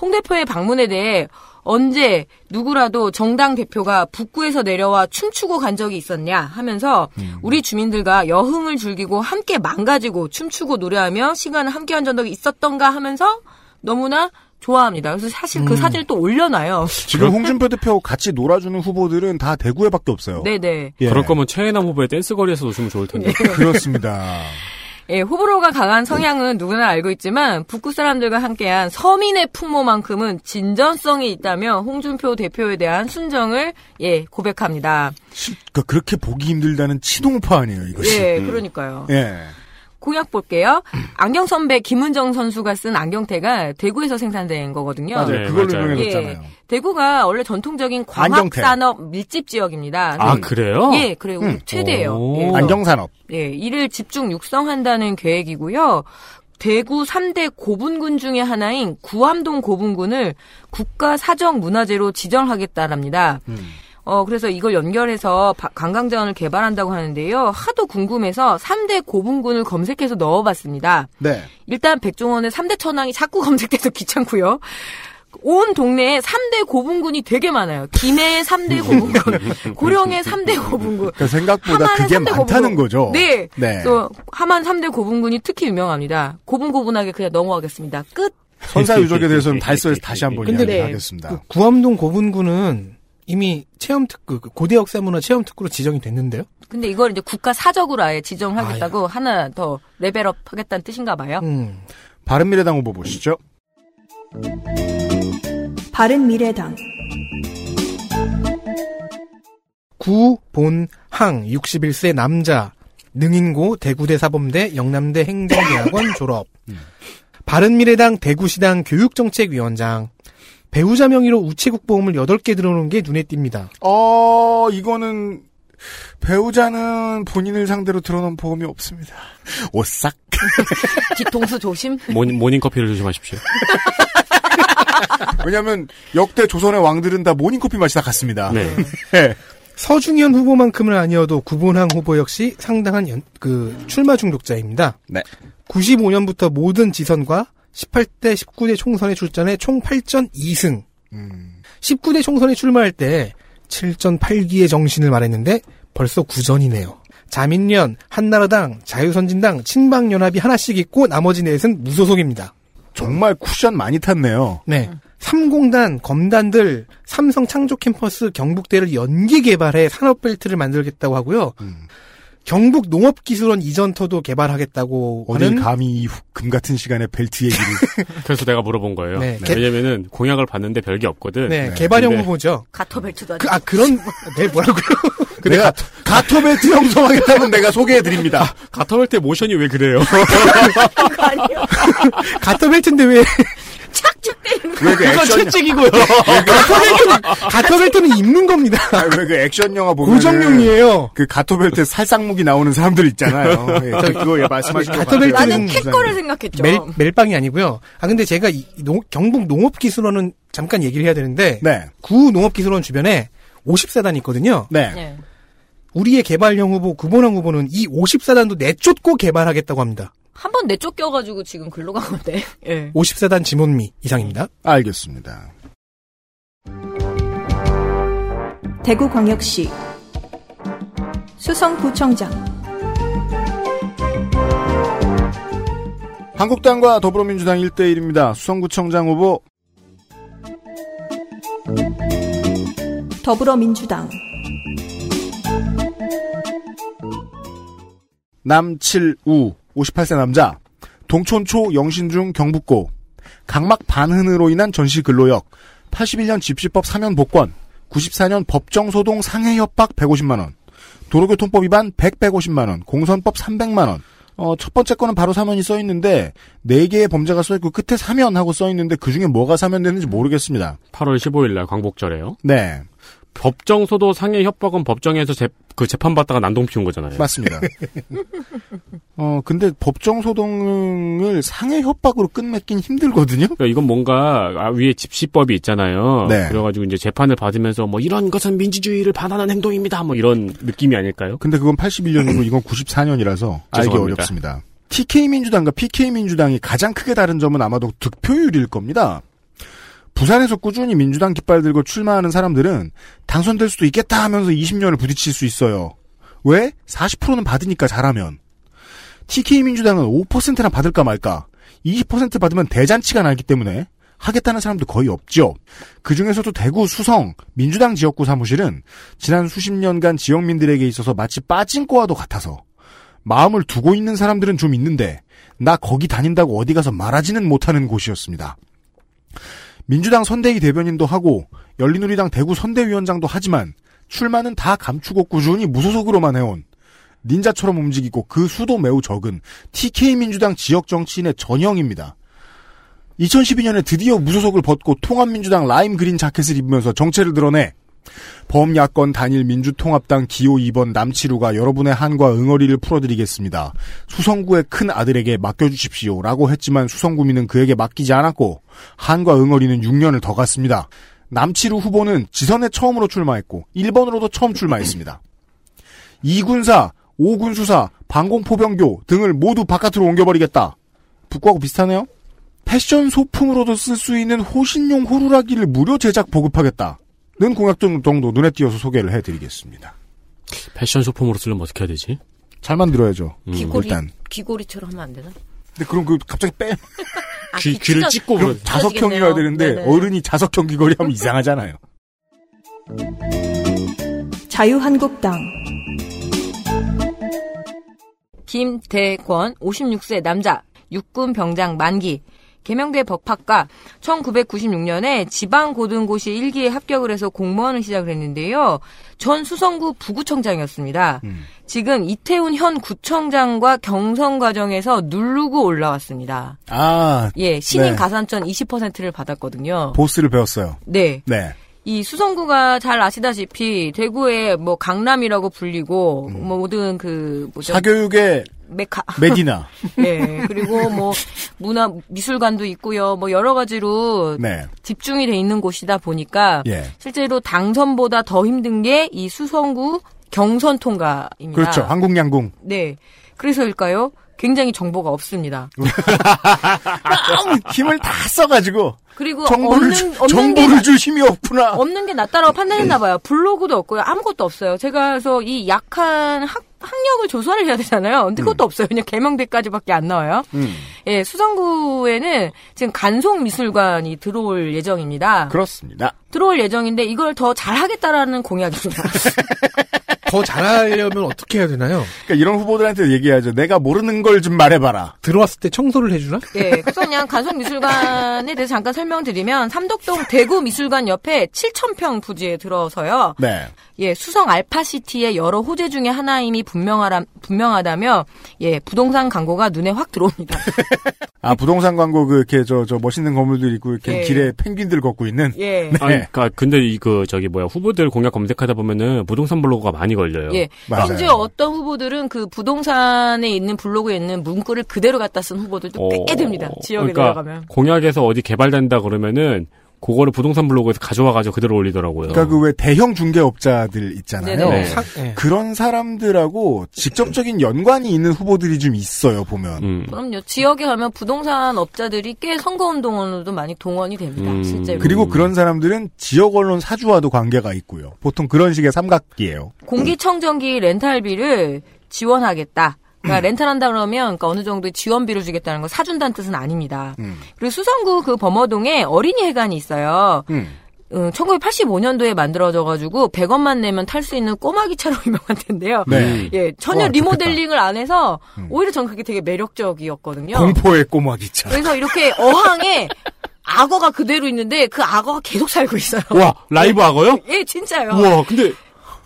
홍 대표의 방문에 대해 언제 누구라도 정당 대표가 북구에서 내려와 춤추고 간 적이 있었냐 하면서 우리 주민들과 여흥을 즐기고 함께 망가지고 춤추고 노래하며 시간을 함께 한 적이 있었던가 하면서 너무나 좋아합니다. 그래서 사실 그 음. 사진을 또 올려놔요. 지금 홍준표 대표 같이 놀아주는 후보들은 다 대구에밖에 없어요. 네네. 예. 그럴 거면 최혜남 후보의 댄스거리에서 노시면 좋을 텐데. 그렇습니다. <laughs> 예, 호불호가 강한 성향은 누구나 알고 있지만 북구 사람들과 함께한 서민의 풍모만큼은 진전성이 있다며 홍준표 대표에 대한 순정을 예 고백합니다. 그러니까 그렇게 보기 힘들다는 치동파 아니에요, 이것이. 예, 그러니까요. 예. 공약 볼게요. 안경 선배 김은정 선수가 쓴 안경테가 대구에서 생산된 거거든요. 맞아요. 네, 그걸로 맞아요. 유명해졌잖아요. 예, 대구가 원래 전통적인. 광학산업 밀집 지역입니다. 아, 네. 그래요? 예, 그래요. 음. 최대예요. 오. 예. 안경산업. 예, 이를 집중 육성한다는 계획이고요. 대구 3대 고분군 중의 하나인 구암동 고분군을 국가 사정 문화재로 지정하겠다랍니다. 어, 그래서 이걸 연결해서 바- 관광자원을 개발한다고 하는데요. 하도 궁금해서 3대 고분군을 검색해서 넣어봤습니다. 네. 일단 백종원의 3대 천왕이 자꾸 <laughs> 검색돼서 귀찮고요. 온 동네에 3대 고분군이 되게 많아요. 김해의 3대 고분군, <laughs> 고령의 3대 고분군. 그러니까 생각보다 그게 3대 많다는 고분군. 거죠. 네. 네. 또 하만 3대 고분군이 특히 유명합니다. 고분고분하게 그냥 넘어가겠습니다. 끝. 선사 유적에 <laughs> 대해서는 달서에서 다시 한번 근데 네. 이야기하겠습니다. 그 구암동 고분군은 이미 체험 특구, 그 고대 역사 문화 체험 특구로 지정이 됐는데요. 근데 이걸 이제 국가 사적으로 아예 지정하겠다고 하나 더 레벨업 하겠다는 뜻인가 봐요. 음. 바른미래당 후보 보시죠. 바른미래당 구본항 61세 남자 능인고 대구대 사범대 영남대 행정대학원 <laughs> 졸업 바른미래당 대구시당 교육정책위원장 배우자 명의로 우체국 보험을 8개 들어놓은 게 눈에 띕니다. 어, 이거는 배우자는 본인을 상대로 들어놓은 보험이 없습니다. 오싹. <laughs> 뒤통수 조심. 모닝, 모닝커피를 조심하십시오. <laughs> 왜냐하면 역대 조선의 왕들은 다 모닝커피 마시다 갔습니다. 네. 네. 서중현 후보만큼은 아니어도 구본항 후보 역시 상당한 연- 그 출마 중독자입니다. 네. 95년부터 모든 지선과 18대 19대 총선에 출전해 총 8전 2승. 음. 19대 총선에 출마할 때 7전 8기의 정신을 말했는데 벌써 9전이네요. 자민련, 한나라당, 자유선진당, 친박연합이 하나씩 있고 나머지 넷은 무소속입니다. 정말 쿠션 많이 탔네요. 네. 삼공단, 검단들, 삼성 창조 캠퍼스 경북대를 연기 개발해 산업벨트를 만들겠다고 하고요. 음. 경북 농업기술원 이전터도 개발하겠다고 하는 감히 이 금 같은 시간에 벨트 얘기를. <laughs> 그래서 내가 물어본 거예요. 네. 개- 왜냐면은 공약을 봤는데 별게 없거든. 네, 네. 개발형 후보죠. 가터벨트도 그, 아 그런 네 뭐라고요? <laughs> 내가 가토 벨트 형성하겠다면 내가 소개해 드립니다. 가터벨트 모션이 왜 그래요? <laughs> 아니요. 가터벨트인데 왜 왜그 액션, 채찍이고요. <laughs> 가터벨트는 <laughs> 가터벨트는 입는 겁니다. 왜 그 액션 영화 보면 고정용이에요. 그 가토벨트 살상무기 나오는 사람들 있잖아요. <laughs> 예, 저 그거 예, 말씀하신 거 가토벨트는. 나는 캐 거를 생각했죠. 멜, 멜빵이 아니고요. 아 근데 제가 이 농- 경북 농업기술원은 잠깐 얘기를 해야 되는데 네. 구 농업기술원 주변에 50사단이 있거든요. 네. 네. 우리의 개발형 후보 구본항 후보는 이 50사단도 내쫓고 개발하겠다고 합니다. 한 번 내쫓겨가지고 지금 글로 간 건데. <laughs> 예. 50사단 지몬미 이상입니다. 알겠습니다. 대구광역시 수성구청장 한국당과 더불어민주당 1대1입니다. 수성구청장 후보 더불어민주당 남칠우 58세 남자 동촌초 영신중 경북고 각막 반흔으로 인한 전시 근로역 81년 집시법 사면 복권 94년 법정소동 상해 협박 150만 원 도로교통법 위반 100, 150만 원 공선법 300만 원 어, 첫 번째 거는 바로 사면이 써 있는데 네 개의 범죄가 써 있고 끝에 사면하고 써 있는데 그 중에 뭐가 사면되는지 모르겠습니다. 8월 15일 날 광복절에요. 네. 법정 소도 상해 협박은 법정에서 재, 그 재판 받다가 난동 피운 거잖아요. 맞습니다. <laughs> 어, 근데 법정 소동을 상해 협박으로 끝맺긴 힘들거든요? 그러니까 이건 뭔가 아, 위에 집시법이 있잖아요. 네. 그래가지고 이제 재판을 받으면서 뭐 이런 것은 민주주의를 반하는 행동입니다. 뭐 이런 느낌이 아닐까요? 근데 그건 81년이고 이건 94년이라서 알기 죄송합니다. 어렵습니다. TK 민주당과 PK 민주당이 가장 크게 다른 점은 아마도 득표율일 겁니다. 부산에서 꾸준히 민주당 깃발 들고 출마하는 사람들은 당선될 수도 있겠다 하면서 20년을 부딪힐 수 있어요. 왜? 40%는 받으니까 잘하면. TK 민주당은 5%나 받을까 말까. 20% 받으면 대잔치가 나기 때문에 하겠다는 사람도 거의 없죠. 그 중에서도 대구 수성 민주당 지역구 사무실은 지난 수십 년간 지역민들에게 있어서 마치 빠진 꼬와도 같아서 마음을 두고 있는 사람들은 좀 있는데 나 거기 다닌다고 어디 가서 말하지는 못하는 곳이었습니다. 민주당 선대위 대변인도 하고 열린우리당 대구 선대위원장도 하지만 출마는 다 감추고 꾸준히 무소속으로만 해온 닌자처럼 움직이고 그 수도 매우 적은 TK 민주당 지역 정치인의 전형입니다. 2012년에 드디어 무소속을 벗고 통합민주당 라임 그린 자켓을 입으면서 정체를 드러내 범야권 단일 민주통합당 기호 2번 남치루가 여러분의 한과 응어리를 풀어드리겠습니다. 수성구의 큰 아들에게 맡겨주십시오. 라고 했지만 수성구민은 그에게 맡기지 않았고 한과 응어리는 6년을 더 갔습니다. 남치루 후보는 지선에 처음으로 출마했고 1번으로도 처음 출마했습니다. 2군사, 5군 수사, 방공포병교 등을 모두 바깥으로 옮겨버리겠다. 북구하고 비슷하네요? 패션 소품으로도 쓸 수 있는 호신용 호루라기를 무료 제작 보급하겠다. 는 공약 정도 눈에 띄어서 소개를 해드리겠습니다. 패션 소품으로 쓰려면 어떻게 해야 되지? 잘 만들어야죠. 음. 귀고리 일단. 귀고리처럼 하면 안 되나? 근데 그럼 그 갑자기 빼 아, 귀- 귀 귀를 찢어- 찍고 그럼 자석형이어야 되는데 네네. 어른이 자석형 귀걸이 하면 이상하잖아요. 자유한국당 김대권 56세 남자 육군 병장 만기 개명대 법학과 1996년에 지방고등고시 1기에 합격을 해서 공무원을 시작을 했는데요. 전 수성구 부구청장이었습니다. 지금 이태훈 현 구청장과 경선 과정에서 누르고 올라왔습니다. 아 예, 신인 네. 가산점 20%를 받았거든요. 보스를 배웠어요. 네. 네. 이 수성구가 잘 아시다시피 대구의 뭐 강남이라고 불리고 뭐 모든 그 뭐죠? 사교육의 메카 <laughs> 메디나. 네. 그리고 뭐 문화 미술관도 있고요. 뭐 여러 가지로 네. 집중이 돼 있는 곳이다 보니까 예. 실제로 당선보다 더 힘든 게 이 수성구 경선 통과입니다. 그렇죠. 한국 양궁. 네. 그래서일까요? 굉장히 정보가 없습니다. <laughs> 힘을 다 써가지고 그리고 정보를 없는 주, 없는 정보를 게줄 힘이 없구나. 없는 게 낫다라고 판단했나 봐요. 블로그도 없고요. 아무것도 없어요. 제가 그래서 이 약한 학, 학력을 조사를 해야 되잖아요. 근데 그것도 없어요. 그냥 개명대까지밖에 안 나와요. 음. 예, 수성구에는 지금 간송미술관이 들어올 예정입니다. 그렇습니다. 들어올 예정인데 이걸 더 잘하겠다라는 공약입니다. <laughs> 더 잘하려면 어떻게 해야 되나요? 그러니까 이런 후보들한테 얘기하죠. 내가 모르는 걸 좀 말해봐라. 들어왔을 때 청소를 해주나? 예, 그래서 그냥 간송미술관에 대해서 잠깐 설명드리면 삼덕동 대구미술관 옆에 7,000평 부지에 들어서요. 네. 예, 수성 알파시티의 여러 호재 중에 하나임이 분명하라, 분명하다며, 예, 부동산 광고가 눈에 확 들어옵니다. 아 부동산 광고 그 이렇게 저 저 멋있는 건물들 있고 이렇게 예. 길에 펭귄들 걷고 있는. 예. 네. 아니, 그니까, 근데 이, 그, 저기, 뭐야, 후보들 공약 검색하다 보면은 부동산 블로그가 많이 걸려요. 예. 맞아요. 심지어 어떤 후보들은 그 부동산에 있는 블로그에 있는 문구를 그대로 갖다 쓴 후보들도 꽤 어, 됩니다. 지역에 그러니까 내려가면. 공약에서 어디 개발된다 그러면은 그거를 부동산 블로그에서 가져와가지고 그대로 올리더라고요. 그러니까 그 왜 대형 중개업자들 있잖아요. 네네. 사- 예. 그런 사람들하고 직접적인 연관이 있는 후보들이 좀 있어요, 보면. 음. 그럼요. 지역에 가면 부동산 업자들이 꽤 선거 운동으로도 많이 동원이 됩니다. 음. 실제로. 그리고 그런 사람들은 지역 언론 사주와도 관계가 있고요. 보통 그런 식의 삼각기예요. 공기청정기 렌탈비를 지원하겠다. 그러니까 렌탈한다 그러면 그러니까 어느 정도의 지원비를 주겠다는 거 사준다는 뜻은 아닙니다. 음. 그리고 수성구 그 범어동에 어린이 해관이 있어요. 음. 음, 1985년도에 만들어져가지고 100원만 내면 탈 수 있는 꼬마기 차로 <laughs> 유명한 텐데요. 네. 예, 전혀 와, 리모델링을 안 해서 음. 오히려 전 그게 되게 매력적이었거든요. 공포의 꼬마기 차. 그래서 이렇게 어항에 악어가 그대로 있는데 그 악어가 계속 살고 있어요. 와 라이브 악어요? 예, 진짜요. 우와 근데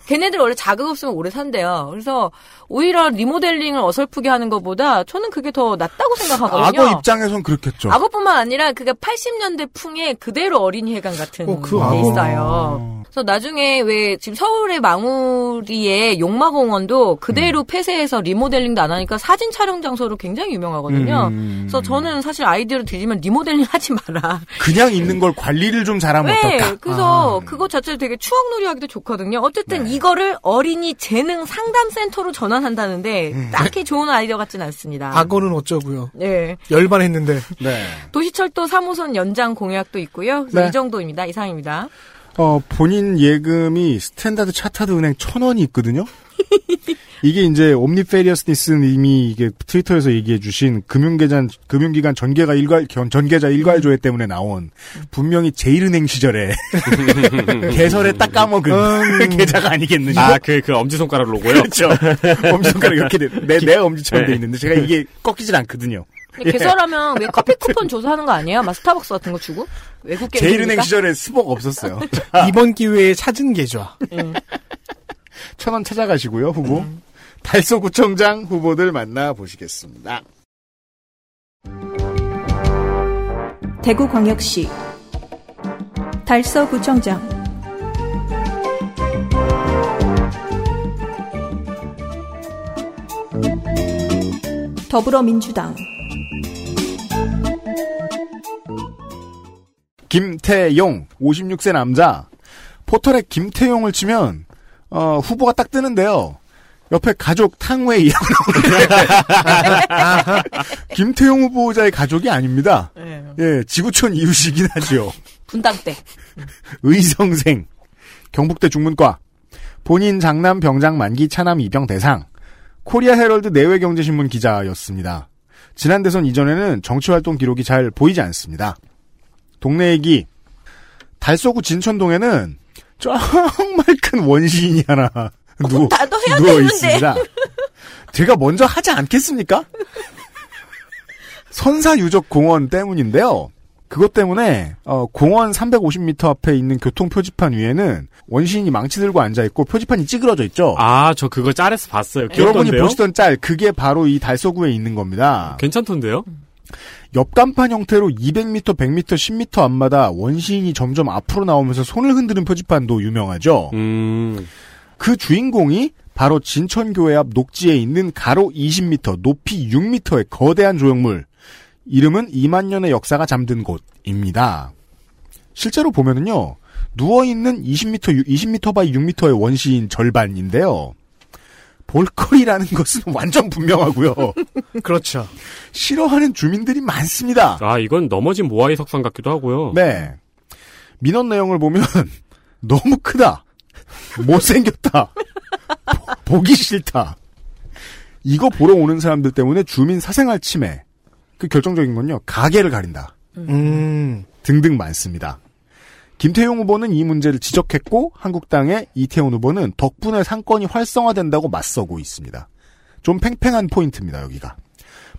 걔네들 원래 자극 없으면 오래 산대요. 그래서 오히려 리모델링을 어설프게 하는 것보다 저는 그게 더 낫다고 생각하거든요. 악어 입장에선 그렇겠죠. 악어뿐만 아니라 그게 80년대 풍의 그대로 어린이 해관 같은 어, 그 게 악어. 있어요. 그래서 나중에 왜 지금 서울의 망우리의 용마공원도 그대로 폐쇄해서 리모델링도 안 하니까 사진 촬영 장소로 굉장히 유명하거든요. 음. 그래서 저는 사실 아이디어를 드리면 리모델링 하지 마라. 그냥 있는 걸 관리를 좀 잘하면 네, 어떨까? 그래서 그거 자체를 되게 추억놀이 하기도 좋거든요. 어쨌든 네. 이 거를 어린이 재능 상담센터로 전환한다는데 음. 딱히 좋은 아이디어 같진 않습니다. 악어는 어쩌고요. 네. 열반했는데. 네. 도시철도 3호선 연장 공약도 있고요. 네. 이 정도입니다. 이상입니다. 어, 본인 예금이 스탠다드 차타드 은행 천 원이 있거든요? <laughs> 이게 이제 Omnifariousness 님이 이게 트위터에서 얘기해 주신 금융계단, 금융기관 전계가 일괄, 견- 전계좌 일괄 조회 때문에 나온 분명히 제일은행 시절에 <laughs> 개설에 딱 까먹은 음. <laughs> 계좌가 아니겠느냐. 아그 그 엄지 손가락 로고요. 그렇죠. 엄지손가락 이렇게 돼. 내, 내 엄지처럼 돼 네. 있는데 제가 이게 꺾이질 않거든요. 예. 개설하면 왜 커피 쿠폰 조사하는 거 아니에요? 막 스타벅스 같은 거 주고? 외국 게임 제일은행 시절에 스벅 없었어요. <laughs> 이번 기회에 찾은 계좌. 천원 찾아가시고요, 후보. 달서구청장 후보들 만나보시겠습니다. 대구광역시 달서구청장 더불어민주당 김태용, 56세 남자. 포털에 김태용을 치면, 어, 후보가 딱 뜨는데요. 옆에 가족 탕웨이라고 <laughs> 나오는데. 김태용 후보자의 가족이 아닙니다. 네. 예, 지구촌 이웃이긴 하죠. 분당 때. 의성생, 경북대 중문과, 본인 장남 병장 만기 차남 입영 대상, 코리아 헤럴드 내외경제신문 기자였습니다. 지난 대선 이전에는 정치활동 기록이 잘 보이지 않습니다. 동네 얘기, 달서구 진천동에는 정말 큰 원시인이 하나 누워, 해야 누워 되는데. 있습니다. 제가 먼저 하지 않겠습니까? 선사 유적 공원 때문인데요. 그것 때문에 어, 공원 350m 앞에 있는 교통 표지판 위에는 원시인이 망치 들고 앉아 있고 표지판이 찌그러져 있죠. 아 저 그거 짤에서 봤어요. 여러분이? 보시던 짤 그게 바로 이 달서구에 있는 겁니다. 괜찮던데요? 옆간판 형태로 200m, 100m, 10m 앞마다 원시인이 점점 앞으로 나오면서 손을 흔드는 표지판도 유명하죠. 음. 그 주인공이 바로 진천교회 앞 녹지에 있는 가로 20m, 높이 6m의 거대한 조형물. 이름은 2만 년의 역사가 잠든 곳입니다. 실제로 보면은요, 누워있는 20m, 20m by 6m의 원시인 절반인데요. 볼거리라는 것은 <laughs> 완전 분명하고요. <laughs> 그렇죠. 싫어하는 주민들이 많습니다. 아 이건 넘어진 모아이 석상 같기도 하고요. 네. 민원 내용을 보면 <laughs> 너무 크다. 못생겼다. 보- 보기 싫다. 이거 보러 오는 사람들 때문에 주민 사생활 침해. 그 결정적인 건요. 가게를 가린다. 음. 등등 많습니다. 김태용 후보는 이 문제를 지적했고 한국당의 이태원 후보는 덕분에 상권이 활성화된다고 맞서고 있습니다. 좀 팽팽한 포인트입니다, 여기가.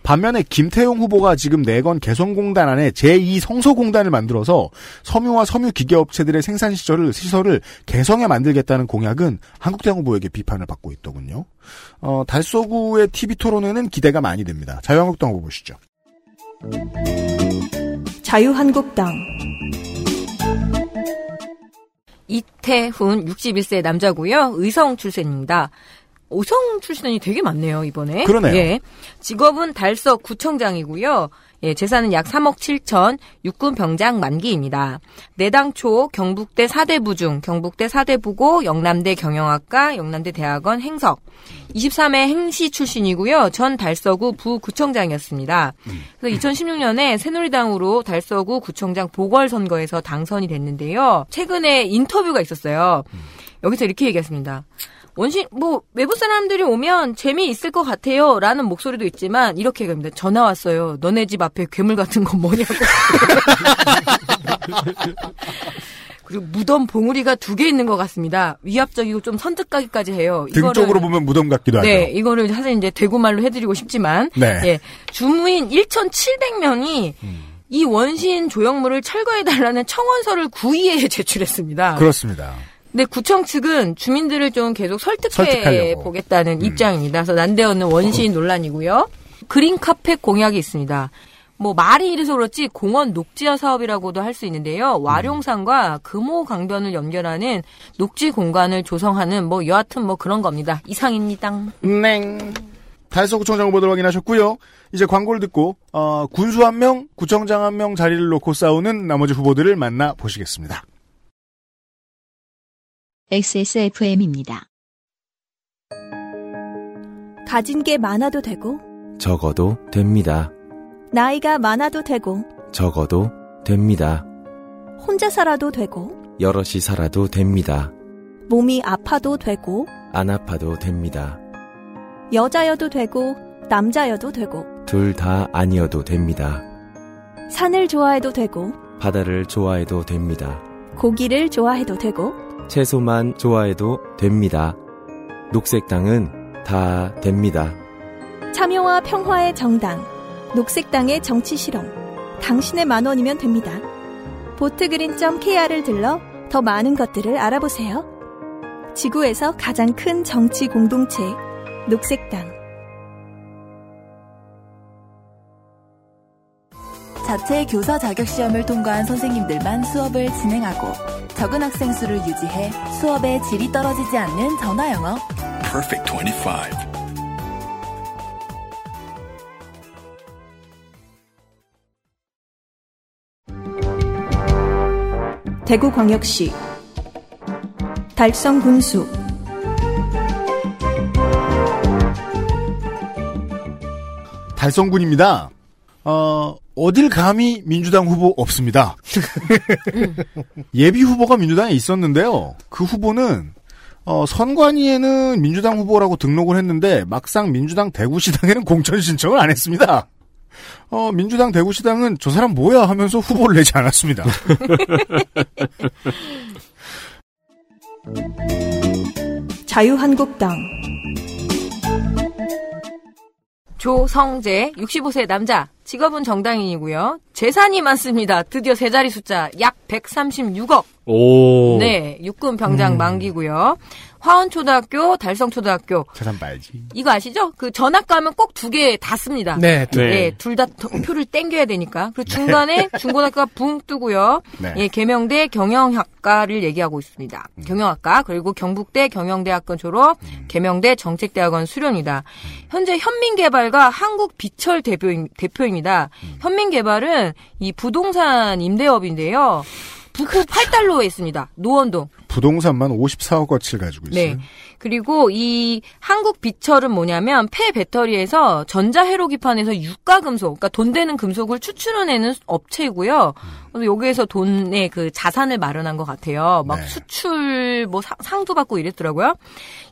반면에 김태용 후보가 지금 내건 개성공단 안에 제2성서공단을 만들어서 섬유와 섬유 기계업체들의 생산 시설을, 시설을 개성에 만들겠다는 공약은 한국당 후보에게 비판을 받고 있더군요. 어, 달서구의 TV 토론회는 기대가 많이 됩니다. 자유한국당 후보 보시죠. 자유한국당 이태훈 61세 남자고요. 의성 출신입니다. 오성 출신이 되게 많네요, 이번에. 그러네요. 예. 직업은 달서 구청장이고요. 예, 재산은 약 3억 7천, 육군 병장 만기입니다. 내당 초 경북대 사대부 중 경북대 사대부고, 영남대 경영학과, 영남대 대학원 행석. 23회 행시 출신이고요. 전 달서구 부구청장이었습니다. 그래서 2016년에 새누리당으로 달서구 구청장 보궐선거에서 당선이 됐는데요. 최근에 인터뷰가 있었어요. 여기서 이렇게 얘기했습니다. 원신 뭐 외부 사람들이 오면 재미 있을 것 같아요라는 목소리도 있지만 이렇게 얘기합니다. 전화 왔어요. 너네 집 앞에 괴물 같은 건 뭐냐고. <laughs> 그리고 무덤 봉우리가 두 개 있는 것 같습니다. 위압적이고 좀 선뜻가기까지 해요. 등 쪽으로 보면 무덤 같기도 하죠. 네, 이거를 사실 이제 대구말로 해드리고 싶지만, 네. 예, 주무인 1,700명이 이 원시인 조형물을 철거해달라는 청원서를 구의회에 제출했습니다. 그렇습니다. 근데 구청 측은 주민들을 좀 계속 설득해 설득하려고. 음. 보겠다는 입장입니다. 그래서 난데없는 원시인 논란이고요. 그린 카펫 공약이 있습니다. 뭐 말이 이래서 그렇지 공원 녹지화 사업이라고도 할 수 있는데요. 와룡산과 금호 강변을 연결하는 녹지 공간을 조성하는 뭐 여하튼 뭐 그런 겁니다. 이상입니다. 네. 달서구청장 후보들 확인하셨고요. 이제 광고를 듣고 어, 군수 한 명, 구청장 한 명 자리를 놓고 싸우는 나머지 후보들을 만나 보시겠습니다. XSFM입니다. 가진 게 많아도 되고, 적어도 됩니다. 나이가 많아도 되고, 적어도 됩니다. 혼자 살아도 되고, 여럿이 살아도 됩니다. 몸이 아파도 되고, 안 아파도 됩니다. 여자여도 되고, 남자여도 되고, 둘 다 아니어도 됩니다. 산을 좋아해도 되고, 바다를 좋아해도 됩니다. 고기를 좋아해도 되고, 채소만 좋아해도 됩니다. 녹색당은 다 됩니다. 참여와 평화의 정당, 녹색당의 정치 실험. 당신의 만 원이면 됩니다. 보트그린.kr을 들러 더 많은 것들을 알아보세요. 지구에서 가장 큰 정치 공동체, 녹색당. 자체 교사 자격 시험을 통과한 선생님들만 수업을 진행하고 적은 학생 수를 유지해 수업의 질이 떨어지지 않는 전화 영어. Perfect 25. 대구광역시 달성군수 달성군입니다. 어, 어딜 감히 민주당 후보 없습니다. <laughs> 예비 후보가 민주당에 있었는데요. 그 후보는 어, 선관위에는 민주당 후보라고 등록을 했는데 막상 민주당 대구시당에는 공천 신청을 안 했습니다. 어, 민주당 대구시당은 저 사람 뭐야 하면서 후보를 내지 않았습니다. 자유한국당 조성재 65세 남자 직업은 정당인이고요. 재산이 많습니다. 드디어 세 자리 숫자 약 136억. 오. 네, 육군 병장 만기고요. 화원초등학교, 달성초등학교. 재산 봐야지. 이거 아시죠? 그 전학 가면 꼭 두 개 다 씁니다. 네, 두 개. 네, 둘다 표를 땡겨야 되니까. 그리고 중간에 중고등학교가 붕 뜨고요. 네. 예, 계명대 경영학과를 얘기하고 있습니다. 경영학과 그리고 경북대 경영대학원 졸업, 계명대 정책대학원 수료입니다. 현재 현민개발과 한국 비철 대표인, 대표입니다. 현민개발은 이 부동산 임대업인데요. 북구 팔달로에 있습니다. 노원동. 부동산만 54억 어치를 가지고 있어요. 네. 그리고 이 한국 비철은 뭐냐면 폐 배터리에서 전자회로 기판에서 유가금속, 그러니까 돈 되는 금속을 추출해내는 업체이고요. 그래서 여기에서 돈의 그 자산을 마련한 것 같아요. 막 네. 수출 뭐 상- 상도 받고 이랬더라고요.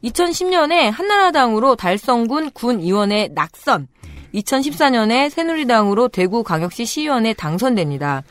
2010년에 한나라당으로 달성군 군의원에 낙선. 2014년에 새누리당으로 대구광역시 시의원에 당선됩니다.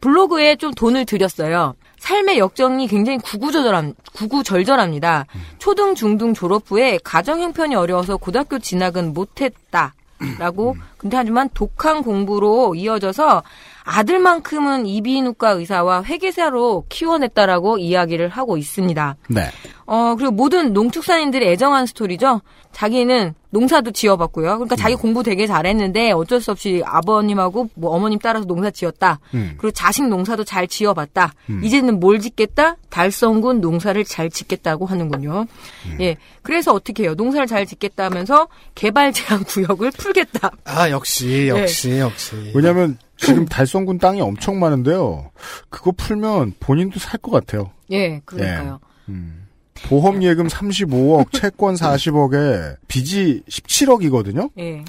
블로그에 좀 돈을 들였어요. 삶의 역정이 굉장히 구구절절함, 구구절절합니다. 초등, 중등 졸업 후에 가정 형편이 어려워서 고등학교 진학은 못했다. 라고 근데 하지만 독한 공부로 이어져서 아들만큼은 이비인후과 의사와 회계사로 키워냈다라고 이야기를 하고 있습니다. 네. 어, 그리고 모든 농축산인들이 애정한 스토리죠. 자기는 농사도 지어봤고요. 그러니까 자기 공부 되게 잘했는데 어쩔 수 없이 아버님하고 뭐 어머님 따라서 농사 지었다. 음. 그리고 자식 농사도 잘 지어봤다. 음. 이제는 뭘 짓겠다? 달성군 농사를 잘 짓겠다고 하는군요. 음. 예. 그래서 어떻게 해요? 농사를 잘 짓겠다 하면서 개발 제한 <laughs> 구역을 풀겠다. 아 역시 역시 역시. 왜냐면 지금 달성군 땅이 엄청 많은데요. 그거 풀면 본인도 살 것 같아요. 예, 그러니까요. 음. 보험 예금 35억, <laughs> 채권 40억에 빚이 17억이거든요. 예.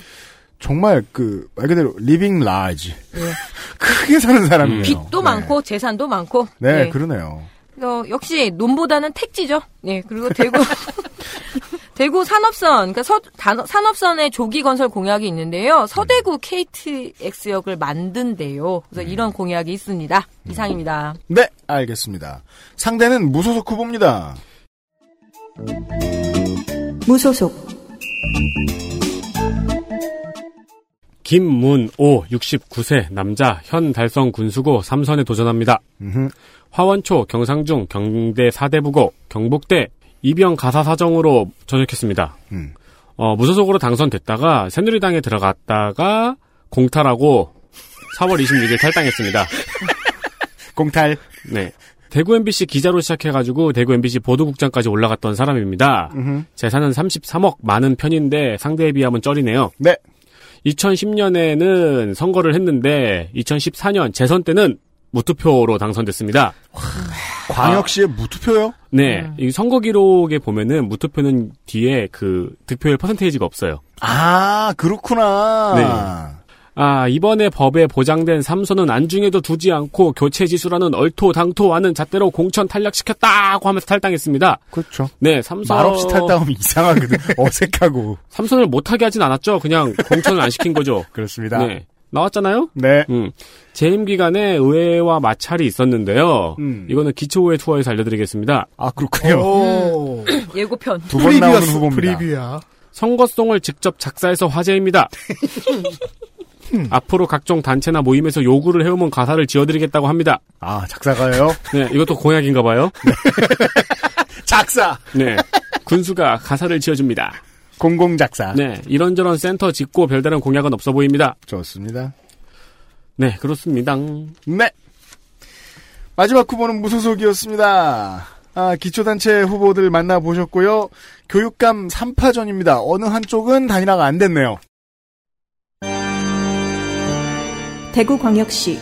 정말 그 말 그대로 living large 예. <laughs> 크게 사는 사람이에요. 빚도 많고 재산도 많고. 네, 예. 그러네요. 어, 역시 논보다는 택지죠. 예, 그리고 대구 <laughs> 대구 산업선, 그러니까 서, 단- 산업선의 조기 건설 공약이 있는데요. 서대구 KTX역을 만든대요. 그래서 이런 공약이 있습니다. 이상입니다. 네, 알겠습니다. 상대는 무소속 후보입니다. 무소속 김문오 69세 남자 현 달성 군수고 삼선에 도전합니다. 화원초 경상중 경대 사대부고 경북대 이병 가사 사정으로 전역했습니다. 음. 어, 무소속으로 당선됐다가 새누리당에 들어갔다가 공탈하고 4월 26일 탈당했습니다. <laughs> 공탈. 네. 대구 MBC 기자로 시작해가지고 대구 MBC 보도국장까지 올라갔던 사람입니다. 음흠. 재산은 33억 많은 편인데 상대에 비하면 쩔이네요. 네. 2010년에는 선거를 했는데 2014년 재선 때는 무투표로 당선됐습니다. 광역시의 무투표요? 네, 이 선거 기록에 보면은 무투표는 뒤에 그 득표율 퍼센테이지가 없어요. 아, 그렇구나. 네. 아, 이번에 법에 보장된 삼선은 안중에도 두지 않고 교체 지수라는 얼토 당토하는 잣대로 공천 탈락시켰다고 하면서 탈당했습니다. 그렇죠. 네, 삼선 말없이 탈당하면 이상하거든. <laughs> 어색하고. 삼선을 못하게 하진 않았죠. 그냥 공천을 안 시킨 거죠. <laughs> 그렇습니다. 네. 나왔잖아요? 네. 음. 재임 기간에 의회와 마찰이 있었는데요. 음. 이거는 기초의회 투어에서 알려드리겠습니다. 아, 그렇군요. 오. <laughs> 예고편. 두 번 나오는 후보입니다. 프리뷰야. 선거송을 직접 작사해서 화제입니다. <laughs> 앞으로 각종 단체나 모임에서 요구를 해오면 가사를 지어드리겠다고 합니다. 아, 작사가예요? 네, 이것도 공약인가 봐요. <laughs> 작사. 네. 군수가 가사를 지어줍니다. 공공작사. 네, 이런저런 센터 짓고 별다른 공약은 없어 보입니다. 좋습니다. 네, 그렇습니다. 네. 마지막 후보는 무소속이었습니다. 아, 기초단체 후보들 만나보셨고요. 교육감 3파전입니다. 어느 한쪽은 단일화가 안 됐네요. 대구광역시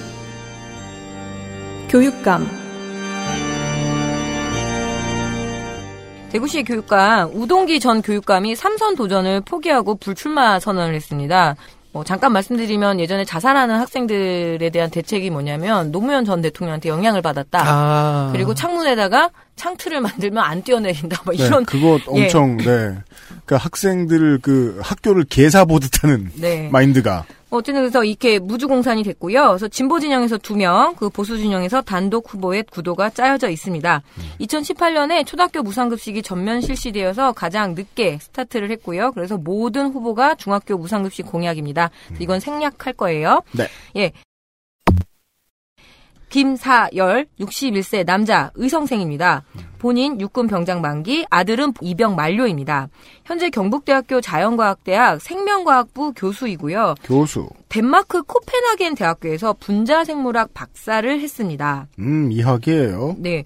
교육감 대구시 교육감 우동기 전 교육감이 삼선 도전을 포기하고 불출마 선언을 했습니다. 뭐 잠깐 말씀드리면 예전에 자살하는 학생들에 대한 대책이 뭐냐면 노무현 전 대통령한테 영향을 받았다. 아. 그리고 창문에다가 창틀을 만들면 안 뛰어내린다. 뭐 네, 이런 그거 예. 엄청, 네. 그 학생들을 그 학교를 개사 보듯 하는 네. 마인드가. 어쨌든 그래서 이렇게 무주공산이 됐고요. 그래서 진보 진영에서 두 명, 그 보수 진영에서 단독 후보의 구도가 짜여져 있습니다. 2018년에 초등학교 무상급식이 전면 실시되어서 가장 늦게 스타트를 했고요. 그래서 모든 후보가 중학교 무상급식 공약입니다. 이건 생략할 거예요. 네. 예. 김사열 61세 남자 의성생입니다. 본인 육군 병장 만기, 아들은 입영 만료입니다. 현재 경북대학교 자연과학대학 생명과학부 교수이고요. 교수. 덴마크 코펜하겐 대학교에서 분자 생물학 박사를 했습니다. 음, 이학이에요. 네.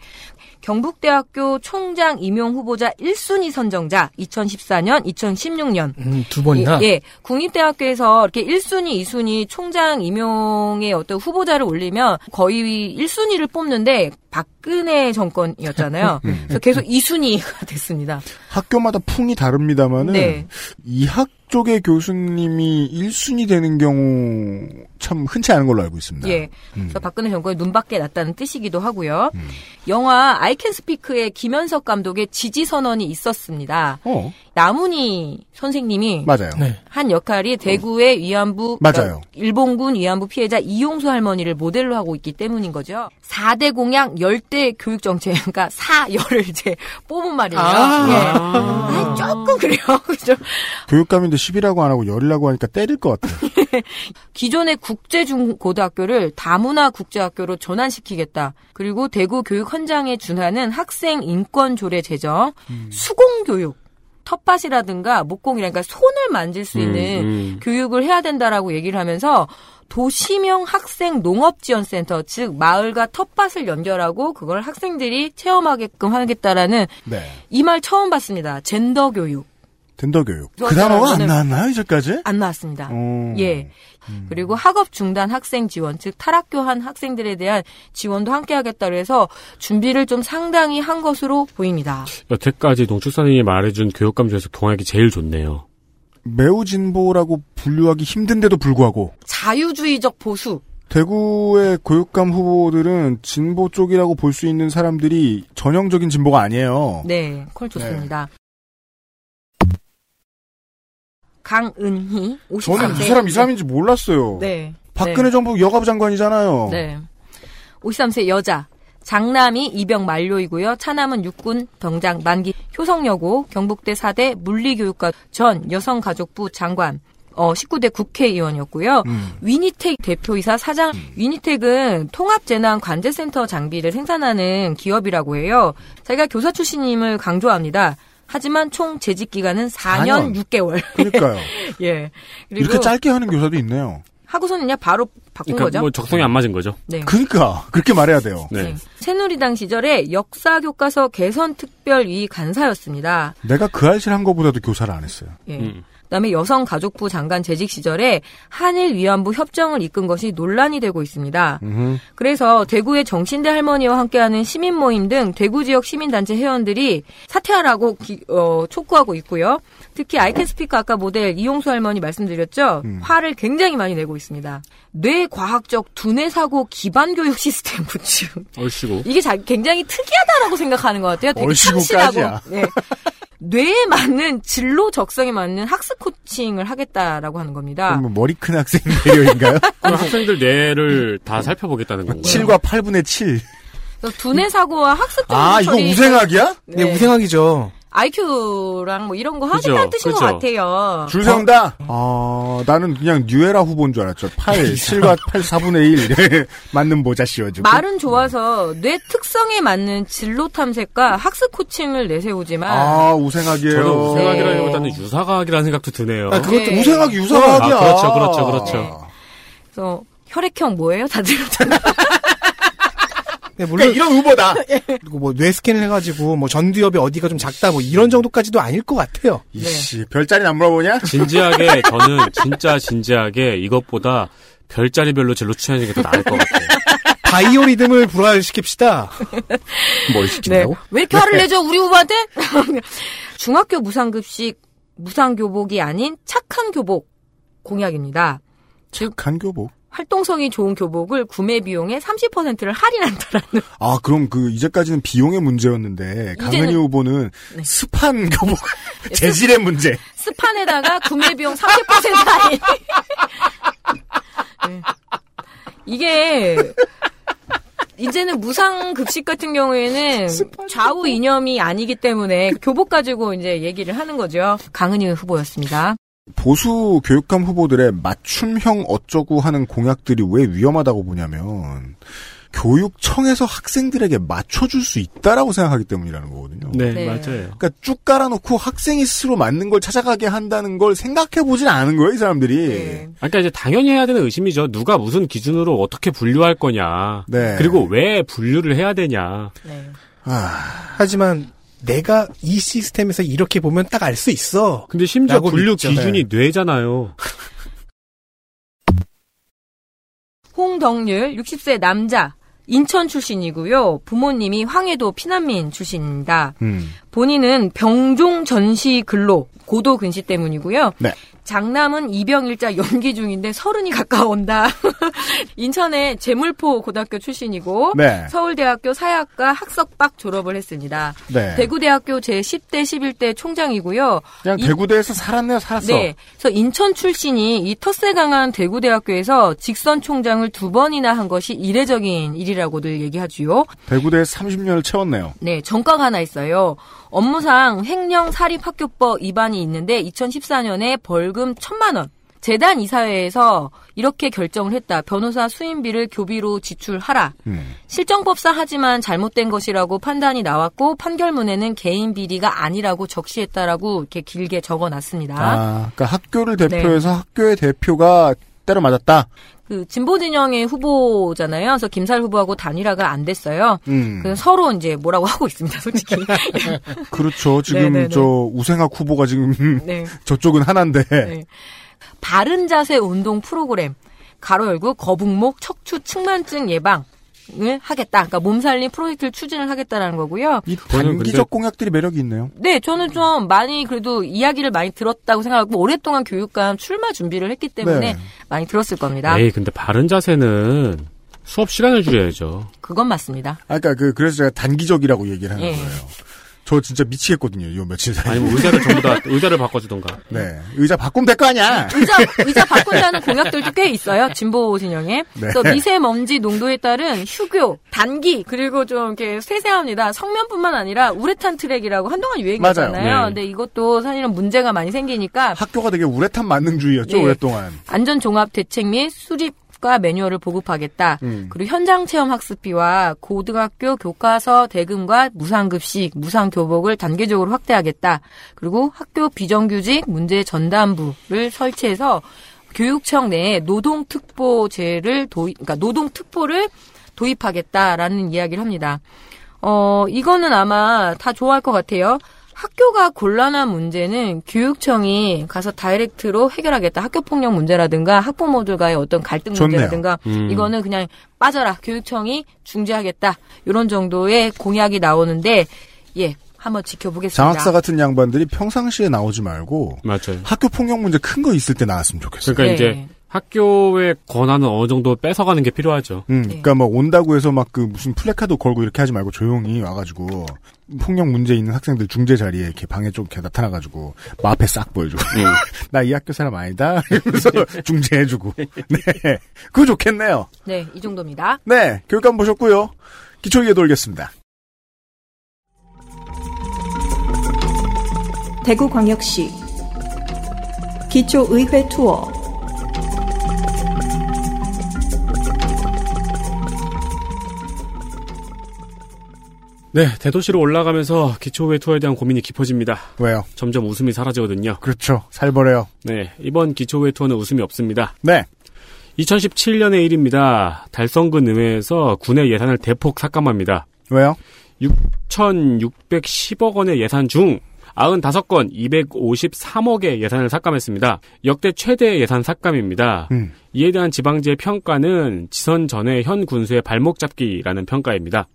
경북대학교 총장 임용 후보자 1순위 선정자 2014년, 2016년. 음, 두 번이나. 예, 예. 국립대학교에서 이렇게 1순위, 2순위 총장 임용의 어떤 후보자를 올리면 거의 1순위를 뽑는데 박근혜 정권이었잖아요. <laughs> 그래서 계속 2순위가 됐습니다. 학교마다 풍이 다릅니다만은 네. 이 학 쪽의 교수님이 1순위 되는 경우 참 흔치 않은 걸로 알고 있습니다. 예. 그래서 박근혜 정권의 눈밖에 났다는 뜻이기도 하고요. 영화 아이캔 스피크의 김현석 감독의 지지 선언이 있었습니다. 어. 나문희 선생님이 맞아요. 네. 한 역할이 대구의 위안부 맞아요. 그러니까 일본군 위안부 피해자 이용수 할머니를 모델로 하고 있기 때문인 거죠. 4대 공약 10대 교육 정책 그러니까 <laughs> 4열을 이제 뽑은 말이에요. 아. 예. 아. 아, 조금 그래요. <laughs> 그죠? 교육감인데 10이라고 안 하고 열이라고 하니까 때릴 것 같아요. <laughs> 기존의 국제중고등학교를 다문화 국제학교로 전환시키겠다. 그리고 대구 교육 현장에 준하는 학생 인권 조례 제정, 수공 교육, 텃밭이라든가 목공이라든가 손을 만질 수 있는 음, 음. 교육을 해야 된다라고 얘기를 하면서 도시명 학생 농업지원센터 즉 마을과 텃밭을 연결하고 그걸 학생들이 체험하게끔 하겠다라는 네. 이말 처음 봤습니다. 젠더 교육 젠더 교육. 그 그거는 단어가 안 나왔나요, 이제까지? 안 나왔습니다. 어. 예. 그리고 학업 중단 학생 지원, 즉 탈학교한 학생들에 대한 지원도 함께 하겠다고 해서 준비를 좀 상당히 한 것으로 보입니다. 여태까지 농축산인이 말해준 교육감 중에서 동학이 제일 좋네요. 매우 진보라고 분류하기 힘든데도 불구하고 자유주의적 보수. 대구의 교육감 후보들은 진보 쪽이라고 볼 수 있는 사람들이 전형적인 진보가 아니에요. 네, 콜 좋습니다. 강은희, 53세. 저는 이 사람 이 사람인지 몰랐어요. 네. 박근혜 네. 정부 여가부 장관이잖아요. 네. 53세 여자. 장남이 입영 만료이고요. 차남은 육군 병장 만기 효성여고 경북대 4대 물리교육과 전 여성가족부 장관. 어, 19대 국회의원이었고요. 위니텍 대표이사 사장, 위니텍은 통합재난관제센터 장비를 생산하는 기업이라고 해요. 자기가 교사 출신임을 강조합니다. 하지만 총 재직 기간은 4년, 4년. 6개월. 그러니까요. <laughs> 예. 그리고 이렇게 짧게 하는 교사도 있네요. 하고서는 그냥 바로 바꾼 그러니까 거죠. 뭐 적성이 안 맞은 거죠. 네. 그러니까 그렇게 말해야 돼요. 네. 새누리당 시절에 역사 교과서 개선 특별위 간사였습니다. 내가 그 알실 한 거보다도 교사를 안 했어요. 예. 음. 그다음에 여성가족부 장관 재직 시절에 한일 위안부 협정을 이끈 것이 논란이 되고 있습니다. 음흠. 그래서 대구의 정신대 할머니와 함께하는 시민 모임 등 대구 지역 시민단체 회원들이 사퇴하라고 기- 어, 촉구하고 있고요. 특히 아이캔 스피커 아까 모델 이용수 할머니 말씀드렸죠. 화를 굉장히 많이 내고 있습니다. 뇌과학적 두뇌 사고 기반 교육 시스템 <laughs> 구축. 얼씨구. 이게 자- 굉장히 특이하다라고 생각하는 것 같아요. 되게 얼씨구까지야. 참신하고. 네. 뇌에 맞는 진로 적성에 맞는 학습 코칭을 하겠다라고 하는 겁니다. 그럼 뭐 머리 큰 학생 배려인가요? <laughs> 그럼 학생들 뇌를 다 살펴보겠다는 건가요? 7과 8분의 7. 그래서 두뇌 사고와 학습 아, 이거 우생학이야? 네, 우생학이죠. IQ랑 뭐 이런 거 하겠다는 뜻인 것 그죠. 같아요. 줄 세운다? 아, 나는 그냥 뉴에라 후보인 줄 알았죠. 8, 7과 8, 4분의 1. 맞는 모자 씌워주고. 말은 좋아서 뇌 특성에 맞는 진로 탐색과 학습 코칭을 내세우지만 아, 우생학이에요. 저는 우생학이라기보다는 네. 유사과학이라는 생각도 드네요. 아, 그것도 네. 우생학이 유사학이야. 아, 그렇죠, 그렇죠, 그렇죠. 그래서 혈액형 뭐예요? 다들 <laughs> 네, 물론 이런 후보다. <laughs> 그리고 뭐 뇌 스캔을 해가지고 뭐 전두엽이 어디가 좀 작다 뭐 이런 정도까지도 아닐 것 같아요. 이씨, 별자리 안 물어보냐? 진지하게 저는 진짜 진지하게 이것보다 별자리별로 진로 추천하는 게 더 나을 것 같아요. <laughs> 바이오리듬을 불화시킵시다. <laughs> 뭘 네. 왜 이렇게 화를 내죠, 우리 후보한테? 중학교 무상급식, 무상교복이 아닌 착한 교복 공약입니다. 착한 교복. 활동성이 좋은 교복을 구매 비용의 30%를 할인한다라는. 아, 그럼 그, 이제까지는 비용의 문제였는데, 강은희 후보는 네. 습한 교복, <laughs> 재질의 문제. 스판에다가 구매 비용 30% 할인. <laughs> 네. 이게, 이제는 무상 급식 같은 경우에는 좌우 이념이 아니기 때문에 교복 가지고 이제 얘기를 하는 거죠. 강은희 후보였습니다. 보수 교육감 후보들의 맞춤형 어쩌고 하는 공약들이 왜 위험하다고 보냐면 교육청에서 학생들에게 맞춰줄 수 있다라고 생각하기 때문이라는 거거든요. 네, 네. 맞아요. 그러니까 쭉 깔아놓고 학생이 스스로 맞는 걸 찾아가게 한다는 걸 생각해보진 않은 거예요, 이 사람들이. 네. 그러니까 이제 당연히 해야 되는 의심이죠. 누가 무슨 기준으로 어떻게 분류할 거냐. 네. 그리고 왜 분류를 해야 되냐. 네. 아, 하지만 내가 이 시스템에서 이렇게 보면 딱 알 수 있어. 근데 심지어 분류 믿죠. 기준이 뇌잖아요. <laughs> 홍덕률 60세 남자 인천 출신이고요. 부모님이 황해도 피난민 출신입니다. 음. 본인은 병종 전시 근로 고도 근시 때문이고요. 네. 장남은 입영일자 연기 중인데 서른이 가까운다. <laughs> 인천의 재물포 고등학교 출신이고 네. 서울대학교 사회학과 학석박 졸업을 했습니다. 네. 대구대학교 제10대 11대 총장이고요. 그냥 이- 대구대에서 살았네요, 살았어. 네. 그래서 인천 출신이 이 텃세 강한 대구대학교에서 직선 총장을 두 번이나 한 것이 이례적인 일이라고들 얘기하지요. 대구대에서 30년을 채웠네요. 네, 전과가 하나 있어요. 업무상 횡령 사립 학교법 위반이 있는데 2014년에 벌금 천만 원, 재단 이사회에서 이렇게 결정을 했다. 변호사 수임비를 교비로 지출하라. 음. 실정법상 하지만 잘못된 것이라고 판단이 나왔고 판결문에는 개인 비리가 아니라고 적시했다라고 이렇게 길게 적어놨습니다. 아, 그러니까 학교를 대표해서 학교의 대표가 때려 맞았다. 그 진보 진영의 후보잖아요. 그래서 김살 후보하고 단일화가 안 됐어요. 음. 그 서로 이제 뭐라고 하고 있습니다. 솔직히. <laughs> 그렇죠. 지금 네네네. 저 우생학 후보가 지금 <laughs> 네. 저쪽은 하나인데. 네. 바른 자세 운동 프로그램 가로 열고 거북목 척추 측만증 예방 을 하겠다. 그러니까 몸살림 프로젝트를 추진을 하겠다라는 거고요. 이 단기적 공약들이 매력이 있네요. 네, 저는 좀 많이 그래도 이야기를 많이 들었다고 생각하고 오랫동안 교육감 출마 준비를 했기 때문에 네. 많이 들었을 겁니다. 에이, 근데 바른 자세는 수업 시간을 줄여야죠. 그건 맞습니다. 아, 그러니까 그 그래서 제가 단기적이라고 얘기를 하는 예. 거예요. 저 진짜 미치겠거든요. 요 며칠 사이. 아니면 의자를 전부 다 <laughs> 의자를 바꿔주던가. 네, 의자 바꾸면 될 거 아니야. 의자 의자 바꾼다는 <laughs> 공약들도 꽤 있어요. 진보 진영에. 네. 그래서 미세먼지 농도에 따른 휴교, 단기 그리고 좀 이렇게 세세합니다. 석면뿐만 아니라 우레탄 트랙이라고 한동안 유행했잖아요. 맞아요. 네. 근데 이것도 사실은 문제가 많이 생기니까 학교가 되게 우레탄 만능주의였죠 네. 오랫동안. 안전 종합 대책 및 수립 과 매뉴얼을 보급하겠다. 음. 그리고 현장 체험 학습비와 고등학교 교과서 대금과 무상급식, 무상교복을 단계적으로 확대하겠다. 그리고 학교 비정규직 문제 전담부를 설치해서 교육청 내에 노동특보제를 도입, 그러니까 노동특보를 도입하겠다라는 이야기를 합니다. 어, 이거는 아마 다 좋아할 것 같아요. 학교가 곤란한 문제는 교육청이 가서 direct로 해결하겠다. 학교 폭력 문제라든가 학부모들과의 어떤 갈등 좋네요. 문제라든가 음. 이거는 그냥 빠져라. 교육청이 중재하겠다. 이런 정도의 공약이 나오는데 예, 한번 지켜보겠습니다. 장학사 같은 양반들이 평상시에 나오지 말고 맞아요. 학교 폭력 문제 큰 거 있을 때 나왔으면 좋겠어요. 그러니까 이제 학교의 권한은 어느 정도 뺏어가는 게 필요하죠. 음, 그러니까 뭐 온다고 해서 막 그 무슨 플래카드 걸고 이렇게 하지 말고 조용히 와가지고 폭력 문제 있는 학생들 중재 자리에 이렇게 방에 좀 이렇게 나타나가지고 마패 싹 보여주고 <laughs> 나 이 학교 사람 아니다 이러면서 <laughs> 중재해주고 네 그거 좋겠네요. 네, 이 정도입니다. 네 교육감 보셨고요 기초위에 돌겠습니다. 대구광역시 기초의회 투어 네, 대도시로 올라가면서 기초회 투어에 대한 고민이 깊어집니다. 왜요? 점점 웃음이 사라지거든요. 그렇죠. 살벌해요. 네, 이번 기초회 투어는 웃음이 없습니다. 네. 2017년의 일입니다. 달성군 의회에서 군의 예산을 대폭 삭감합니다. 왜요? 6,610억 원의 예산 중 95건 253억의 예산을 삭감했습니다. 역대 최대 예산 삭감입니다. 음. 이에 대한 지방지의 평가는 지선 전에 현 군수의 발목 잡기라는 평가입니다.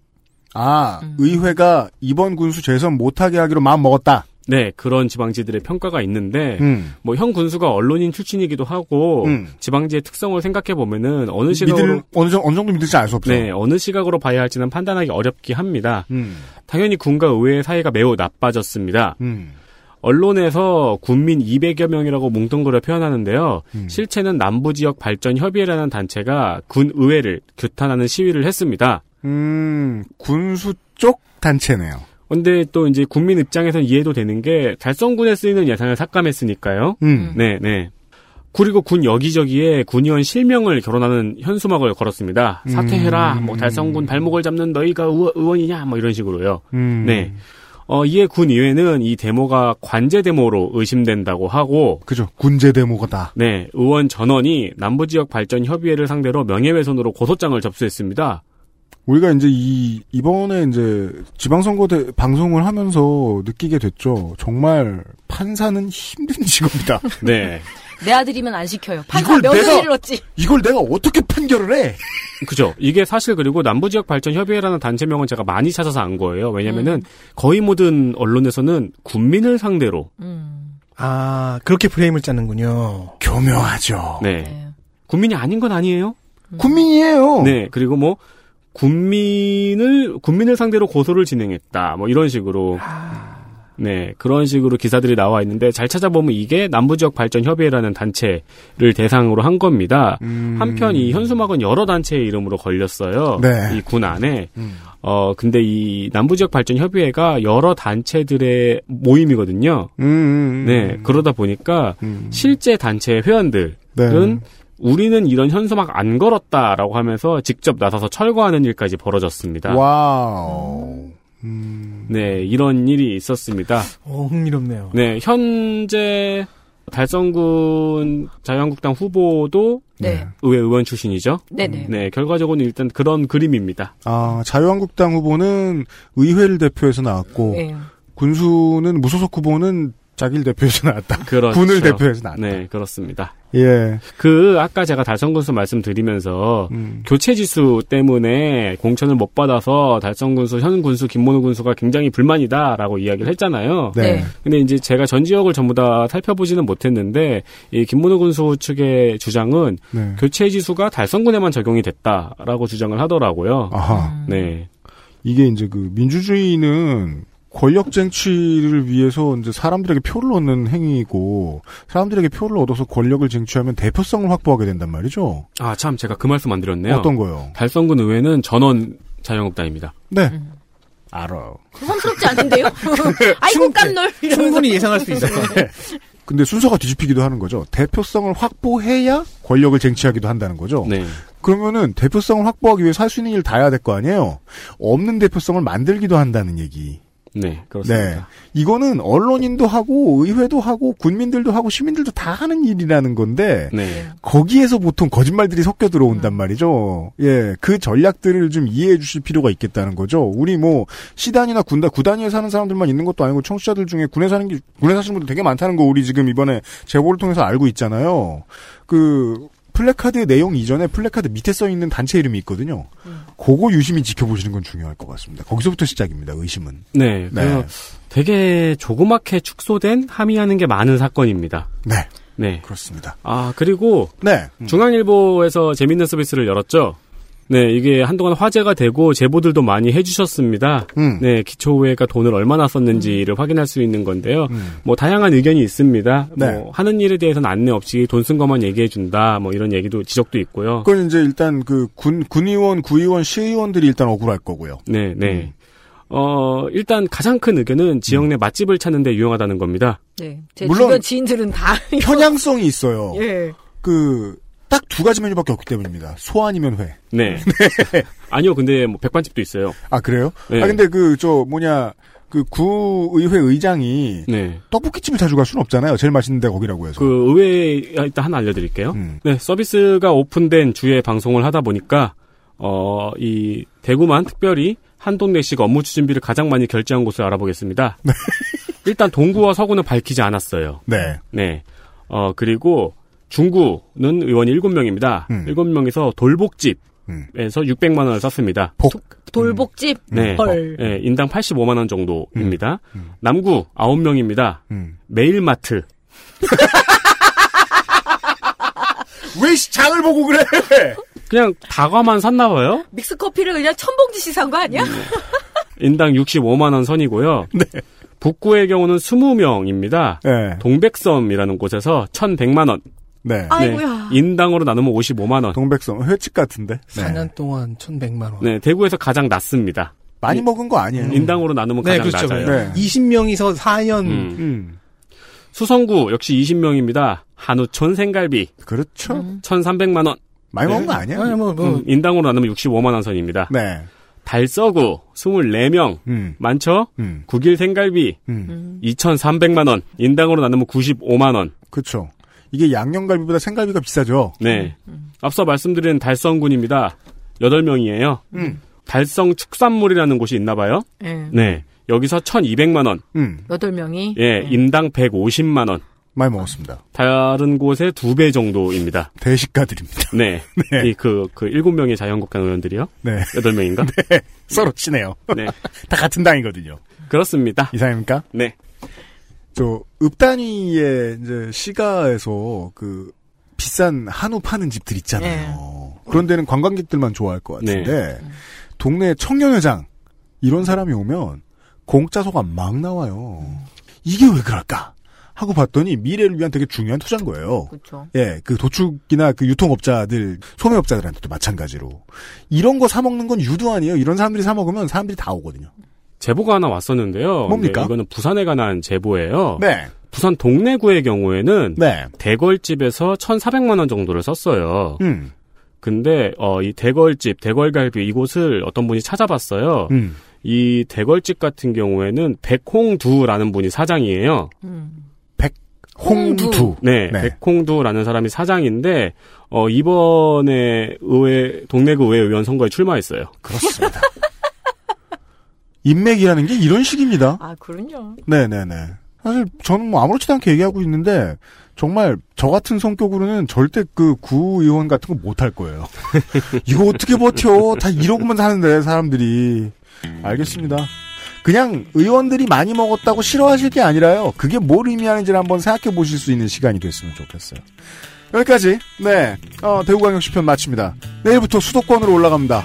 아 의회가 이번 군수 재선 못하게 하기로 마음 먹었다. 네, 그런 지방지들의 평가가 있는데, 음. 뭐, 현 군수가 언론인 출신이기도 하고, 음. 지방지의 특성을 생각해 보면은, 어느 시각으로, 믿을 어느 정도 어느 정도 믿을지 알 수 없죠. 네, 어느 시각으로 봐야 할지는 판단하기 어렵기 합니다. 음. 당연히 군과 의회의 사이가 매우 나빠졌습니다. 음. 언론에서 군민 200여 명이라고 뭉뚱그려 표현하는데요. 음. 실체는 남부지역 발전협의회라는 단체가 군 의회를 규탄하는 시위를 했습니다. 음, 군수 쪽 단체네요. 근데 또 이제 국민 입장에선 이해도 되는 게 달성군에 쓰이는 예산을 삭감했으니까요. 음. 네, 네. 그리고 군 여기저기에 군의원 실명을 결혼하는 현수막을 걸었습니다. 사퇴해라. 음. 뭐 달성군 발목을 잡는 너희가 의원, 의원이냐. 뭐 이런 식으로요. 음. 네. 어, 이에 군 의회는 이 데모가 관제 데모로 의심된다고 하고 그죠. 군제 데모가다. 네, 의원 전원이 남부 지역 발전 협의회를 상대로 명예훼손으로 고소장을 접수했습니다. 우리가 이제 이 이번에 이제 지방선거 대, 방송을 하면서 느끼게 됐죠. 정말 판사는 힘든 <laughs> 직업이다. 네. 내 아들이면 안 시켜요. 판사 이걸 며느리를 내가- 얻지. 이걸 내가 어떻게 판결을 해? 그죠. 이게 사실 그리고 남부지역 발전 협의회라는 단체명은 제가 많이 찾아서 안 거예요. 왜냐면은 음. 거의 모든 언론에서는 군민을 상대로 아, 그렇게 프레임을 짜는군요. 교묘하죠. 네. 군민이 아닌 건 아니에요. 군민이에요. 네. 그리고 뭐 군민을 군민을 상대로 고소를 진행했다. 뭐 이런 식으로 네, 그런 식으로 기사들이 나와 있는데 잘 찾아보면 이게 남부지역 발전 협의회라는 단체를 대상으로 한 겁니다. 음. 한편 이 현수막은 여러 단체의 이름으로 걸렸어요. 네. 이군 안에. 음. 어, 근데 이 남부지역 발전 협의회가 여러 단체들의 모임이거든요. 음, 음, 네, 그러다 보니까 실제 단체의 회원들은 네. 우리는 이런 현수막 안 걸었다라고 하면서 직접 나서서 철거하는 일까지 벌어졌습니다. 와우. 네, 이런 일이 있었습니다. 어, 흥미롭네요. 네, 현재 달성군 자유한국당 후보도 네. 의회 의원 출신이죠. 네네. 네, 결과적으로는 일단 그런 그림입니다. 아, 자유한국당 후보는 의회를 대표해서 나왔고, 네. 군수는 무소속 후보는 자기를 대표해서 나왔다. <laughs> 그렇죠. 군을 대표해서 나왔다. 네, 그렇습니다. 예. 그 아까 제가 달성군수 말씀드리면서 음. 교체 지수 때문에 공천을 못 받아서 달성군수 현 군수 김문우 군수가 굉장히 불만이다라고 이야기를 했잖아요. 네. 네. 근데 이제 제가 전 지역을 전부 다 살펴보지는 못했는데 이 김문우 군수 측의 주장은 네. 교체 지수가 달성군에만 적용이 됐다라고 주장을 하더라고요. 아하. 네. 이게 이제 그 민주주의는 권력 쟁취를 위해서 이제 사람들에게 표를 얻는 행위이고 사람들에게 표를 얻어서 권력을 쟁취하면 대표성을 확보하게 된단 말이죠. 아, 참 제가 그 말씀 안 드렸네요. 어떤 거요? 달성군 의회는 전원 자유한국당입니다. 네. 알아요. 부담스럽지 않은데요? <laughs> 아이고 깜놀. 충분히 예상할 수 있어요. 근데 순서가 뒤집히기도 하는 거죠. 대표성을 확보해야 권력을 쟁취하기도 한다는 거죠. 네. 그러면은 대표성을 확보하기 위해서 할수 있는 일다 해야 될 거 아니에요. 없는 대표성을 만들기도 한다는 얘기. 네, 그렇습니다. 네. 이거는 언론인도 하고 의회도 하고 군민들도 하고 시민들도 다 하는 일이라는 건데 네. 거기에서 보통 거짓말들이 섞여 들어온단 말이죠. 예, 그 전략들을 좀 이해해 주실 필요가 있겠다는 거죠. 우리 뭐 시단이나 군단 구단위에 사는 사람들만 있는 것도 아니고 청취자들 중에 군에 사는 게 군에 사시는 분들 되게 많다는 거 우리 지금 이번에 제보를 통해서 알고 있잖아요. 그 플래카드의 내용 이전에 플래카드 밑에 써 있는 단체 이름이 있거든요. 그거 유심히 지켜보시는 건 중요할 것 같습니다. 거기서부터 시작입니다. 의심은. 네. 그래서 되게 조그맣게 축소된 함의하는 게 많은 사건입니다. 네. 네. 그렇습니다. 아, 그리고 네. 중앙일보에서 재밌는 서비스를 열었죠. 네, 이게 한동안 화제가 되고 제보들도 많이 해주셨습니다. 음. 네, 기초의회가 돈을 얼마나 썼는지를 확인할 수 있는 건데요. 뭐 다양한 의견이 있습니다. 음. 네. 뭐 하는 일에 대해서는 안내 없이 돈 쓴 것만 얘기해 준다. 뭐 이런 얘기도 지적도 있고요. 그건 이제 일단 그 군, 군의원, 구의원, 시의원들이 일단 억울할 거고요. 네, 네. 어, 일단 가장 큰 의견은 지역 내 맛집을 찾는데 유용하다는 겁니다. 네. 제 물론 주변 지인들은 다. 편향성이 있어요. 예. 그, 딱 두 가지 메뉴밖에 없기 때문입니다. 소 아니면 회. <laughs> 네. 아니요, 근데 뭐 백반집도 있어요. 아, 그래요? 네. 아, 근데 그, 저, 뭐냐, 그 구의회 의장이 네. 떡볶이집을 자주 갈 수는 없잖아요. 제일 맛있는 데 거기라고 해서. 그 의외에 일단 하나 알려드릴게요. 음. 네, 서비스가 오픈된 주에 방송을 하다 보니까 어, 이 대구만 특별히 한동네시가 업무 추진비를 가장 많이 결제한 곳을 알아보겠습니다. 일단 동구와 서구는 밝히지 않았어요. 네. 네. 어, 그리고 중구는 의원이 7명입니다. 음. 7명에서 돌복집 에서 600만 원을 썼습니다. 복. 돌복집? 네. 헐. 네, 인당 85만 원 정도입니다. 남구 9명입니다. 음. 매일마트 <laughs> 왜 장을 보고 그래? 그냥 다과만 샀나 봐요. 믹스 커피를 그냥 천봉지씩 산 거 아니야? 인당 65만 원 선이고요. <laughs> 북구의 경우는 20명입니다. 네. 동백섬이라는 곳에서 1,100만 원. 네. 아이고야. 인당으로 나누면 55만 원. 동백섬 횟집 같은데. 네. 4년 동안 1,100만 원. 네, 대구에서 가장 낮습니다. 많이 먹은 거 아니에요. 인당으로 나누면 네, 가장 그렇죠. 낮아요. 네. 20명이서 4년. 음. 음. 수성구 역시 20명입니다. 한우촌 생갈비 그렇죠. 1,300만 원. 많이 먹은 거 아니야? 아니, 뭐, 뭐. 음, 인당으로 나누면 65만 원 선입니다. 네. 달서구 24명. 음. 많죠? 음. 국일 생갈비 음. 2,300만 원. 인당으로 나누면 95만 원. 그렇죠. 이게 양념갈비보다 생갈비가 비싸죠. 네. 앞서 말씀드린 달성군입니다. 8명이에요. 음. 달성 축산물이라는 곳이 있나 봐요. 예. 네. 여기서 1,200만 원. 음. 여덟 명이. 예, 인당 150만 원. 많이 먹었습니다. 다른 곳의 두 배 정도입니다. 대식가들입니다. 네. <laughs> 네. 이 그, 그, 일곱 명의 자유한국당 의원들이요? 네. 여덟 명인가? <laughs> 서로 친해요. 네. <laughs> 다 같은 당이거든요. 그렇습니다. 이상입니까? 네. 저, 읍단위의 이제 시가에서 그 비싼 한우 파는 집들 있잖아요. 그런 데는 관광객들만 좋아할 것 같은데, 동네 청년회장, 이런 사람이 오면 공짜소가 막 나와요. 이게 왜 그럴까? 하고 봤더니 미래를 위한 되게 중요한 투자인 거예요. 그렇죠. 예, 그 도축이나 그 유통업자들, 소매업자들한테도 마찬가지로. 이런 거 사 먹는 건 유도 아니에요. 이런 사람들이 사 먹으면 사람들이 다 오거든요. 제보가 하나 왔었는데요. 뭡니까? 네, 이거는 부산에 관한 제보예요. 네. 부산 동래구의 경우에는 네. 대걸집에서 1,400만 원 정도를 썼어요. 음. 근데 어, 이 대걸집, 대걸갈비 이곳을 어떤 분이 찾아봤어요. 음. 이 대걸집 같은 경우에는 백홍두라는 분이 사장이에요. 홍두. 네, 네. 백홍두라는 사람이 사장인데 어, 이번에 의회 동래구 의회 의원 선거에 출마했어요. 그렇습니다. <laughs> 인맥이라는 게 이런 식입니다. 아, 그럼요. 네네네. 사실 저는 뭐 아무렇지도 않게 얘기하고 있는데 정말 저 같은 성격으로는 절대 그 구의원 같은 거 못 할 거예요. <laughs> 이거 어떻게 버텨? 다 이러고만 사는데 사람들이. 알겠습니다. 그냥 의원들이 많이 먹었다고 싫어하실 게 아니라요. 그게 뭘 의미하는지를 한번 생각해 보실 수 있는 시간이 됐으면 좋겠어요. 여기까지 네 어, 대구광역시 편 마칩니다. 내일부터 수도권으로 올라갑니다.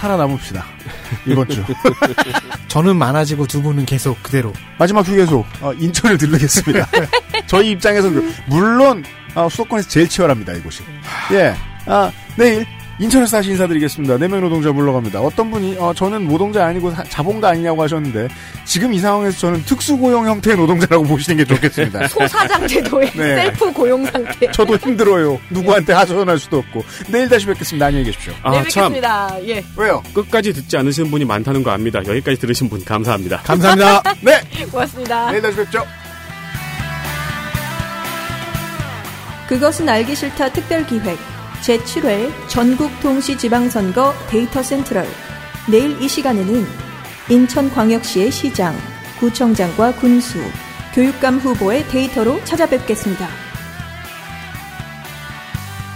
살아남읍시다. <laughs> 이번 주. <laughs> 저는 많아지고 두 분은 계속 그대로. 마지막 휴게소 어, 인천을 들르겠습니다. <laughs> 저희 입장에서 그- 물론 어, 수도권에서 제일 치열합니다 이곳이. 예, 아 내일 인천에서 다시 인사드리겠습니다. 네명 노동자 물러갑니다. 어떤 분이 어, 저는 노동자 아니고 사- 자본가 아니냐고 하셨는데 지금 이 상황에서 저는 특수고용 형태의 노동자라고 <laughs> 보시는 게 좋겠습니다. <laughs> 소사장 제도의 네. 셀프 고용 상태. 저도 힘들어요. 누구한테 하소연할 수도 없고. 내일 다시 뵙겠습니다. 안녕히 계십시오. 아, 네, 참. 뵙겠습니다. 예. 왜요? 끝까지 듣지 않으시는 분이 많다는 거 압니다. 여기까지 들으신 분 감사합니다. 감사합니다. <laughs> 네, 고맙습니다. 내일 다시 뵙죠. 그것은 알기 싫다 특별 기획 제7회 전국 동시 지방선거 데이터 센트럴 내일 이 시간에는 인천광역시의 시장, 구청장과 군수, 교육감 후보의 데이터로 찾아뵙겠습니다.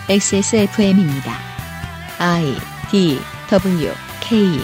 XSFM입니다. I D W K